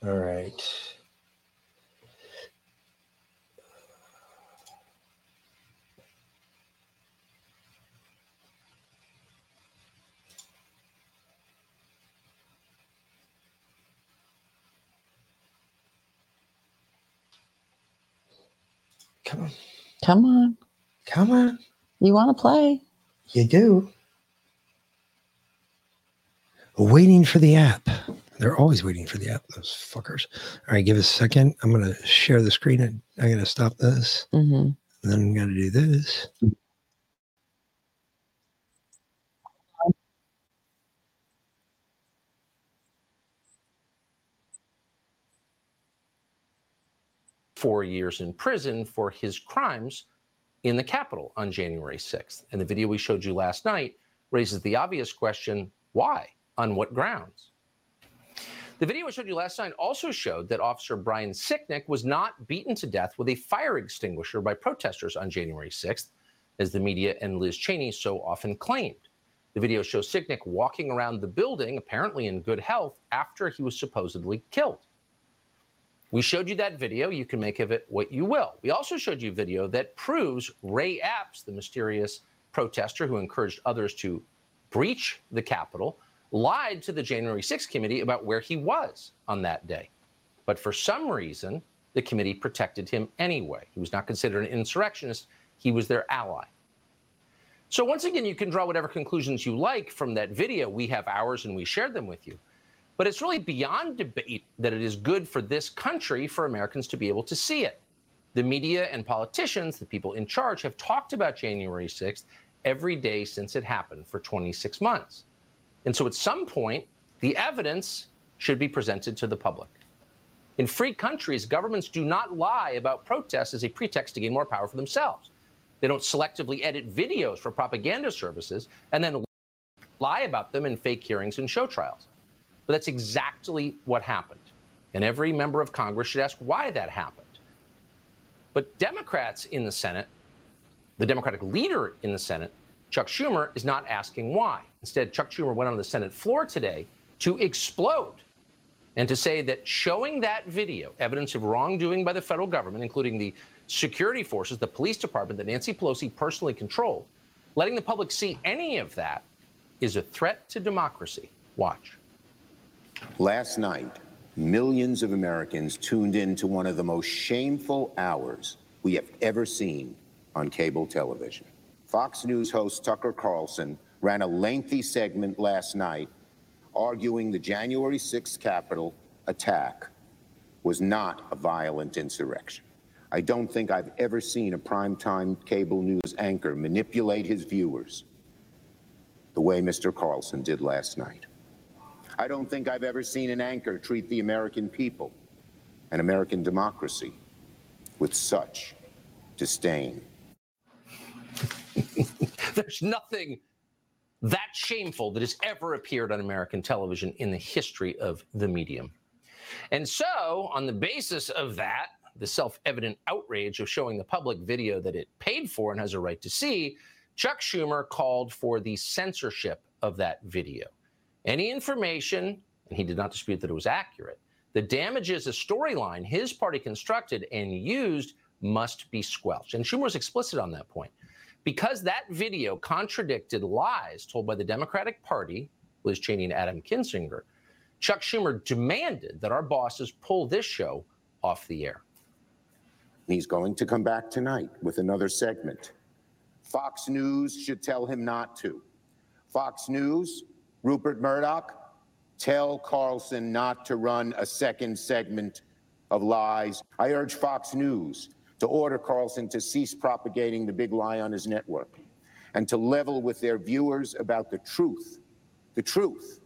all right. Come on. Come on. Come on. You want to play? You do. Waiting for the app. They're always waiting for the app, those fuckers. All right, give us a second. I'm going to share the screen and I'm going to stop this. Mm-hmm. And then I'm going to do this. four years in prison for his crimes in the Capitol on January 6th. And the video we showed you last night raises the obvious question why? On what grounds? The video I showed you last night also showed that Officer Brian Sicknick was not beaten to death with a fire extinguisher by protesters on January 6th, as the media and Liz Cheney so often claimed. The video shows Sicknick walking around the building, apparently in good health, after he was supposedly killed. We showed you that video. You can make of it what you will. We also showed you video that proves Ray Epps, the mysterious protester who encouraged others to breach the Capitol, lied to the January 6th committee about where he was on that day. But for some reason, the committee protected him anyway. He was not considered an insurrectionist, he was their ally. So, once again, you can draw whatever conclusions you like from that video. We have ours and we shared them with you. But it's really beyond debate that it is good for this country for Americans to be able to see it. The media and politicians, the people in charge, have talked about January 6th every day since it happened for 26 months. And so at some point, the evidence should be presented to the public. In free countries, governments do not lie about protests as a pretext to gain more power for themselves. They don't selectively edit videos for propaganda services and then lie about them in fake hearings and show trials. But that's exactly what happened. And every member of Congress should ask why that happened. But Democrats in the Senate, the Democratic leader in the Senate, Chuck Schumer, is not asking why. Instead, Chuck Schumer went on the Senate floor today to explode and to say that showing that video, evidence of wrongdoing by the federal government, including the security forces, the police department that Nancy Pelosi personally controlled, letting the public see any of that is a threat to democracy. Watch. Last night, millions of Americans tuned in to one of the most shameful hours we have ever seen on cable television. Fox News host Tucker Carlson ran a lengthy segment last night arguing the January 6th Capitol attack was not a violent insurrection. I don't think I've ever seen a primetime cable news anchor manipulate his viewers the way Mr. Carlson did last night. I don't think I've ever seen an anchor treat the American people and American democracy with such disdain. There's nothing that shameful that has ever appeared on American television in the history of the medium. And so, on the basis of that, the self evident outrage of showing the public video that it paid for and has a right to see, Chuck Schumer called for the censorship of that video. Any information, and he did not dispute that it was accurate, that damages a storyline his party constructed and used must be squelched. And Schumer was explicit on that point. Because that video contradicted lies told by the Democratic Party, Liz Cheney and Adam Kinzinger, Chuck Schumer demanded that our bosses pull this show off the air. He's going to come back tonight with another segment. Fox News should tell him not to. Fox News, Rupert Murdoch, tell Carlson not to run a second segment of lies. I urge Fox News to order Carlson to cease propagating the big lie on his network and to level with their viewers about the truth, the truth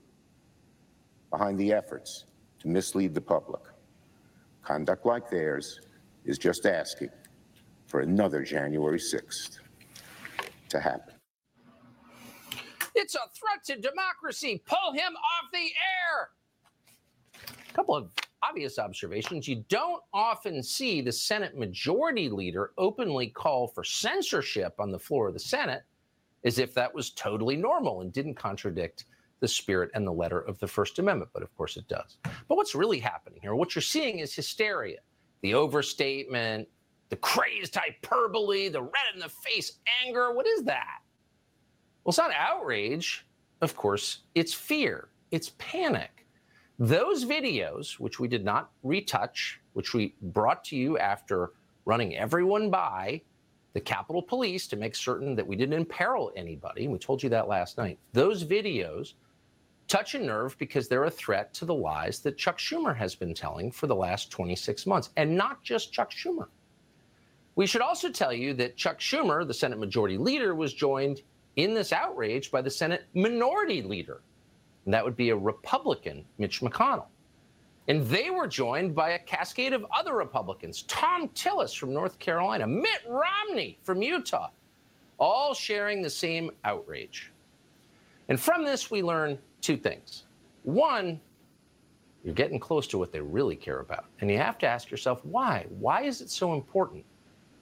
behind the efforts to mislead the public. Conduct like theirs is just asking for another January 6th to happen. It's a threat to democracy. Pull him off the air. A couple of obvious observations. You don't often see the Senate Majority Leader openly call for censorship on the floor of the Senate as if that was totally normal and didn't contradict the spirit and the letter of the First Amendment. But of course it does. But what's really happening here? What you're seeing is hysteria, the overstatement, the crazed hyperbole, the red in the face anger. What is that? Well, it's not outrage. Of course, it's fear, it's panic. Those videos, which we did not retouch, which we brought to you after running everyone by the Capitol Police to make certain that we didn't imperil anybody, we told you that last night, those videos touch a nerve because they're a threat to the lies that Chuck Schumer has been telling for the last 26 months, and not just Chuck Schumer. We should also tell you that Chuck Schumer, the Senate Majority Leader, was joined in this outrage by the Senate Minority Leader, and that would be a Republican, Mitch McConnell. And they were joined by a cascade of other Republicans Thom Tillis from North Carolina, Mitt Romney from Utah, all sharing the same outrage. And from this, we learn two things. One, you're getting close to what they really care about. And you have to ask yourself why? Why is it so important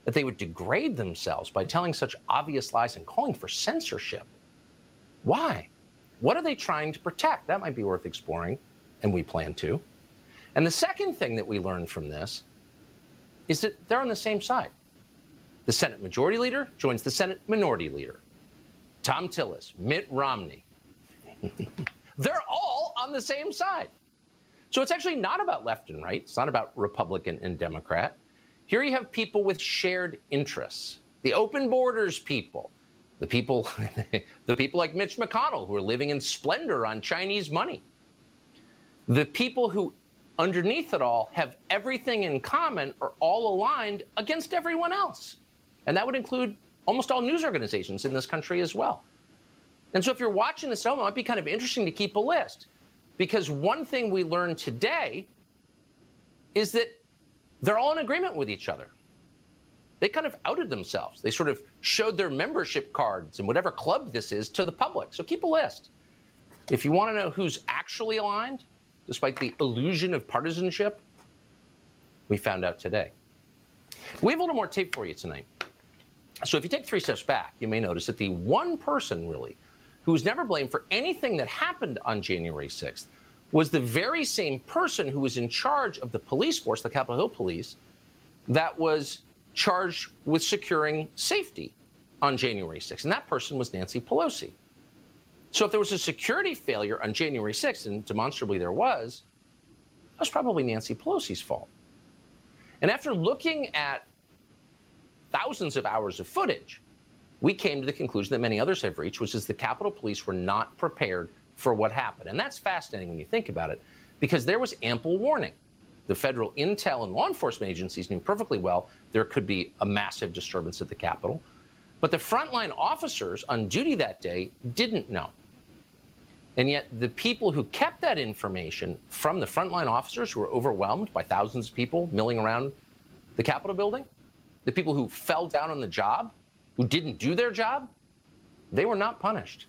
that they would degrade themselves by telling such obvious lies and calling for censorship? Why? What are they trying to protect? That might be worth exploring, and we plan to. And the second thing that we learned from this is that they're on the same side. The Senate Majority Leader joins the Senate Minority Leader. Thom Tillis, Mitt Romney. they're all on the same side. So it's actually not about left and right. It's not about Republican and Democrat. Here you have people with shared interests. The open borders people, the people, the people like Mitch McConnell who are living in splendor on Chinese money. The people who underneath it all have everything in common are all aligned against everyone else. And that would include almost all news organizations in this country as well. And so if you're watching this film, it might be kind of interesting to keep a list. Because one thing we learned today is that they're all in agreement with each other. They kind of outed themselves. They sort of showed their membership cards and whatever club this is to the public. So keep a list. If you want to know who's actually aligned, despite the illusion of partisanship, we found out today. We have a little more tape for you tonight. So if you take three steps back, you may notice that the one person really who was never blamed for anything that happened on January 6th was the very same person who was in charge of the police force, the Capitol Hill Police, that was charged with securing safety on January 6th. And that person was Nancy Pelosi. So if there was a security failure on January 6th, and demonstrably there was, that was probably Nancy Pelosi's fault. And after looking at thousands of hours of footage, we came to the conclusion that many others have reached, which is the Capitol Police were not prepared for what happened. And that's fascinating when you think about it, because there was ample warning. The federal intel and law enforcement agencies knew perfectly well there could be a massive disturbance at the Capitol. But the frontline officers on duty that day didn't know. And yet, the people who kept that information from the frontline officers who were overwhelmed by thousands of people milling around the Capitol building, the people who fell down on the job, who didn't do their job, they were not punished.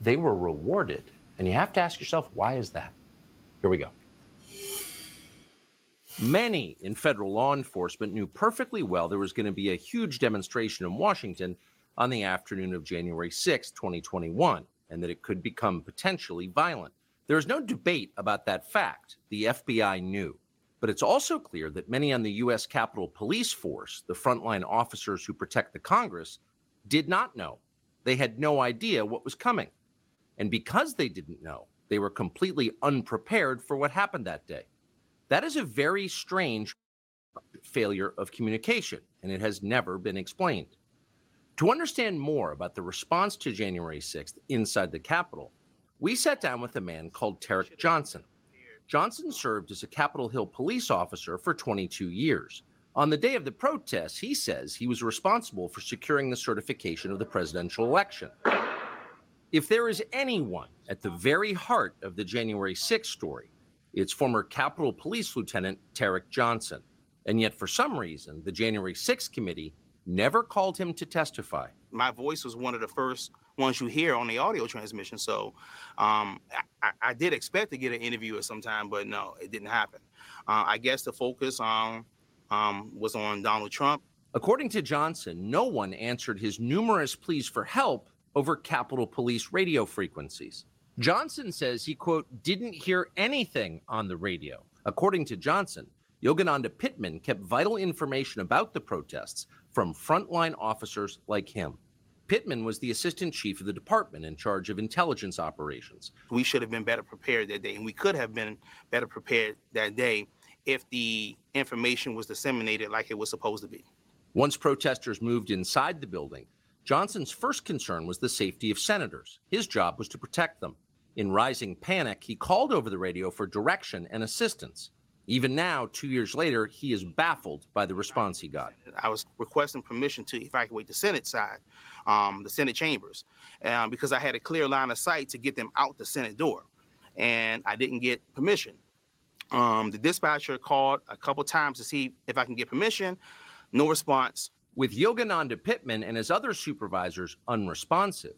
They were rewarded. And you have to ask yourself, why is that? Here we go. Many in federal law enforcement knew perfectly well there was going to be a huge demonstration in Washington on the afternoon of January 6, 2021, and that it could become potentially violent. There is no debate about that fact. The FBI knew. But it's also clear that many on the U.S. Capitol Police Force, the frontline officers who protect the Congress, did not know. They had no idea what was coming. And because they didn't know, they were completely unprepared for what happened that day. That is a very strange failure of communication, and it has never been explained. To understand more about the response to January 6th inside the Capitol, we sat down with a man called Tarik Johnson. Johnson served as a Capitol Hill police officer for 22 years. On the day of the protests, he says he was responsible for securing the certification of the presidential election. If there is anyone at the very heart of the January 6th story, it's former Capitol Police Lieutenant Tarik Johnson. And yet, for some reason, the January 6th committee never called him to testify. My voice was one of the first ones you hear on the audio transmission. So um, I, I, did expect to get an interview at some time, but no, it didn't happen. Uh, I guess the focus um, um, was on Donald Trump. According to Johnson, no one answered his numerous pleas for help over Capitol Police radio frequencies. Johnson says he, quote, didn't hear anything on the radio. According to Johnson, Yogananda Pittman kept vital information about the protests from frontline officers like him. Pittman was the assistant chief of the department in charge of intelligence operations. We should have been better prepared that day, and we could have been better prepared that day if the information was disseminated like it was supposed to be. Once protesters moved inside the building, Johnson's first concern was the safety of senators. His job was to protect them. In rising panic, he called over the radio for direction and assistance. Even now, two years later, he is baffled by the response he got. I was requesting permission to evacuate the Senate side, um, the Senate chambers, uh, because I had a clear line of sight to get them out the Senate door, and I didn't get permission. Um, the dispatcher called a couple times to see if I can get permission. No response. With Yogananda Pittman and his other supervisors unresponsive,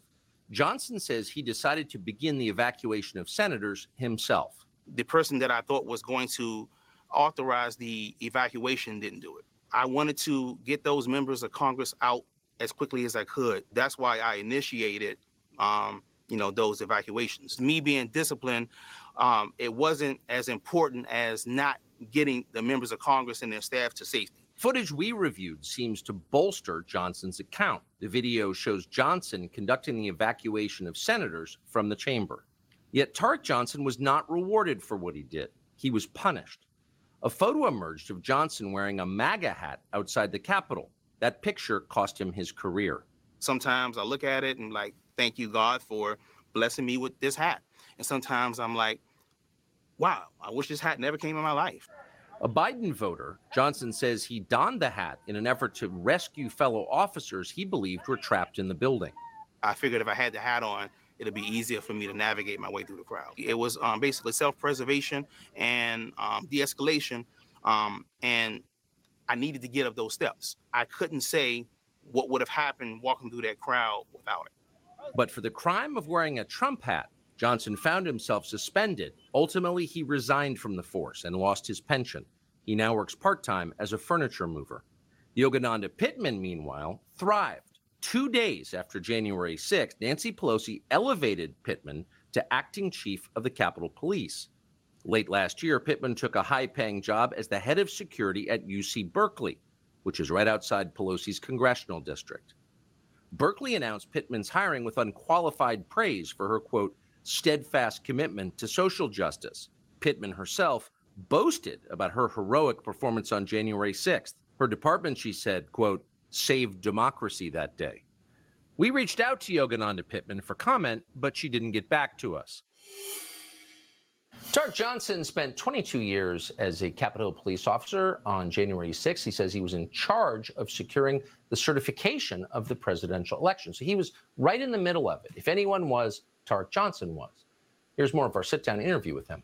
Johnson says he decided to begin the evacuation of senators himself. The person that I thought was going to authorize the evacuation didn't do it. I wanted to get those members of Congress out as quickly as I could. That's why I initiated, um, you know, those evacuations. Me being disciplined, um, it wasn't as important as not getting the members of Congress and their staff to safety. Footage we reviewed seems to bolster Johnson's account. The video shows Johnson conducting the evacuation of senators from the chamber. Yet Tarik Johnson was not rewarded for what he did. He was punished. A photo emerged of Johnson wearing a MAGA hat outside the Capitol. That picture cost him his career. Sometimes I look at it and like, thank you, God, for blessing me with this hat. And sometimes I'm like, wow, I wish this hat never came in my life. A Biden voter, Johnson says he donned the hat in an effort to rescue fellow officers he believed were trapped in the building. I figured if I had the hat on, it'd be easier for me to navigate my way through the crowd. It was um, basically self-preservation and um, de-escalation, um, and I needed to get up those steps. I couldn't say what would have happened walking through that crowd without it. But for the crime of wearing a Trump hat, Johnson found himself suspended. Ultimately, he resigned from the force and lost his pension. He now works part time as a furniture mover. Yogananda Pittman, meanwhile, thrived. Two days after January 6th, Nancy Pelosi elevated Pittman to acting chief of the Capitol Police. Late last year, Pittman took a high paying job as the head of security at UC Berkeley, which is right outside Pelosi's congressional district. Berkeley announced Pittman's hiring with unqualified praise for her, quote, steadfast commitment to social justice. Pittman herself boasted about her heroic performance on January 6th. Her department, she said, quote, saved democracy that day. We reached out to Yogananda Pittman for comment, but she didn't get back to us. Tarik Johnson spent 22 years as a Capitol Police officer on January 6th. He says he was in charge of securing the certification of the presidential election. So he was right in the middle of it. If anyone was, Tarik Johnson was. Here's more of our sit down interview with him.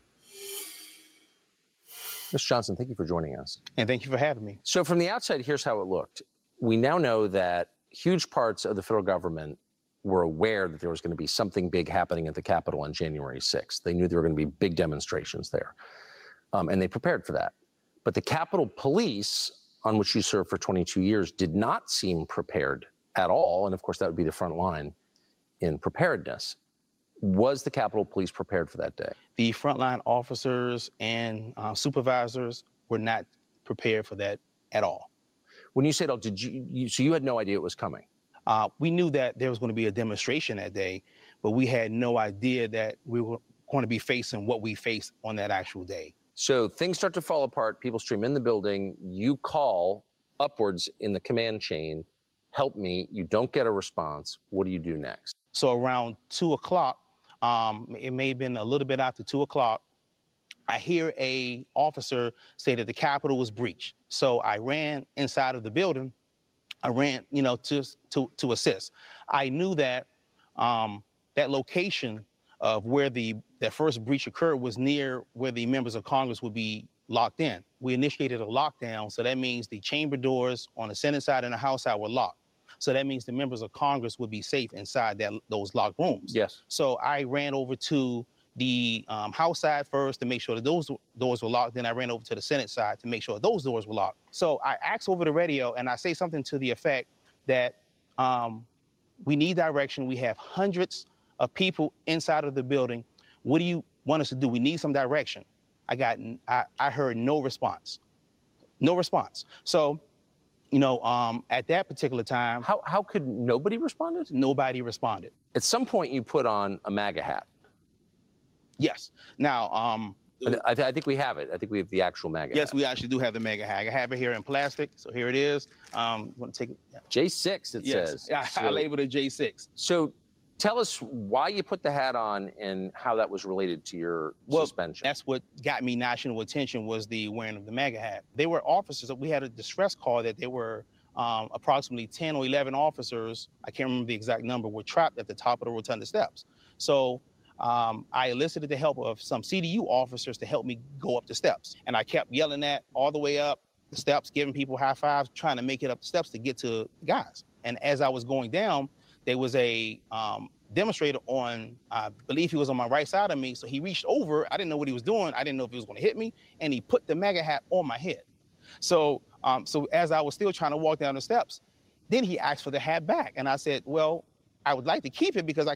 Mr. Johnson, thank you for joining us. And thank you for having me. So, from the outside, here's how it looked. We now know that huge parts of the federal government were aware that there was going to be something big happening at the Capitol on January 6th. They knew there were going to be big demonstrations there, um, and they prepared for that. But the Capitol Police, on which you served for 22 years, did not seem prepared at all. And of course, that would be the front line in preparedness. Was the Capitol Police prepared for that day? The frontline officers and uh, supervisors were not prepared for that at all. When you said, "Oh, did you?" you so you had no idea it was coming. Uh, we knew that there was going to be a demonstration that day, but we had no idea that we were going to be facing what we faced on that actual day. So things start to fall apart. People stream in the building. You call upwards in the command chain, help me. You don't get a response. What do you do next? So around two o'clock, um, it may have been a little bit after two o'clock. I hear a officer say that the Capitol was breached. So I ran inside of the building. I ran, you know, to to to assist. I knew that um, that location of where the that first breach occurred was near where the members of Congress would be locked in. We initiated a lockdown, so that means the chamber doors on the Senate side and the House side were locked. So that means the members of Congress would be safe inside that those locked rooms. Yes. So I ran over to the um, House side first to make sure that those doors were locked. Then I ran over to the Senate side to make sure those doors were locked. So I asked over the radio and I say something to the effect that um, we need direction. We have hundreds of people inside of the building. What do you want us to do? We need some direction. I got, I, I heard no response, no response. So, you know, um, at that particular time, how how could nobody responded? Nobody responded. At some point, you put on a MAGA hat. Yes. Now, um, I, th- I think we have it. I think we have the actual MAGA. yes, hat. we actually do have the MAGA hat. I have it here in plastic. So here it is. Um, want to take it? Yeah. J6. It Yes. says. Yeah, I So- labeled it J6. So, tell us why you put the hat on and how that was related to your Well, suspension. That's what got me national attention was the wearing of the MAGA hat. They were officers. We had a distress call that there were um, approximately 10 or 11 officers, I can't remember the exact number, were trapped at the top of the rotunda steps. So um, I elicited the help of some CDU officers to help me go up the steps. And I kept yelling that all the way up the steps, giving people high fives, trying to make it up the steps to get to the guys. And as I was going down, there was a um, demonstrator on, I believe he was on my right side of me. So he reached over. I didn't know what he was doing. I didn't know if he was going to hit me, and he put the MAGA hat on my head. So, um, so as I was still trying to walk down the steps, then he asked for the hat back, and I said, "Well, I would like to keep it because I,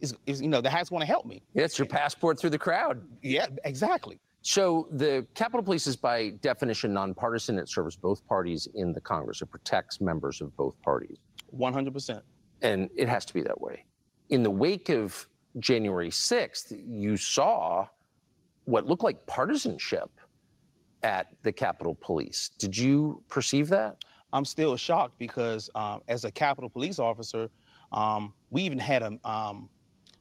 is, is you know, the hat's going to help me." It's your passport through the crowd. Yeah, exactly. So the Capitol Police is by definition nonpartisan. It serves both parties in the Congress. It protects members of both parties. One hundred percent. And it has to be that way. In the wake of January 6th, you saw what looked like partisanship at the Capitol Police. Did you perceive that? I'm still shocked because um, as a Capitol Police officer, um, we even had a um,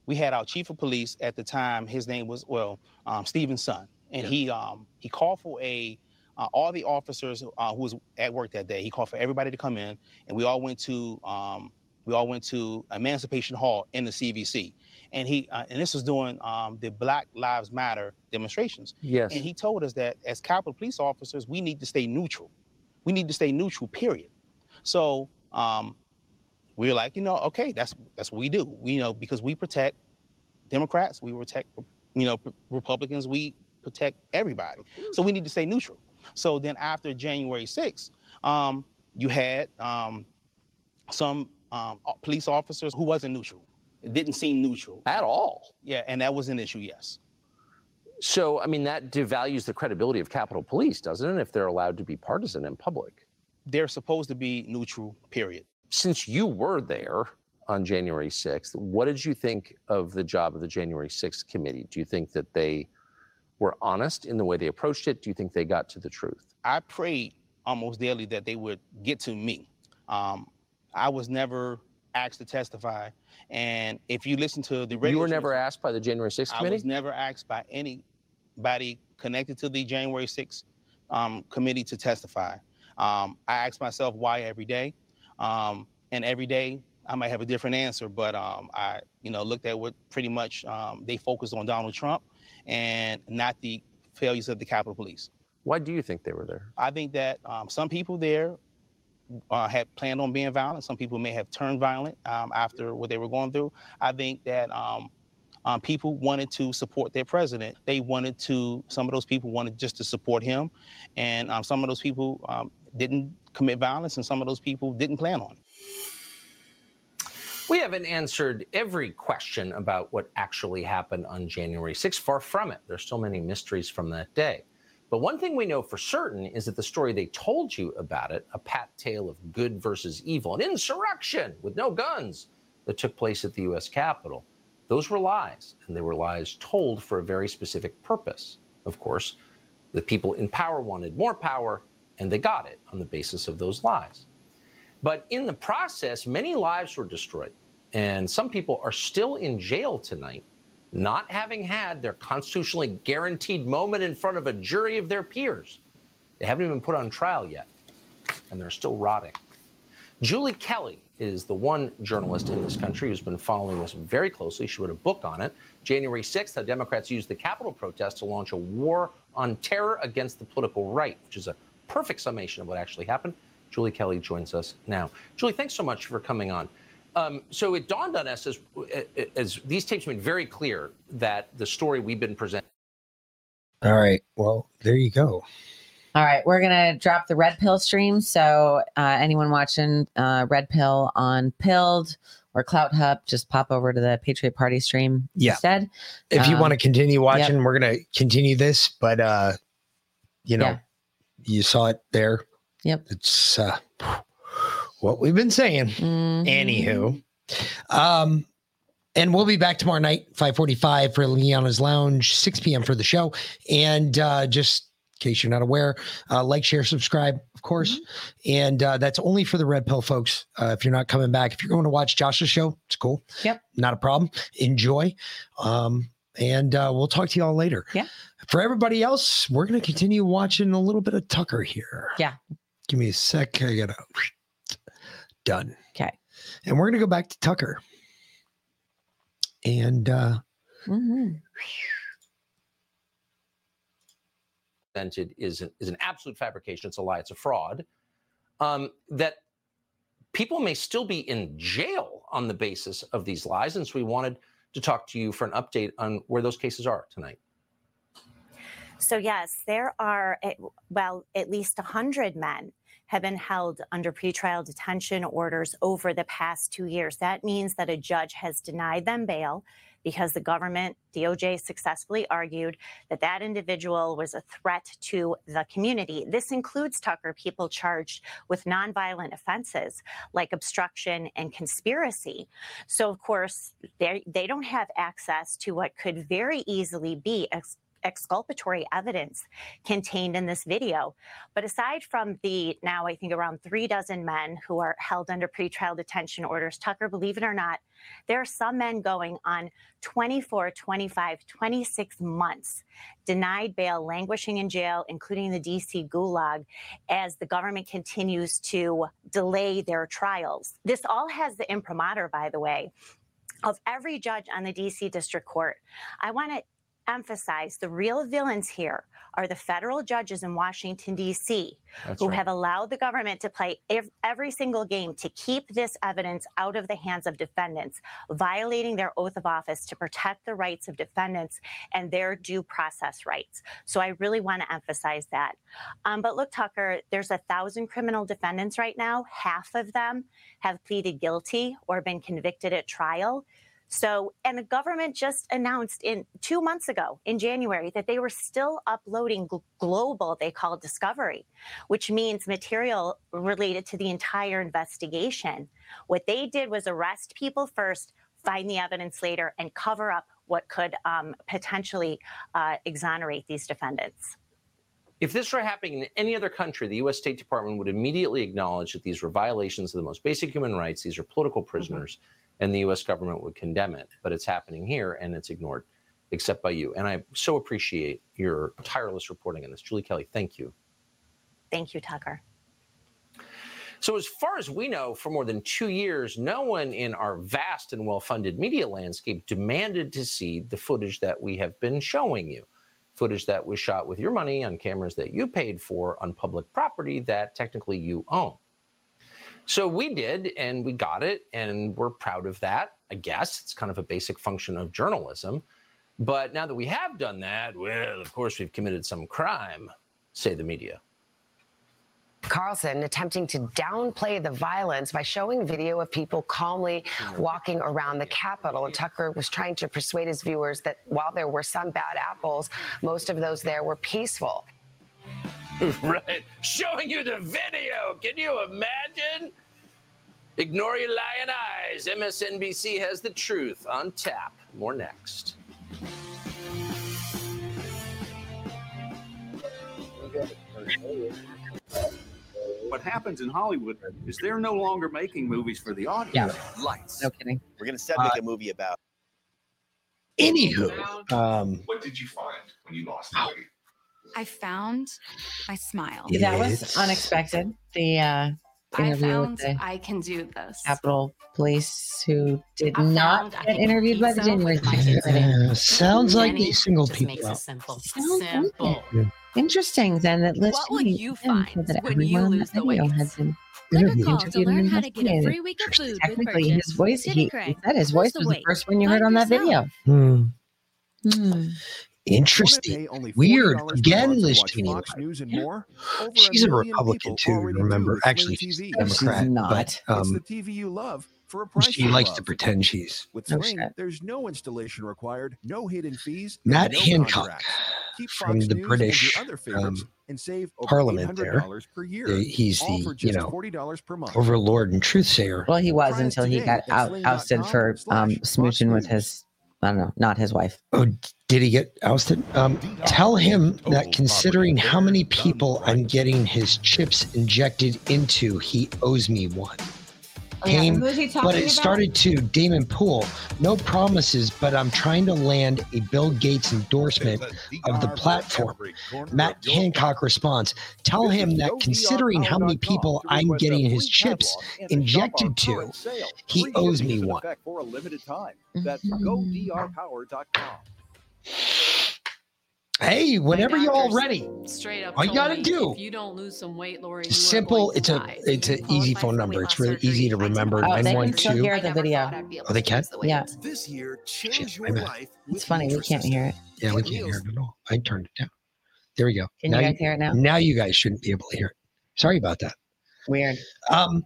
we had our chief of police at the time. His name was well um, Steven Sund, and he um, he called for a uh, all the officers uh, who was at work that day. He called for everybody to come in, and we all went to um, we all went to Emancipation Hall in the CVC. And he uh, and this was during um, the Black Lives Matter demonstrations. Yes. And he told us that as Capitol Police officers, we need to stay neutral. We need to stay neutral. Period. So um, we were like, you know, okay, that's that's what we do. We you know because we protect Democrats, we protect you know Republicans, we protect everybody. So we need to stay neutral. So then after January 6th, um, you had um, some um, police officers who wasn't neutral. It didn't seem neutral at all. Yeah, and that was an issue. Yes. So, I mean, that devalues the credibility of Capitol Police, doesn't it, if they're allowed to be partisan in public? They're supposed to be neutral. Period. Since you were there on January 6th, what did you think of the job of the January 6th committee? Do you think that they were honest in the way they approached it? Do you think they got to the truth? I prayed almost daily that they would get to me. Um, I was never asked to testify, and if you listen to the radio, You were shows- never asked by the January 6th committee. I was never asked by anybody connected to the January 6th um, committee to testify. Um, I ask myself why every day, um, and every day I might have a different answer. But um, I, you know, looked at what pretty much um, they focused on Donald Trump and not the failures of the Capitol Police. Why do you think they were there? I think that um, some people there uh, had planned on being violent. Some people may have turned violent um, after what they were going through. I think that um, um, people wanted to support their president. They wanted to. Some of those people wanted just to support him, and um, some of those people um, didn't commit violence, and some of those people didn't plan on it. We haven't answered every question about what actually happened on January 6th. Far from it. There's still many mysteries from that day. But one thing we know for certain is that the story they told you about it, a pat tale of good versus evil, an insurrection with no guns that took place at the US Capitol, those were lies. And they were lies told for a very specific purpose. Of course, the people in power wanted more power, and they got it on the basis of those lies. But in the process, many lives were destroyed. And some people are still in jail tonight, not having had their constitutionally guaranteed moment in front of a jury of their peers. They haven't even put on trial yet, and they're still rotting. Julie Kelly is the one journalist in this country who's been following this very closely. She wrote a book on it. January 6th, how Democrats used the Capitol protest to launch a war on terror against the political right, which is a perfect summation of what actually happened. Julie Kelly joins us now. Julie, thanks so much for coming on. Um, so it dawned on us as, as these tapes made very clear that the story we've been presenting. All right. Well, there you go. All right, we're gonna drop the red pill stream. So uh, anyone watching uh, red pill on Pilled or CloutHub, just pop over to the Patriot Party stream Yeah. instead. If you Um, want to continue watching, yep. we're gonna continue this, but uh, you know, Yeah. you saw it there. Yep. It's uh what we've been saying. Mm-hmm. Anywho. Um and we'll be back tomorrow night, 545 for Liana's Lounge, 6 p.m. for the show. And uh just in case you're not aware, uh, like, share, subscribe, of course. And uh, that's only for the red pill folks. Uh, if you're not coming back, if you're going to watch Josh's show, it's cool. Yep. Not a problem. Enjoy. Um, and uh, we'll talk to you all later. Yeah. For everybody else, we're going to continue watching a little bit of Tucker here. Yeah. Give me a sec. I gotta done. Okay. And we're gonna go back to Tucker. And uh Mm-hmm. presented is an, is an absolute fabrication. It's a lie. It's a fraud. Um, that people may still be in jail on the basis of these lies. And so we wanted to talk to you for an update on where those cases are tonight. So, yes, there are, eh, well, at least 100 men have been held under pretrial detention orders over the past two years. That means that a judge has denied them bail because the government, DOJ, successfully argued that that individual was a threat to the community. This includes, Tucker, people charged with nonviolent offenses like obstruction and conspiracy. So, of course, they don't have access to what could very easily be exculpatory evidence contained in this video. But aside from the now, I think around three dozen men who are held under pretrial detention orders, Tucker, believe it or not, there are some men going on 24, 25, 26 months denied bail, languishing in jail, including the DC gulag, as the government continues to delay their trials. This all has the imprimatur, by the way, of every judge on the DC District Court. I want to emphasize the real villains here are the federal judges in Washington, D.C., That's who right. have allowed the government to play ev- every single game to keep this evidence out of the hands of defendants, violating their oath of office to protect the rights of defendants and their due process rights. So I really want to emphasize that. Um, but look, Tucker, there's a thousand criminal defendants right now. Half of them have pleaded guilty or been convicted at trial. So, and the government just announced in two months ago in January that they were still uploading gl- global, they call discovery, which means material related to the entire investigation. What they did was arrest people first, find the evidence later, and cover up what could um, potentially uh, exonerate these defendants. If this were happening in any other country, the U.S. State Department would immediately acknowledge that these were violations of the most basic human rights. These are political prisoners, and the U.S. government would condemn it. But it's happening here, and it's ignored, except by you. And I so appreciate your tireless reporting on this. Julie Kelly, thank you. Thank you, Tucker. So, as far as we know, for more than two years, no one in our vast and well funded media landscape demanded to see the footage that we have been showing you. Footage that was shot with your money on cameras that you paid for on public property that technically you own. So we did, and we got it, and we're proud of that. I guess it's kind of a basic function of journalism. But now that we have done that, well, of course, we've committed some crime, say the media. Carlson attempting to downplay the violence by showing video of people calmly walking around the Capitol. And Tucker was trying to persuade his viewers that while there were some bad apples, most of those there were peaceful. right. Showing you the video. Can you imagine? Ignore your lying eyes. MSNBC has the truth on tap. More next. What happens in Hollywood is they're no longer making movies for the audience. Yeah. Lights. No kidding. We're gonna set Uh, make a movie about. Anywho, um, What did you find when you lost the weight? I found my smile. That was unexpected. The uh, I interview found with the I can do this. Capitol Police who did I not get interviewed by the pizza January with my 6th committee. uh, sounds like Many single singled just people makes it simple. Sounds Simple. Yeah. Interesting then that Liz What will you did him so find that when you lose the video weight? had been Click or interviewed, call to interviewed learn and how to get a investigated. free week of food with Technically, his voice, Diddy he, he said his voice the was the weight. first one you heard on that video. Hmm. Hmm. Interesting. only Weird. $40 Again, month Liz Cheney. News and more. She's a million Republican too, remember? Actually, Sling she's a TV. Democrat. not. But, it's um, the TV you love for a price she likes love. to pretend she's. With No Sling, shit. there's no installation required, no hidden fees, and Matt no Hancock contracts. Keep from Fox the News British, and other favorites um, and save over Parliament there. $800 per year. Uh, he's the, you know, $40 per month. overlord and truthsayer. Well, he was until he got out, ousted for um, smooching with his, I don't know, not his wife. Oh, did he get ousted? Um, tell him that considering how many people I'm getting his chips injected into, he owes me one. Oh, yeah. Came, Who is he but it about? started to Damon Poole. No promises, but I'm trying to land a Bill Gates endorsement of the platform. Matt Hancock responds, Tell him that considering how many people I'm getting his chips injected to, he owes me one. For a limited time. That's Mm-hmm. godrpower.com. Hey, whenever you're all ready, Straight up. all you gotta me, do. If you don't lose some weight, Lori, you It's are simple. going It's a it's an easy phone number. It's really easy to remember. Oh, they can one still hear the video. Oh, they can. Yeah. This year, change your life. It's funny. We can't hear it. Yeah, we can't hear it at all. I turned it down. There we go. Can you guys hear it now? Now you guys shouldn't be able to hear it. Sorry about that. Weird. Um.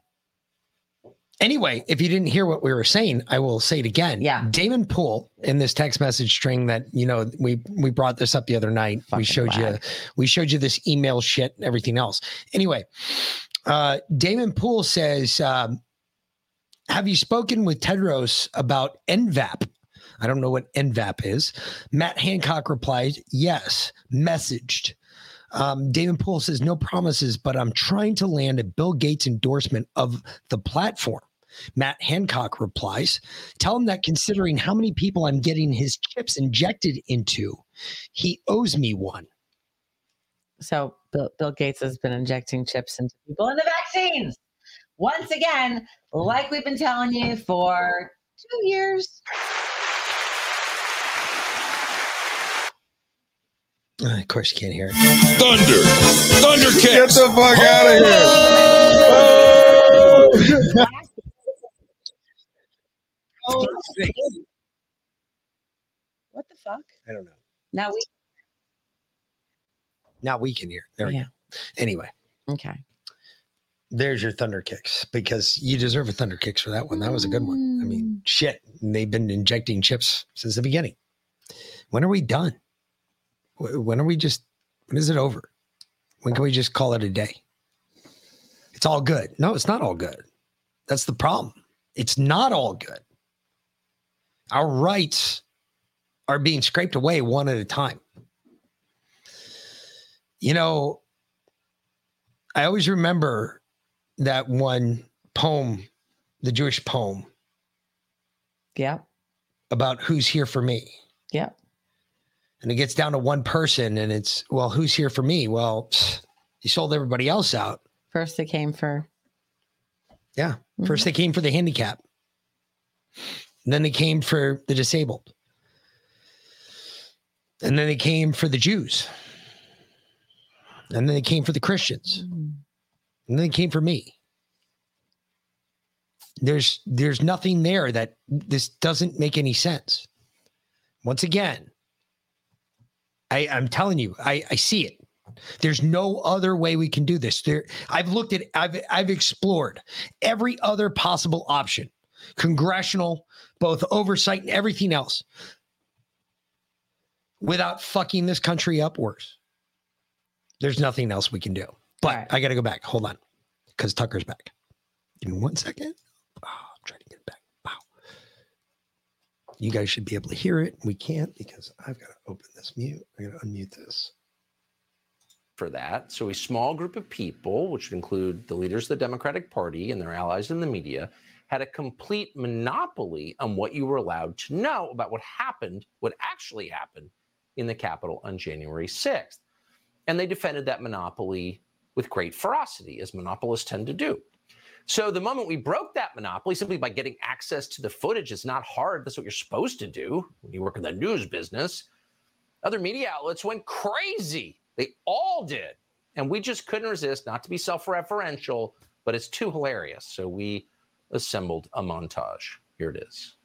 Anyway, if you didn't hear what we were saying, I will say it again. Yeah. Damon Poole in this text message string that you know we we brought this up the other night. we showed you we showed you this email shit and everything else. Anyway, uh, Damon Poole says, um, "Have you spoken with Tedros about NVAP?" I don't know what NVAP is. Matt Hancock replied, "Yes." Messaged. Um, Damon Poole says, no promises, but I'm trying to land a Bill Gates endorsement of the platform. Matt Hancock replies, tell him that considering how many people I'm getting his chips injected into, he owes me one. So Bill, Bill Gates has been injecting chips into people in the vaccines. Once again, like we've been telling you for two years. Uh, of course, you can't hear it. Thunder. Thunder kicks. Get the fuck out of here. Oh, what the fuck? I don't know. Now we Now we can hear. There we Yeah. go. Anyway, okay. there's your thunder kicks because you deserve a thunder kicks for that one. That was a good one. I mean, shit. They've been injecting chips since the beginning. When are we done? Wh- When are we just? When is it over? When can we just call it a day? It's all good. No, it's not all good. That's the problem. It's not all good. Our rights are being scraped away one at a time. You know, I always remember that one poem, the Jewish poem. Yeah. About who's here for me. Yeah. And it gets down to one person and it's, well, who's here for me? Well, you sold everybody else out. First they came for Yeah. 1st mm-hmm. they came for the handicap. And then they came for the disabled. And then they came for the Jews. And then they came for the Christians. Mm-hmm. And then they came for me. There's there's nothing there that this doesn't make any sense. Once again, I, I'm telling you, I, I see it. There's no other way we can do this. There, I've looked at, I've, I've explored every other possible option, congressional, both oversight and everything else, without fucking this country up worse. There's nothing else we can do. But I got to go back. Hold on, because Tucker's back. Give me one second. Oh, I'm trying to get it back. Wow. You guys should be able to hear it. We can't because I've got to open this mute. I got to unmute this. for that. So, a small group of people, which would include the leaders of the Democratic Party and their allies in the media, had a complete monopoly on what you were allowed to know about what happened, what actually happened in the Capitol on January 6th. And they defended that monopoly with great ferocity, as monopolists tend to do. So, the moment we broke that monopoly simply by getting access to the footage is not hard. That's what you're supposed to do when you work in the news business. Other media outlets went crazy. They all did. And we just couldn't resist, not to be self referential, but it's too hilarious. So we assembled a montage. Here it is.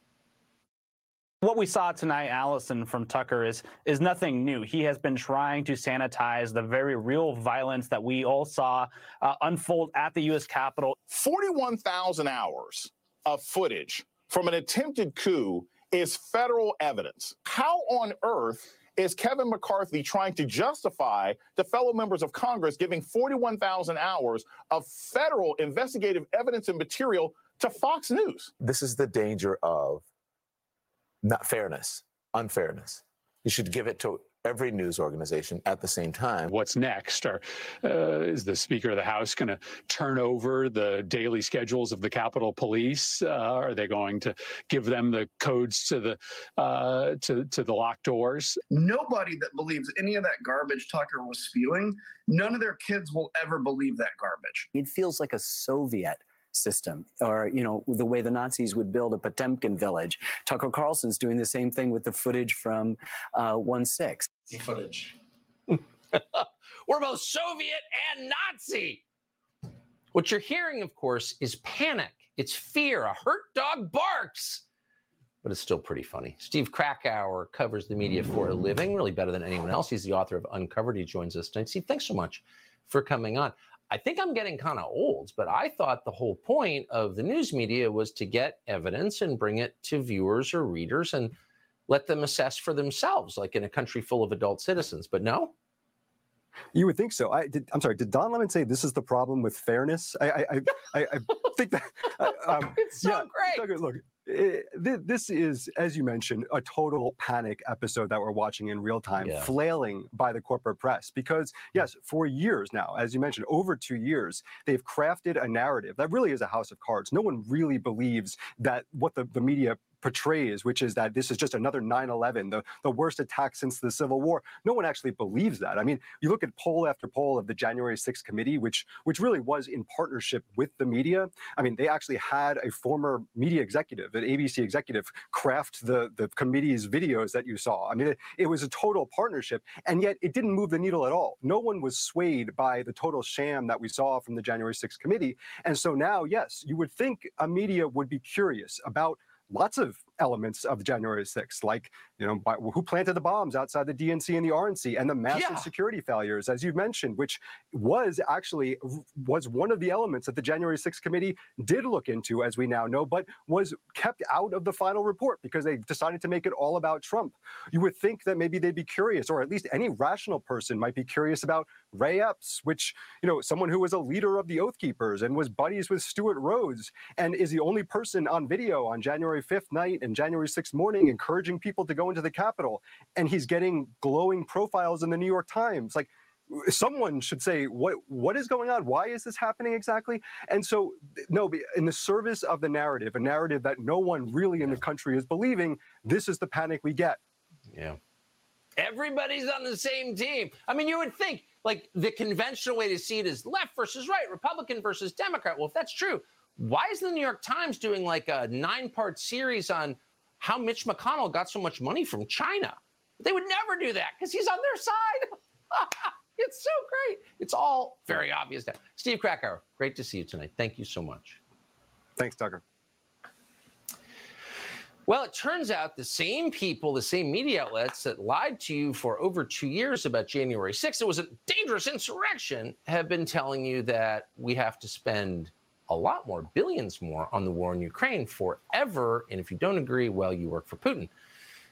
What we saw tonight, Allison from Tucker, is is nothing new. He has been trying to sanitize the very real violence that we all saw uh, unfold at the U.S. Capitol. 41,000 hours of footage from an attempted coup is federal evidence. How on earth is Kevin McCarthy trying to justify to fellow members of Congress giving 41,000 hours of federal investigative evidence and material to Fox News? This is the danger of not fairness, unfairness. You should give it to every news organization at the same time. What's next? Or uh, is the Speaker of the House going to turn over the daily schedules of the Capitol Police? Uh, are they going to give them the codes to the uh, to to the locked doors? Nobody that believes any of that garbage Tucker was spewing, none of their kids will ever believe that garbage. It feels like a Soviet system, or you know the way the Nazis would build a Potemkin village. Tucker Carlson's doing the same thing with the footage from uh, one six. Footage. We're both Soviet and Nazi. What you're hearing, of course, is panic. It's fear. A hurt dog barks. But it's still pretty funny. Steve Krakauer covers the media for a living, really better than anyone else. He's the author of Uncovered. He joins us tonight. Steve, thanks so much for coming on. I think I'm getting kind of old, but I thought the whole point of the news media was to get evidence and bring it to viewers or readers and let them assess for themselves, like in a country full of adult citizens. But no, You would think so. I did. I'm sorry. Did Don Lemon say this is the problem with fairness? I I I, I, I think that. I- Um, it's so yeah, great. Look, eh, thi- this is, as you mentioned, a total panic episode that we're watching in real time, Yeah. flailing by the corporate press. Because yes, for years now, as you mentioned, over two years, they've crafted a narrative that really is a house of cards. No one really believes that what the, the media portrays, which is that this is just another 9/11, the, the worst attack since the Civil War. No one actually believes that. I mean, you look at poll after poll of the January 6th committee, which which really was in partnership with the media. I mean, they actually had a former media executive, an ABC executive, craft the the committee's videos that you saw. I mean, it, it was a total partnership, and yet it didn't move the needle at all. No one was swayed by the total sham that we saw from the January 6th committee. And so now, yes, you would think a media would be curious about lots of elements of January 6th, like you know, by, who planted the bombs outside the DNC and the RNC, and the massive Yeah. security failures, as you've mentioned, which was actually was one of the elements that the January 6th committee did look into, as we now know, but was kept out of the final report because they decided to make it all about Trump. You would think that maybe they'd be curious, or at least any rational person might be curious about Ray Epps, which you know, someone who was a leader of the Oath Keepers and was buddies with Stewart Rhodes, and is the only person on video on January 5th night and January 6th morning encouraging people to go into the Capitol, and he's getting glowing profiles in the New York Times, like someone should say what what is going on why is this happening exactly and so no in the service of the narrative a narrative that no one really in the country is believing this is the panic we get Yeah. Everybody's on the same team. I mean, you would think like the conventional way to see it is left versus right, Republican versus Democrat. Well, if that's true, why is the New York Times doing like a nine part series on how Mitch McConnell got so much money from China? They would never do that because he's on their side. it's so great. It's all very obvious now. Steve Krakauer, great to see you tonight. Thank you so much. thanks tucker Well, it turns out the same people, the same media outlets that lied to you for over two years about January 6th, it was a dangerous insurrection, have been telling you that we have to spend a lot more, billions more, on the war in Ukraine forever. And if you don't agree, well, you work for Putin.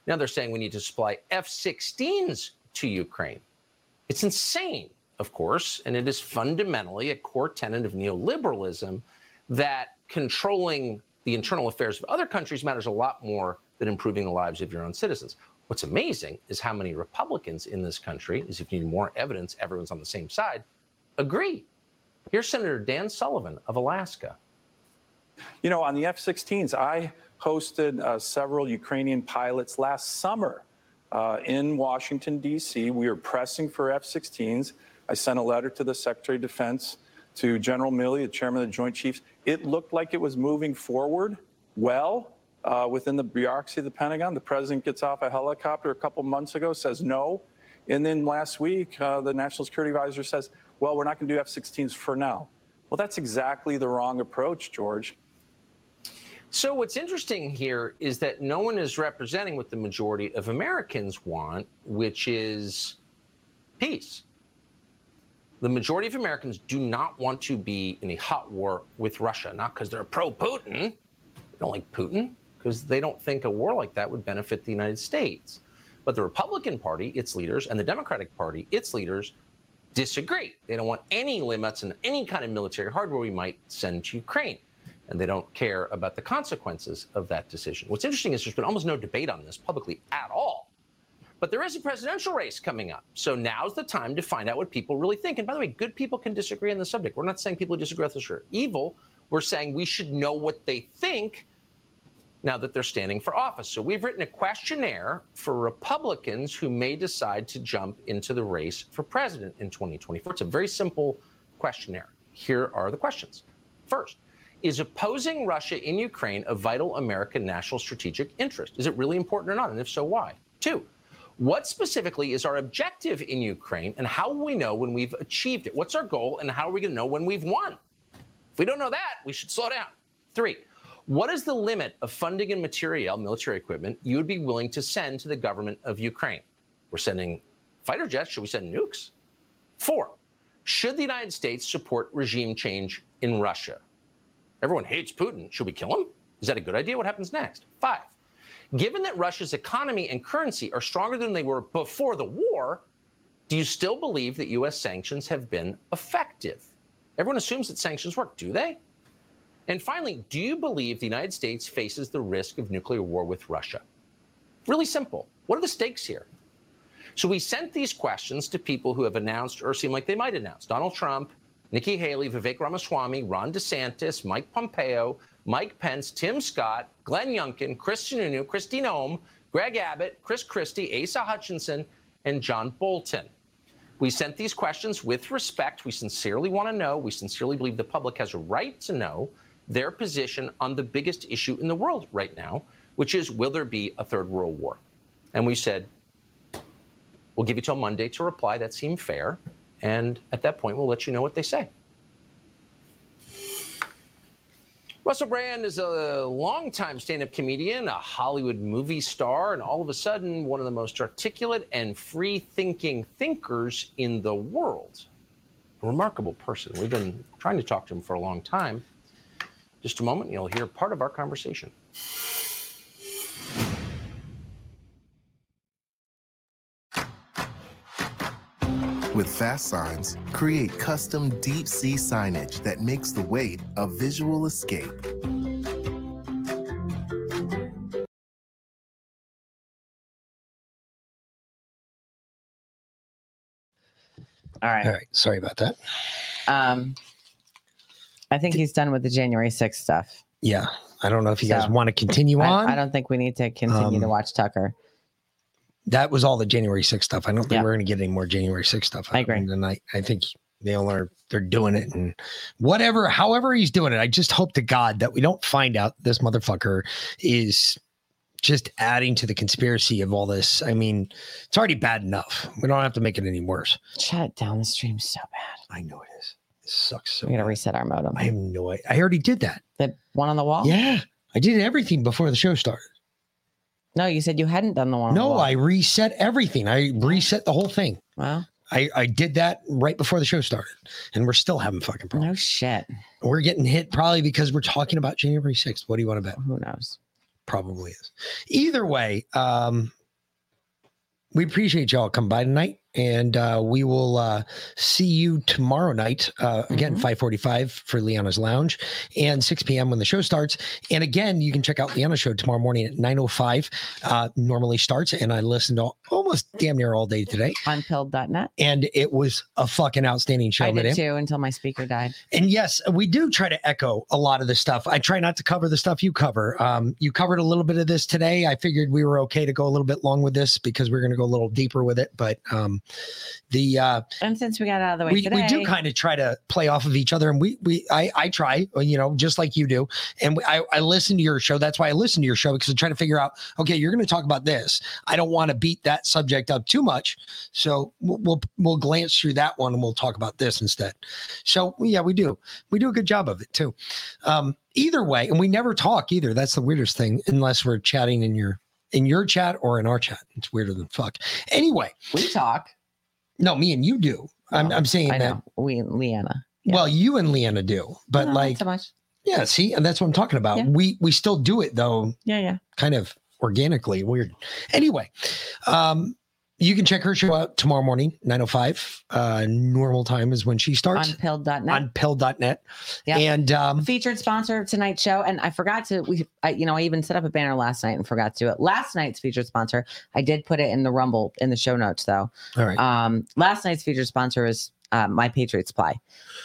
Now they're saying we need to supply F 16s to Ukraine. It's insane, of course, and it is fundamentally a core tenet of neoliberalism that controlling the internal affairs of other countries matters a lot more than improving the lives of your own citizens. What's amazing is how many Republicans in this country, as if you need more evidence, everyone's on the same side, agree. Here's Senator Dan Sullivan of Alaska. You know, on the F 16s, I hosted uh, several Ukrainian pilots last summer uh, in Washington, D.C. We were pressing for F 16s. I sent a letter to the Secretary of Defense, to General Milley, the chairman of the Joint Chiefs. It looked like it was moving forward well uh, within the bureaucracy of the Pentagon. The president gets off a helicopter a couple months ago, says no. And then last week, uh, the National Security Advisor says, well, we're not going to do F 16s for now. Well, that's exactly the wrong approach, George. So, what's interesting here is that no one is representing what the majority of Americans want, which is peace. The majority of Americans do not want to be in a hot war with Russia, not because they're pro Putin. They don't like Putin, because they don't think a war like that would benefit the United States. But the Republican Party, its leaders, and the Democratic Party, its leaders, disagree. They don't want any limits on any kind of military hardware we might send to Ukraine. And they don't care about the consequences of that decision. What's interesting is there's been almost no debate on this publicly at all. But there is a presidential race coming up. So now's the time to find out what people really think. And by the way, good people can disagree on the subject. We're not saying people who disagree with us are evil. We're saying we should know what they think now that they're standing for office. So we've written a questionnaire for Republicans who may decide to jump into the race for president in 2024. It's a very simple questionnaire. Here are the questions. First, Is opposing Russia in Ukraine a vital American national strategic interest? Is it really important or not? And if so, why? Two, what specifically is our objective in Ukraine and how will we know when we've achieved it? What's our goal and how are we going to know when we've won? If we don't know that, we should slow down. Three, what is the limit of funding and material, military equipment, you would be willing to send to the government of Ukraine? We're sending fighter jets. Should we send nukes? Four, should the United States support regime change in Russia? Everyone hates Putin. Should we kill him? Is that a good idea? What happens next? Five, given that Russia's economy and currency are stronger than they were before the war, do you still believe that U.S. sanctions have been effective? Everyone assumes that sanctions work, do they? And finally, do you believe the United States faces the risk of nuclear war with Russia? Really simple. What are the stakes here? So we sent these questions to people who have announced or seem like they might announce Donald Trump, Nikki Haley, Vivek Ramaswamy, Ron DeSantis, Mike Pompeo, Mike Pence, Tim Scott, Glenn Youngkin, Chris Sununu, Kristi Noem, Greg Abbott, Chris Christie, Asa Hutchinson, and John Bolton. We sent these questions with respect. We sincerely want to know. We sincerely believe the public has a right to know their position on the biggest issue in the world right now, which is will there be a third world war? And we said, we'll give you till Monday to reply. That seemed fair. And at that point, we'll let you know what they say. Russell Brand is a longtime stand up comedian, a Hollywood movie star, and all of a sudden, one of the most articulate and free thinking thinkers in the world. A remarkable person. We've been trying to talk to him for a long time. Just a moment, you'll hear part of our conversation. With Fast Signs, create custom deep sea signage that makes the wait a visual escape. All right. All right. Sorry about that. Um, I think he's done with the January 6th stuff. Yeah. I don't know if you guys want to continue on. I, don't think we need to continue to Um, watch Tucker. that was all the January 6th stuff. I don't think Yeah. we're going to get any more January 6th stuff. I agree. And I, I think they all are, they're doing it and whatever, however he's doing it. I just hope to God that we don't find out this motherfucker is just adding to the conspiracy of all this. I mean, it's already bad enough. We don't have to make it any worse. Shut down the stream so bad. I know it is. Sucks so We got to bad. reset our modem. I have no idea. I already did that. The one on the wall? Yeah. I did everything before the show started. No, you said you hadn't done the one on the No. I reset everything. I reset the whole thing. Wow. I, I did that right before the show started, and we're still having fucking problems. No shit. We're getting hit probably because we're talking about January 6th. What do you want to bet? Who knows? Probably is. Either way, um, we appreciate y'all coming by tonight, and uh, we will uh, see you tomorrow night. Uh, again, Mm-hmm. 5:45 for Liana's Lounge, and 6 p.m. when the show starts. And again, you can check out Liana's show tomorrow morning at 9:05. Uh, normally starts, and I listened to almost damn near all day today. Unpilled.net. And it was a fucking outstanding show. I did too until my speaker died. And yes, we do try to echo a lot of the stuff. I try not to cover the stuff you cover. Um, you covered a little bit of this today. I figured we were okay to go a little bit long with this because we're going to go a little deeper with it. But um, the uh, And since we got out of the way we, today, we do kind of try to play off of each other, and we we I I try, you know, just like you do. And we, I I listen to your show. That's why I listen to your show because I'm trying to figure out. Okay, you're going to talk about this. I don't want to beat that subject up too much, so we'll, we'll we'll glance through that one and we'll talk about this instead. So yeah, we do we do a good job of it too. Um, either way, and we never talk either. That's the weirdest thing, unless we're chatting in your in your chat or in our chat. It's weirder than fuck. Anyway, we talk. No, me and you do. I'm I'm saying I that. know. We Leanna. Well, you and Leanna do, but No, like, so much. yeah, see, and that's what I'm talking about. Yeah. We we still do it though, Yeah, yeah. kind of organically. Weird. Anyway, um, you can check her show out tomorrow morning, 9:05. Uh, normal time is when she starts Unpilled.net. on pill.net. Yeah. And um, featured sponsor of tonight's show. And I forgot to we I, you know, I even set up a banner last night and forgot to do it. Last night's featured sponsor, I did put it in the rumble in the show notes though. all right. Um, last night's featured sponsor is uh, My Patriot Supply.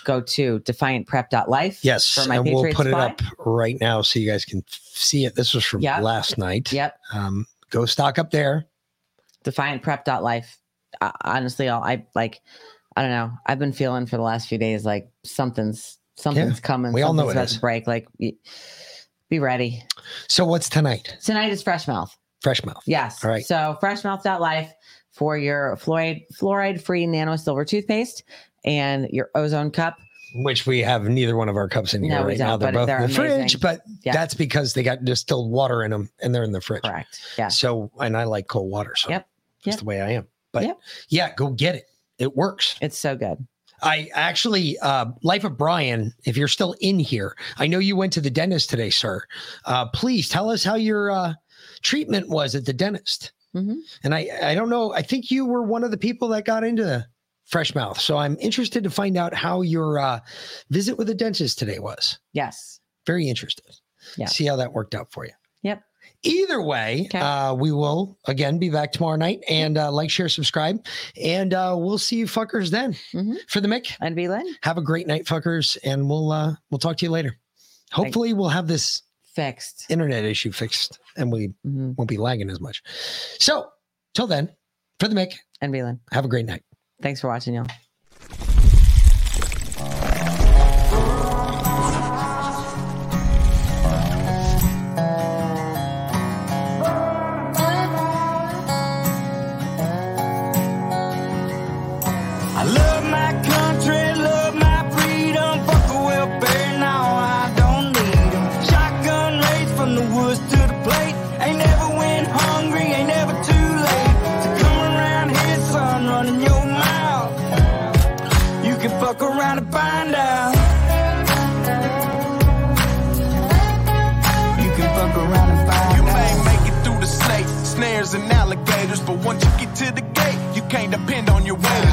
Go to defiantprep.life. yes, for My and we'll put Supply. it up right now so you guys can see it. This was from Yep. last night. Yep. Um, go stock up there. Defiantprep.life. Uh, honestly, I'll, I like, I don't know. I've been feeling for the last few days like something's Something's coming. we all know Something's it about is. to break. Like, be ready. So what's tonight? Tonight is Fresh Mouth. Fresh mouth. Yes. All right. So Fresh freshmouth.life for your fluoride fluoride free nano silver toothpaste and your ozone cup. Which we have neither one of our cups in here No, right now. They're both they're in the fridge, but Yeah. that's because they got distilled water in them and they're in the fridge. Correct. Yeah. So, and I like cold water. So Yep. That's Yep. the way I am. But Yep. yeah, go get it. It works. It's so good. I actually, uh, Life of Brian, if you're still in here, I know you went to the dentist today, sir. Uh, please tell us how your uh, treatment was at the dentist. Mhm. And I, I don't know, I think you were one of the people that got into fresh mouth. So I'm interested to find out how your uh, visit with the dentist today was. Yes. Very interested. Yeah. See how that worked out for you. Yep. Either way, uh, we will again be back tomorrow night and uh, like, share, subscribe, and uh, we'll see you fuckers then. For the Mick and be Lynn. Have a great night, fuckers, and we'll uh, we'll talk to you later. Hopefully, we'll have this fixed internet issue fixed, and we Mm-hmm. won't be lagging as much. So, till then, for the Mick and be Lynn. Have a great night. Thanks for watching, y'all.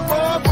blue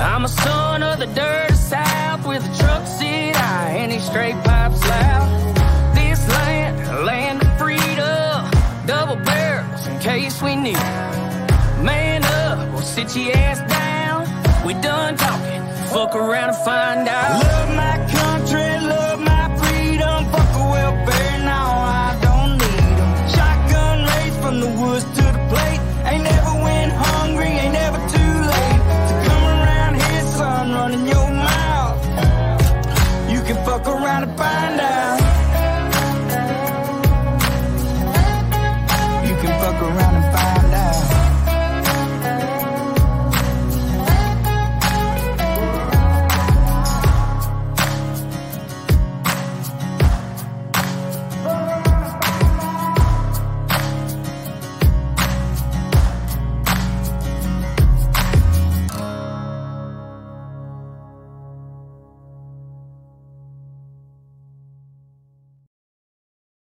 I'm a son of the dirty south with a truck seat high and these straight pipes loud. This land, land of freedom, double barrels in case we need. Man up, or sit your ass down. We done talking, fuck around and find out. Love my country, love